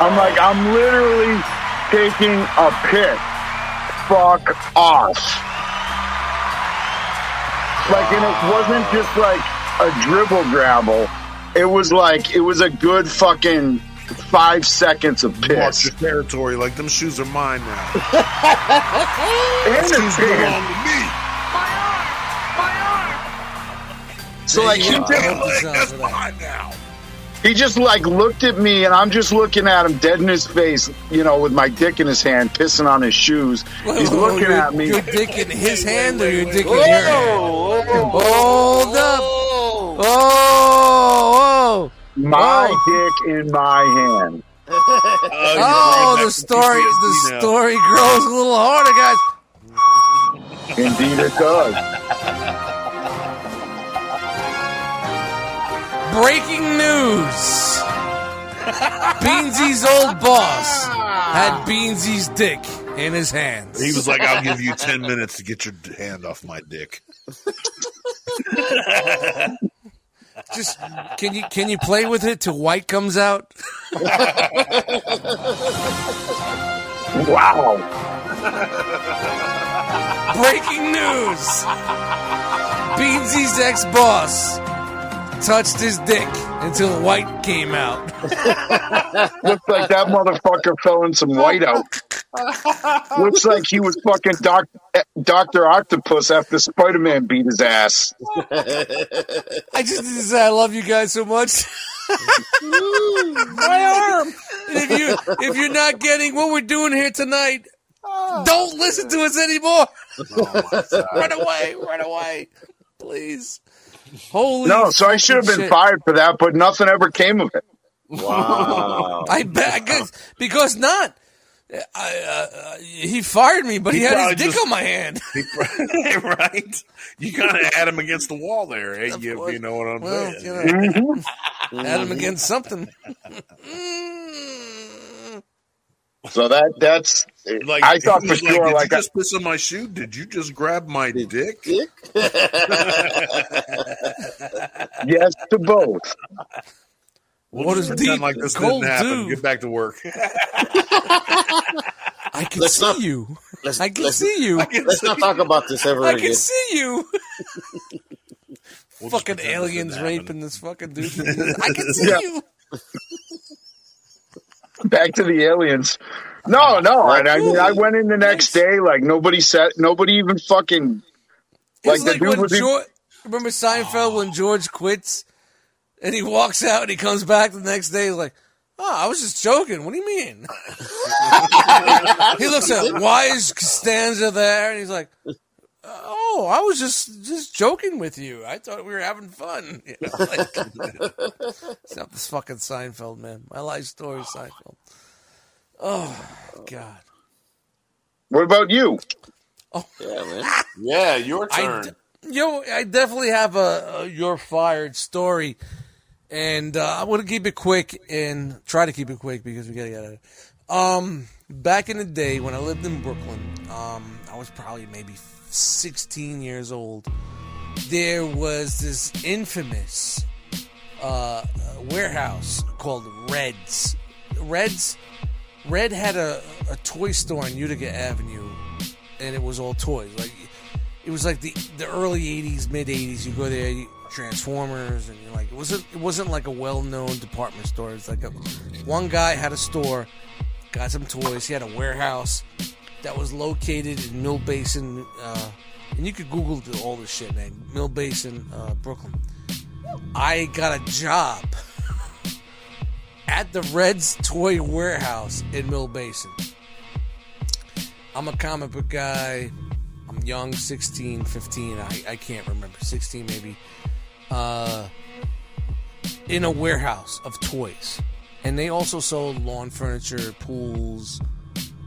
I'm like, I'm literally taking a piss. Fuck off. Like, and it wasn't just like a dribble grabble. It was like, it was a good fucking five seconds of Mark piss. your territory like them shoes are mine now. And the shoes belong to me. So like he just, Like, that's mine now. he just like looked at me and I'm just looking at him dead in his face, you know, with my dick in his hand, pissing on his shoes. He's looking your, at me. Your dick in his hand or your dick in your hand? Hold up. Oh, whoa. My Oh. dick in my hand. Oh, oh the story, the story grows a little harder, guys. Indeed it does. Breaking news. Beansy's old boss had Beansy's dick in his hands. He was like, "I'll give you ten minutes to get your hand off my dick." <laughs> Just can you can you play with it till white comes out? Wow. Breaking news. Beansy's ex-boss touched his dick until white came out. <laughs> Looks like that motherfucker fell in some whiteout. Looks like he was fucking doc- Dr. Octopus after Spider Man beat his ass. I just need to say I love you guys so much. My arm. And if you if you're not getting what we're doing here tonight, don't listen to us anymore. Oh, run away, run away, please. Holy No, so I should have been shit. fired for that, but nothing ever came of it. Wow. <laughs> I bet I guess because not. I, uh, uh, he fired me, but he, He had his dick just- on my hand. <laughs> right? You kind of had him against the wall there. Hey, you, you know what I'm Well, saying? you know, mm-hmm. had him against something. <laughs> Mm. So that that's Like I thought he for was like, sure Did like you I, just piss on my shoe? Did you just grab my dick? Dick? <laughs> yes to both. We'll What pretend deep like this cold didn't happen. do? Get back to work. <laughs> I can Let's see not- you. Let's, I can let's, see you. let's not talk about this ever I again. I can see you. <laughs> We'll fucking aliens raping happen. this fucking dude. I can see Yeah. you. Back to the aliens. No, no. And I mean, I went in the next day like nobody said, nobody even fucking like It's the like dude when was. even- remember Seinfeld when George quits and he walks out and he comes back the next day he's like, "Oh, I was just joking. What do you mean?" <laughs> he looks at why is Costanza there and he's like, "Oh, I was just just joking with you. I thought we were having fun." <laughs> You know, like, <laughs> it's not this fucking Seinfeld, man. My life story, is Seinfeld. Oh God. What about you? Yeah, man. <laughs> Yeah, your I turn. d- yo, I definitely have a, a you're fired story, and uh, I want to keep it quick and try to keep it quick because we gotta get out of it. Um, back in the day when I lived in Brooklyn, um, I was probably maybe 16 years old. There was this infamous uh, warehouse called Reds. Reds, Red had a, a toy store on Utica Avenue and it was all toys. Like it was like the the early '80s, mid '80s. You go there, you, Transformers, and you're like, it wasn't it wasn't like a well known department store. It's like a one guy had a store, got some toys. He had a warehouse that was located in Mill Basin, uh, and you could Google all this shit, man. Mill Basin, uh, Brooklyn. I got a job at the Reds Toy Warehouse in Mill Basin. I'm a comic book guy. I'm young, 16, 15. I, I can't remember. 16 maybe. Uh, in a warehouse of toys. And they also sold lawn furniture, pools,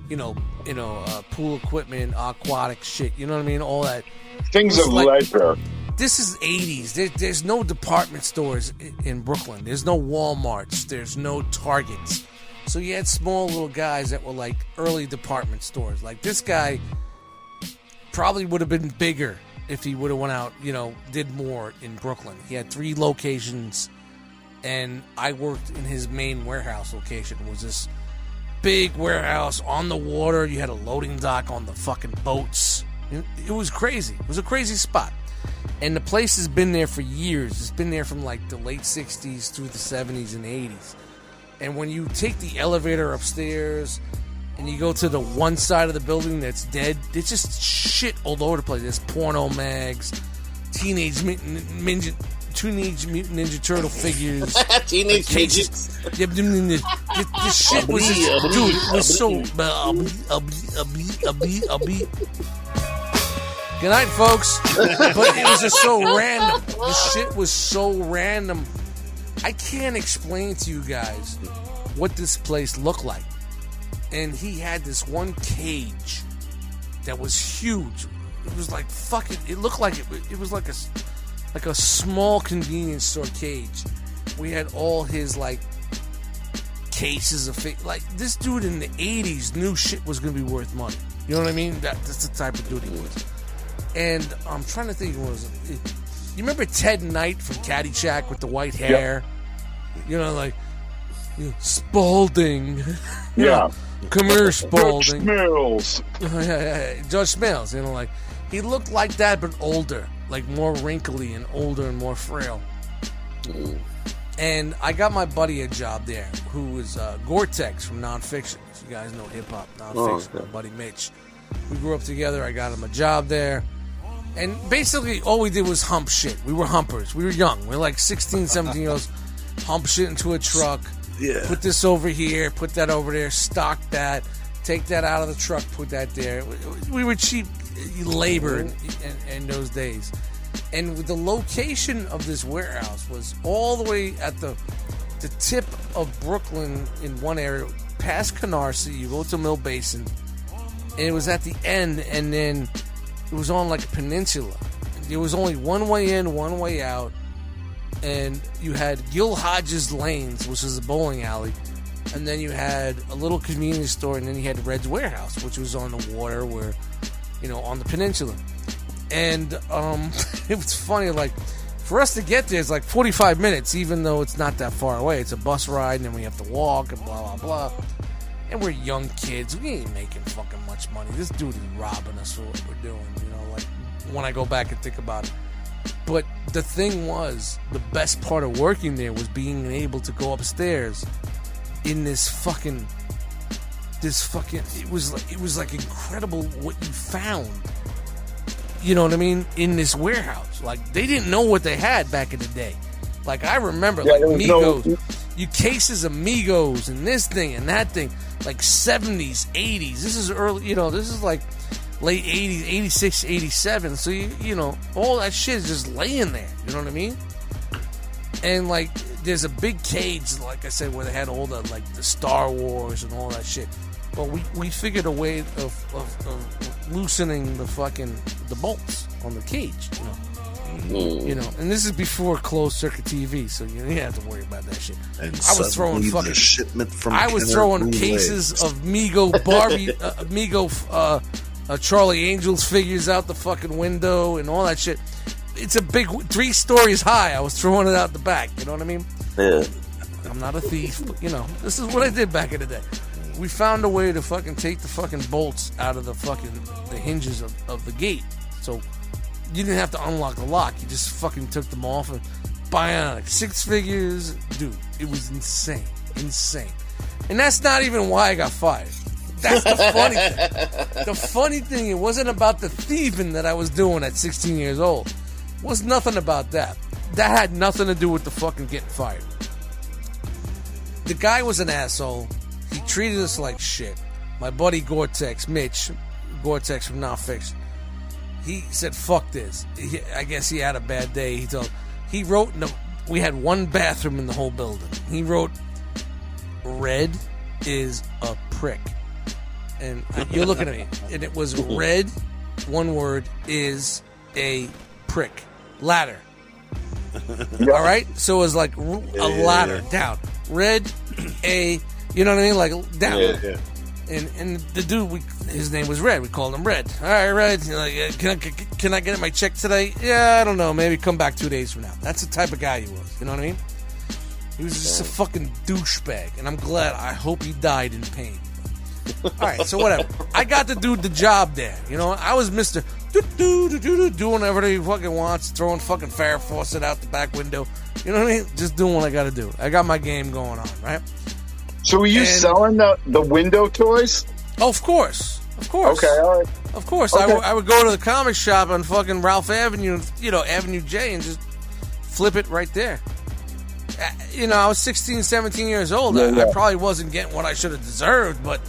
you know, you know, uh, pool equipment, aquatic shit. You know what I mean? All that. Things of like- leisure. This is 80s. There, there's no department stores i- in Brooklyn. There's no Walmarts. There's no Targets. So you had small little guys that were like early department stores. Like this guy probably would have been bigger if he would have went out, you know, did more in Brooklyn. He had three locations and I worked in his main warehouse location. Was this big warehouse on the water. You had a loading dock on the fucking boats. It, was crazy. It was a crazy spot. And the place has been there for years. It's been there from like the late 60s through the 70s and 80s. And when you take the elevator upstairs and you go to the one side of the building that's dead, there's just shit all over the place. There's porno mags, teenage mutant ninja, teenage mutant ninja turtle figures. <laughs> Teenage cages. Yep, this, this, this shit was just, dude, it was so. Good night, folks. But it was just so random. The shit was so random. I can't explain to you guys what this place looked like. And he had this one cage that was huge. It was like fucking. It looked like it. It was like a like a small convenience store cage. We had all his like cases of fa- like this dude in the '80s knew shit was gonna be worth money. You know what I mean? That, that's the type of dude he was. And I'm trying to think, what was it? You remember Ted Knight from Caddyshack with the white hair? You know, like you know, Spaulding. <laughs> Yeah. Come here, George Spaulding. Mills. <laughs> George Smells, you know, like he looked like that but older, like more wrinkly and older and more frail. And I got my buddy a job there, who was uh, Gore-Tex from Non Phixion. If you guys know hip hop, Non Phixion. okay. My buddy Mitch. We grew up together. I got him a job there. And basically, all we did was hump shit. We were humpers. We were young. We were like 16, <laughs> 17 year olds. Hump shit into a truck. Yeah. Put this over here. Put that over there. Stock that. Take that out of the truck. Put that there. We- We were cheap labor in, in, in those days. And the location of this warehouse was all the way at the the tip of Brooklyn in one area, past Canarsie. You go to Mill Basin, and it was at the end, and then it was on like a peninsula. There was only one way in, one way out, and you had Gil Hodges Lanes, which is a bowling alley, and then you had a little convenience store, and then you had Red's Warehouse, which was on the water, where you know on the peninsula. And um, <laughs> it was funny, like for us to get there, it's like 45 minutes, even though it's not that far away. It's a bus ride, and then we have to walk, and blah blah blah. And we're young kids. We ain't making fucking much money. This dude is robbing us for what we're doing. You know, like when I go back and think about it. But the thing was, the best part of working there was being able to go upstairs in this fucking, this fucking. It was like it was like incredible what you found. You know what I mean? In this warehouse, like they didn't know what they had back in the day. Like I remember, Yeah, like was no- you cases of Megos and this thing and that thing, like 70s, 80s. This is early, you know, this is like late 80s, 86, 87. So, you, you know, all that shit is just laying there. You know what I mean? And like, there's a big cage, like I said, where they had all the, like, the Star Wars and all that shit. But we, we figured a way of, of, of loosening the fucking, the bolts on the cage, you know. You know, and this is before closed circuit TV, so you didn't have to worry about that shit. And I was throwing fucking shipment from I was throwing cases of Mego Barbie, <laughs> uh, Mego uh, uh, Charlie Angels figures out the fucking window and all that shit. It's a big three stories high. I was throwing it out the back. You know what I mean? Yeah. I'm not a thief, but you know, this is what I did back in the day. We found a way to fucking take the fucking bolts out of the fucking the hinges of, of the gate. So you didn't have to unlock the lock. You just fucking took them off and bionic six figures, dude. It was insane, insane. And that's not even why I got fired. That's the funny thing. The funny thing, it wasn't about the thieving that I was doing at 16 years old. It was nothing about that. That had nothing to do with the fucking getting fired. The guy was an asshole. He treated us like shit. My buddy Gore-Tex, Mitch, Gore-Tex from Fixed, he said, "Fuck this." He, I guess he had a bad day. He told. He wrote. In the, we had one bathroom in the whole building. He wrote, "Red is a prick," and you're looking at me, <laughs> and it was red. One word is a prick. Ladder. All right, so it was like a ladder down. Red, <clears throat> a. You know what I mean? Like down Yeah, yeah. and and the dude we his name was Red. We called him Red. All right, Red. Like, can I can I get my check today? Yeah, I don't know. Maybe come back two days from now. That's the type of guy he was. You know what I mean? He was just a fucking douchebag, and I'm glad. I hope he died in pain. <laughs> All right, so whatever. I got to do the job there. You know, I was Mister doing whatever he fucking wants, throwing fucking fire faucet out the back window. You know what I mean? Just doing what I got to do. I got my game going on, right? So were you And- selling the, the window toys? Oh, of course, of course. Okay, all right. Of course, I, Okay. would- would go to the comic shop on fucking Ralph Avenue, you know, Avenue J, and just flip it right there. Uh, You know, I was 16, 17 years old. I, Yeah, yeah. I probably wasn't getting what I should have deserved, but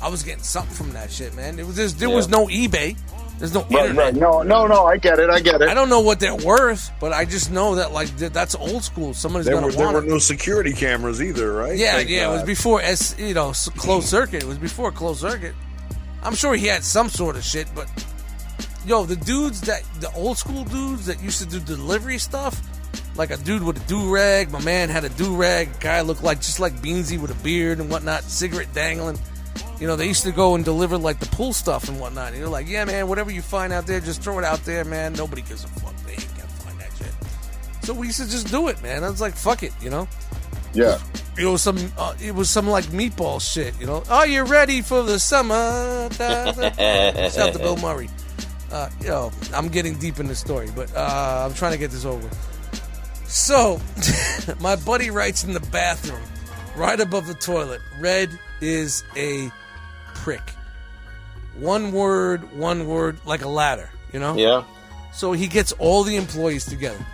I was getting something from that shit, man. It was just, there was no eBay. There's no Right, internet. right. No, no, no. I get it. I get it. I don't know what they're worth, but I just know that like th- that's old school. Somebody's There gonna were there were it. no security cameras either, right? Yeah, Thank yeah. It was before S, you know, closed circuit. It was before closed circuit. I'm sure he had some sort of shit, but yo, the dudes that the old school dudes that used to do delivery stuff, like a dude with a do rag. My man had a do rag. Guy looked like just like Beansy with a beard and whatnot, cigarette dangling. You know, they used to go and deliver like the pool stuff and whatnot. And you're like, yeah, man, whatever you find out there, just throw it out there, man. Nobody gives a fuck. They ain't gonna find that shit. So we used to just do it, man. I was like, fuck it, you know Yeah. it was some uh, it was some like meatball shit, you know. Are you ready for the summer? <laughs> Shout out to Bill Murray. Uh, you know, I'm getting deep in the story, but uh, I'm trying to get this over. with. So, <laughs> my buddy writes in the bathroom, right above the toilet, red is a prick. One word, one word, like a ladder, you know? Yeah. So he gets all the employees together.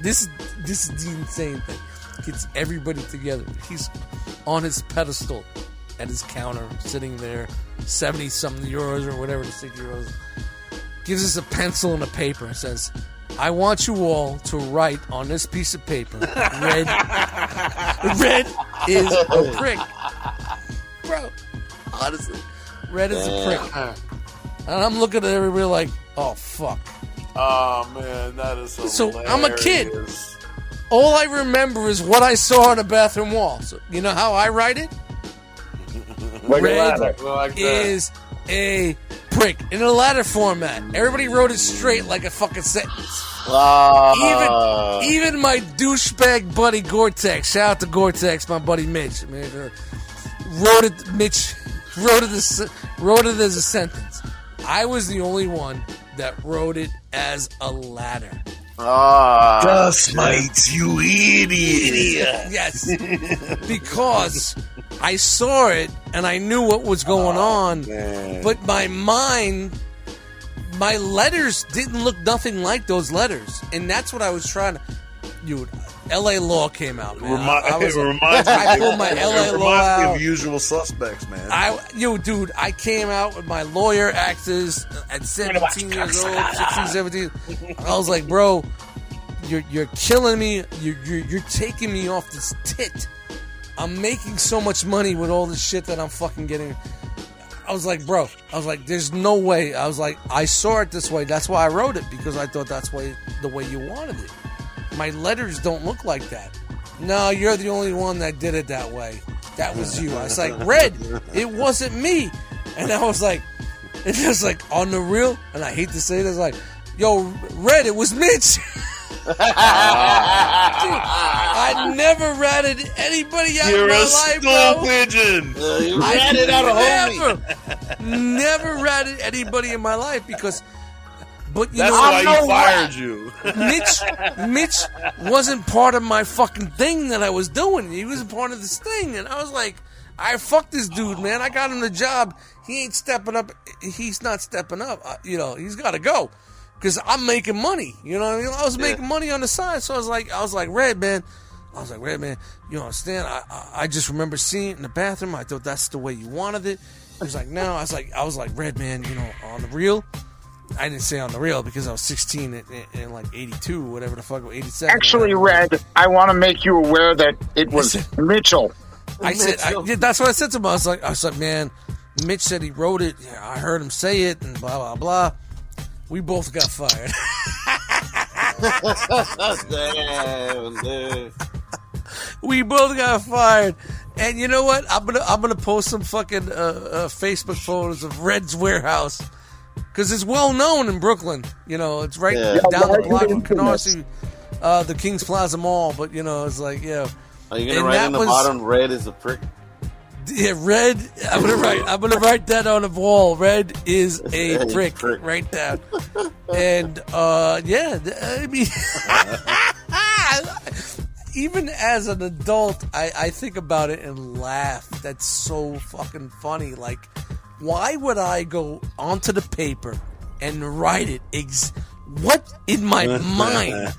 This this is the insane thing. Gets everybody together. He's on his pedestal at his counter, sitting there, seventy something euros or whatever the six euros. Gives us a pencil and a paper and says, "I want you all to write on this piece of paper. Red, red is a prick, bro. Honestly, red is a prick." And I'm looking at everybody like, "Oh fuck." Oh man, that is So, So, I'm a kid. All I remember is what I saw on the bathroom wall. So you know how I write it? Like Red. Like is a prick in a ladder format. Everybody wrote it straight like a fucking sentence. Uh, Even even my douchebag buddy Gore-Tex, shout out to Gore-Tex, my buddy Mitch, man, uh, wrote it. Mitch <laughs> wrote it as wrote it as a sentence. I was the only one that wrote it as a ladder. uh, Dust mites, you idiot. <laughs> Yes, because I saw it and I knew what was going oh, on, Man. but my mind, my letters didn't look nothing like those letters, and that's what I was trying to. Dude, L.A. Law came out, man. Remi- I, I was, <laughs> it reminds I pulled my LA reminds law me out. of usual suspects, man. I, yo, dude, I came out with my lawyer actors at 17 years old, 16, 17. I was like, bro, you're you're killing me. You're, you're you're taking me off this tit. I'm making so much money with all this shit that I'm fucking getting. I was like, bro, I was like, there's no way. I was like, I saw it this way. That's why I wrote it because I thought that's the way you wanted it. My letters don't look like that. No, you're the only one that did it that way. That was you. I was like, Red, it wasn't me. And I was like, <laughs> it's just like on the real, and I hate to say this, like, yo, Red, it was Mitch. <laughs> Dude, I never ratted anybody out You're in my a life, stool bro. pigeon. Uh, you I ratted out a homie. never, never ratted anybody in my life because, but you That's know, why I he fired you. Mitch, Mitch wasn't part of my fucking thing that I was doing. He wasn't part of this thing, and I was like, I fuck this dude, man. I got him the job. He ain't stepping up. He's not stepping up. Uh, You know, he's got to go because I'm making money. You know what I mean? I was making money on the side, so I was like, I was like, Red man. I was like, Red man, you understand? I, I I just remember seeing it in the bathroom. I thought that's the way you wanted it. He was like, no. I was like, I was like, Red man, you know, on the real. I didn't say on the real because I was 16 in, in, in like 82, whatever the fuck, 87. Actually, Red, I want to make you aware that it was Mitchell. I said I, yeah, that's what I said to him. I was like, I was like, man, Mitch said he wrote it. Yeah, I heard him say it, and blah blah blah. We both got fired. Damn, <laughs> dude. we both got fired. And you know what? I'm gonna I'm gonna post some fucking uh, uh, Facebook photos of Red's warehouse because it's well known in Brooklyn. You know, it's right Yeah. down the Yeah, block from. Canarsie, uh, the Kings Plaza Mall. But you know, it's like yeah. Are you gonna And write in the was- bottom? Red is a prick. Yeah, red. I'm gonna write. I'm gonna write that on the wall. Red is a brick. prick. Right down. And uh, yeah, I mean, <laughs> even as an adult, I, I think about it and laugh. That's so fucking funny. Like, why would I go onto the paper and write it? Ex- what in my <laughs> mind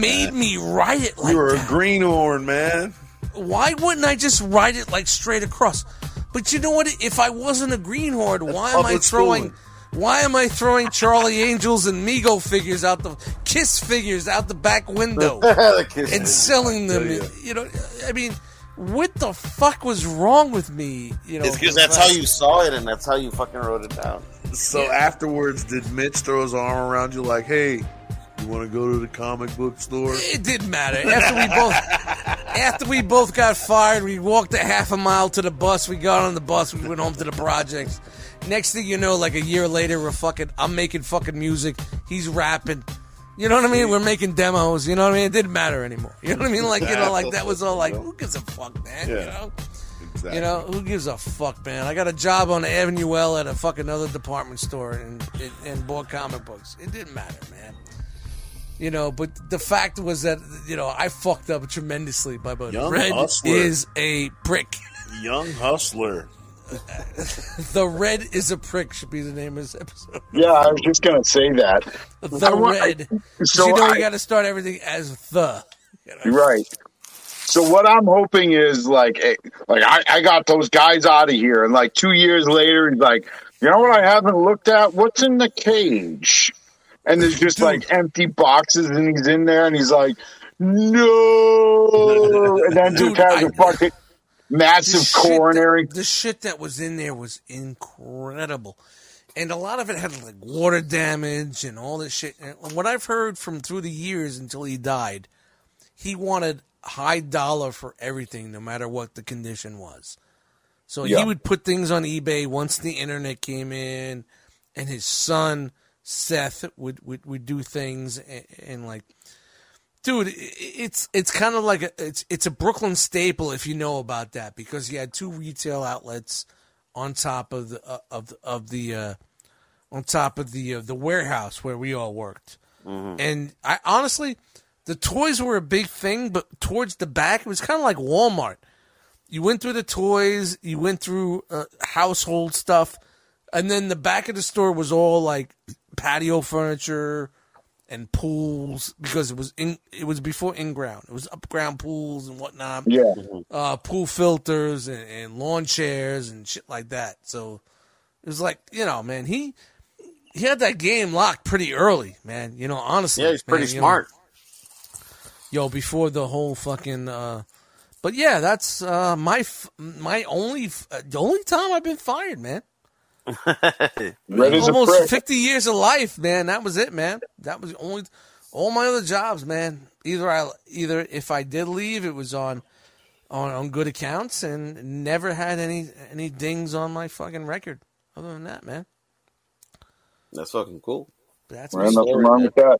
made me write it like You were a greenhorn, man. Why wouldn't I just write it like straight across? But you know what? If I wasn't a greenhorn, why am I throwing? schooling. Why am I throwing Charlie Angels and Mego figures out the Kiss figures out the back window <laughs> The and selling them? tell ya. You know, I mean, what the fuck was wrong with me? You know, It's because that's the how you saw it, and that's how you fucking wrote it down. So afterwards, did Mitch throw his arm around you like, "Hey, you want to go to the comic book store?" It didn't matter. After we both after we both got fired, we walked a half a mile to the bus. We got on the bus. We went home to the projects. Next thing you know, like a year later, we're fucking. I'm making fucking music. He's rapping. You know what I mean? We're making demos. You know what I mean? It didn't matter anymore. You know what I mean? Like you know, like that was all like, who gives a fuck, man? You know? Exactly. You know, who gives a fuck, man? I got a job on Avenue L at a fucking other department store and, and, and bought comic books. It didn't matter, man. You know, but the fact was that, you know, I fucked up tremendously by but Young Red hustler. is a prick. young hustler. <laughs> The Red is a prick should be the name of this episode. Yeah, I was just gonna say that. The I wa- Red. So you know, I- you got to start everything as the. you know? Right. So what I'm hoping is like, eh, like I, I got those guys out of here, and like two years later, he's like, you know what I haven't looked at? What's in the cage? And there's just like empty boxes, and he's in there, and he's like, no, and then Dude, has a fucking massive The shit that- coronary. the shit that was in there was incredible. And a lot of it had like water damage and all this shit. And what I've heard from through the years until he died, he wanted high dollar for everything, no matter what the condition was. So Yeah. he would put things on eBay once the internet came in, and his son Seth would would, would do things and, and like dude, it's it's kind of like a, it's it's a Brooklyn staple if you know about that because he had two retail outlets on top of the uh, of of the uh, on top of the uh, the warehouse where we all worked. And I honestly, the toys were a big thing, but towards the back it was kind of like Walmart. You went through the toys, you went through uh, household stuff, and then the back of the store was all like patio furniture and pools because it was in it was before in ground. It was up ground pools and whatnot. Yeah, Uh, pool filters and, and lawn chairs and shit like that. So it was like you know, man, he he had that game locked pretty early, man. You know, honestly, Yeah, he's pretty man, you know, smart. yo, before the whole fucking. Uh, but yeah, that's uh, my my only uh, the only time I've been fired, man. <laughs> red is Almost prick. fifty years of life, man. That was it, man. That was the only all my other jobs, man. Either I either if I did leave, it was on on on good accounts, and never had any any dings on my fucking record. Other than that, man. That's fucking cool. That's my story, wrong man. with that.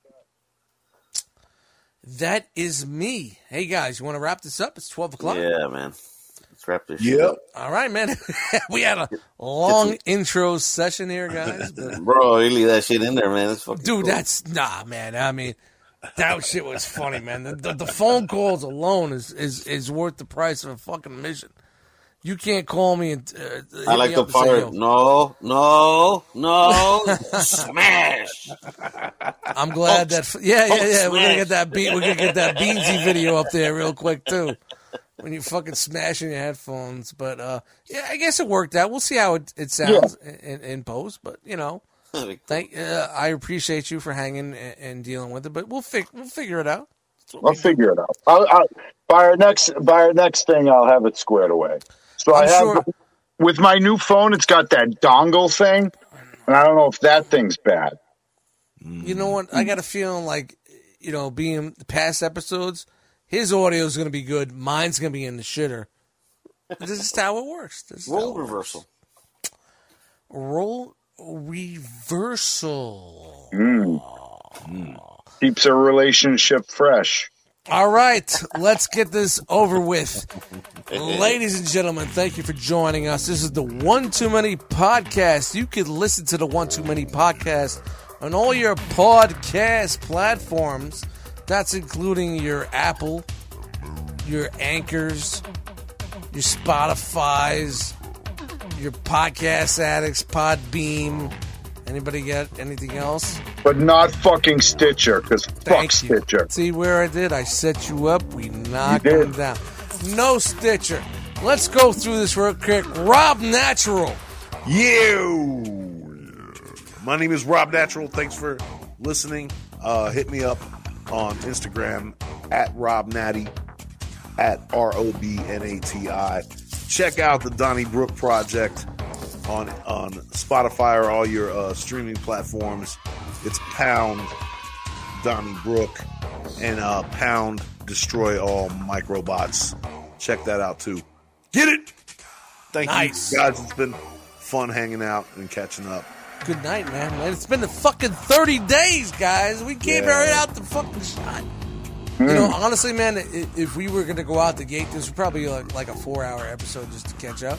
That is me. Hey guys, you want to wrap this up? It's twelve o'clock. Yeah, man. Let's wrap this Yep. up. All right, man. <laughs> we had a long intro session here, guys. <laughs> But, Bro, you leave that shit in there, man. It's fucking dude, cool. that's nah, man. I mean, that shit was funny, man. The, the, the phone calls alone is, is is worth the price of a fucking admission. You can't call me and uh, I like the up and say, No, no, no. Smash. <laughs> I'm glad that yeah yeah yeah we're gonna get that beat we're gonna get that Beansy video up there real quick too. When you're fucking smashing your headphones, but uh, yeah, I guess it worked out. We'll see how it, it sounds in, in post, but you know, thank uh, I appreciate you for hanging and, and dealing with it, but we'll fig- we'll figure it out. That's what I'll we do. figure it out. I'll, I'll, by our next by our next thing, I'll have it squared away. So i I'm have sure- with my new phone, it's got that dongle thing, and I don't know if that thing's bad. You know what? I got a feeling like, you know, being the past episodes, his audio is going to be good. Mine's going to be in the shitter. This is how it works. This Role it works. reversal. Role reversal. Hmm. Keeps a relationship fresh. All right, let's get this over with. Ladies and gentlemen, thank you for joining us. This is the One Too Many podcast. You can listen to the One Too Many podcast on all your podcast platforms. That's including your Apple, your Anchors, your Spotify's, your Podcast Addicts, Podbean. Anybody get anything else? But not fucking Stitcher, because fuck you. Stitcher. See where I did? I set you up. We knocked You them down. No Stitcher. Let's go through this real quick. Rob Natural. You. My name is Rob Natural. Thanks for listening. Uh, hit me up on Instagram at Rob Natty at R O B N A T I. Check out the Donnie Brook Project on on Spotify or all your uh, streaming platforms. It's Pound Donnie Brook and uh, Pound Destroy All Microbots. Check that out too. Get it? Thank Nice. you guys. It's been fun hanging out and catching up. Good night, man. man. It's been the fucking 30 days, guys. We came Yeah. right out the fucking shot. You know, honestly, man, if we were going to go out the gate, this would probably be like, like a four hour episode just to catch up.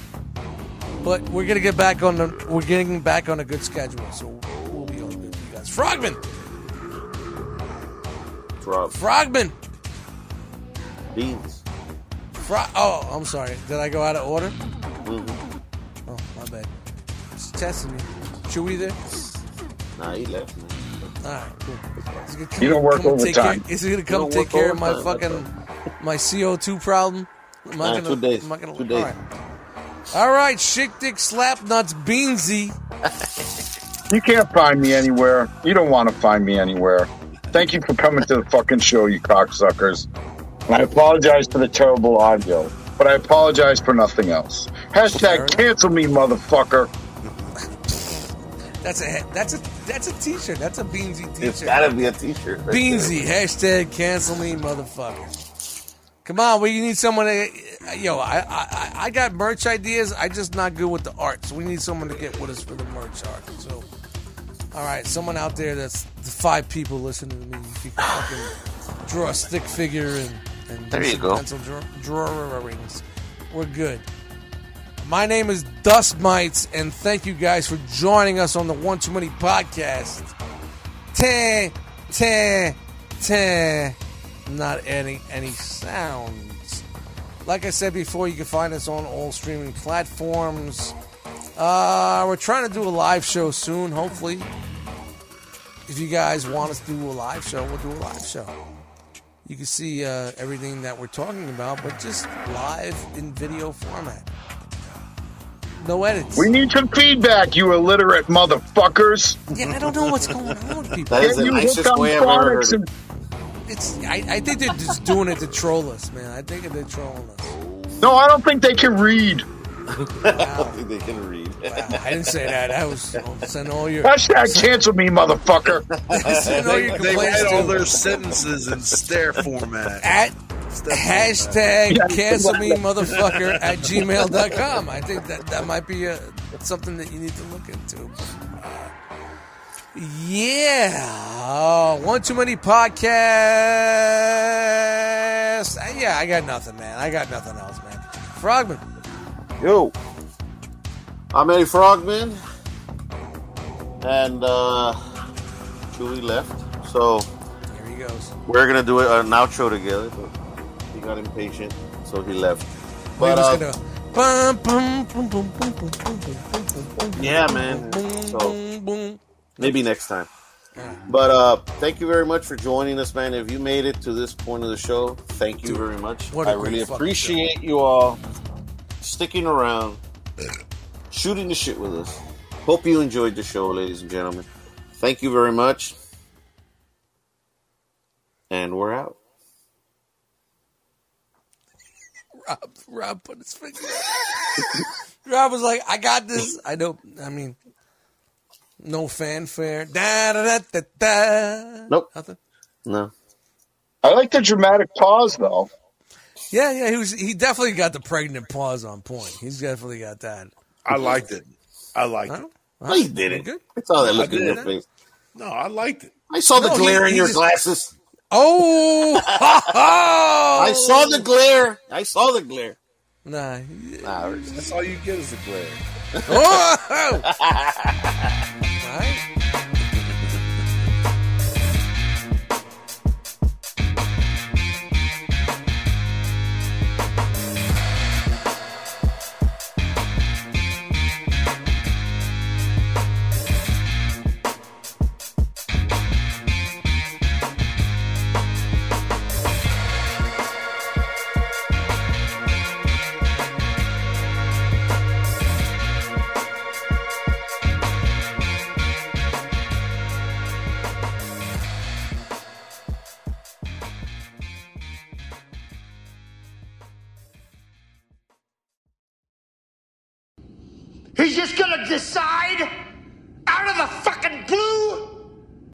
But we're going to get back on the, we're getting back on a good schedule. So we'll be all good for you guys. Frogman. It's Rob. Frogman. Beans. Fro- oh, I'm sorry. Did I go out of order? Mhm. Oh, my bad. She's testing me. Chewy there? Nah, he left, man. All right, cool. Gonna come- You don't work come care- overtime. Is he gonna come don't take care of my overtime, fucking my CO2 problem? Am I Nah, gonna, two days. Am I gonna, Two days. All right. All right, Chick Dick Slap Nuts Beansy. <laughs> You can't find me anywhere. You don't want to find me anywhere. Thank you for coming to the fucking show, you cocksuckers. And I apologize for the terrible audio, but I apologize for nothing else. Hashtag enough. cancel me, motherfucker. That's a that's a that's a T-shirt. That's a Beansy T-shirt. gotta be a t-shirt. right Beansy. Hashtag cancel me, motherfucker. Come on, we need someone to. Yo, I, I I got merch ideas. I just not good with the art, so we need someone to get with us for the merch art. So, all right, someone out there that's the five people listening to me. If you can fucking draw a stick figure and, and There you there. pencil draw, drawings, we're good. My name is Dust Mites, and thank you guys for joining us on the One Too Many podcast. Ten, ten, ten. Not adding any sounds. Like I said before, you can find us on all streaming platforms. Uh, we're trying to do a live show soon, hopefully. If you guys want us to do a live show, we'll do a live show. You can see uh, everything that we're talking about, but just live in video format. No edits. We need some feedback, you illiterate motherfuckers. yeah, I don't know what's going on with people. That is Can the you hook nicest on way I've ever heard it. and It's I, I think they're just doing it to troll us, man. I think they're trolling us. No, I don't think they can read. I don't think they can read. Wow, I didn't say that. I was oh, send all your Hashtag cancel me, motherfucker. <laughs> send all They, your they complaints write all their sentences in stare format. at Step hashtag Yeah. cancel me motherfucker <laughs> at gmail.com. I think that that might be a, something that you need to look into. Yeah. Oh, one too many podcasts. Uh, Yeah, I got nothing, man. I got nothing else, man. Frogman. Yo, I'm Eddie Frogman, and uh, Chewie left, so Here he goes. we're gonna do an outro together. He got impatient, so he left. But uh, gonna... yeah, man. So maybe next time. But uh, thank you very much for joining us, man. If you made it to this point of the show, thank you Dude, very much. I really appreciate show. you all sticking around, shooting the shit with us. Hope you enjoyed the show, ladies and gentlemen. Thank you very much. And we're out. Rob, Rob put his finger. <laughs> Rob was like, I got this. I don't. I mean, no fanfare. Da, da, da, da, da. Nope. Nothing. No. I like the dramatic pause though. Yeah, yeah. He was. He definitely got the pregnant pause on point. He's definitely got that. I liked it. I liked it. Huh? No, didn't. Good. I saw that look in your face. No, I liked it. I saw the No, he- glare in he your just- glasses. Oh, <laughs> I saw the glare. I saw the glare. Nah. Nah, That's all you get is the glare. Oh! All <laughs> right.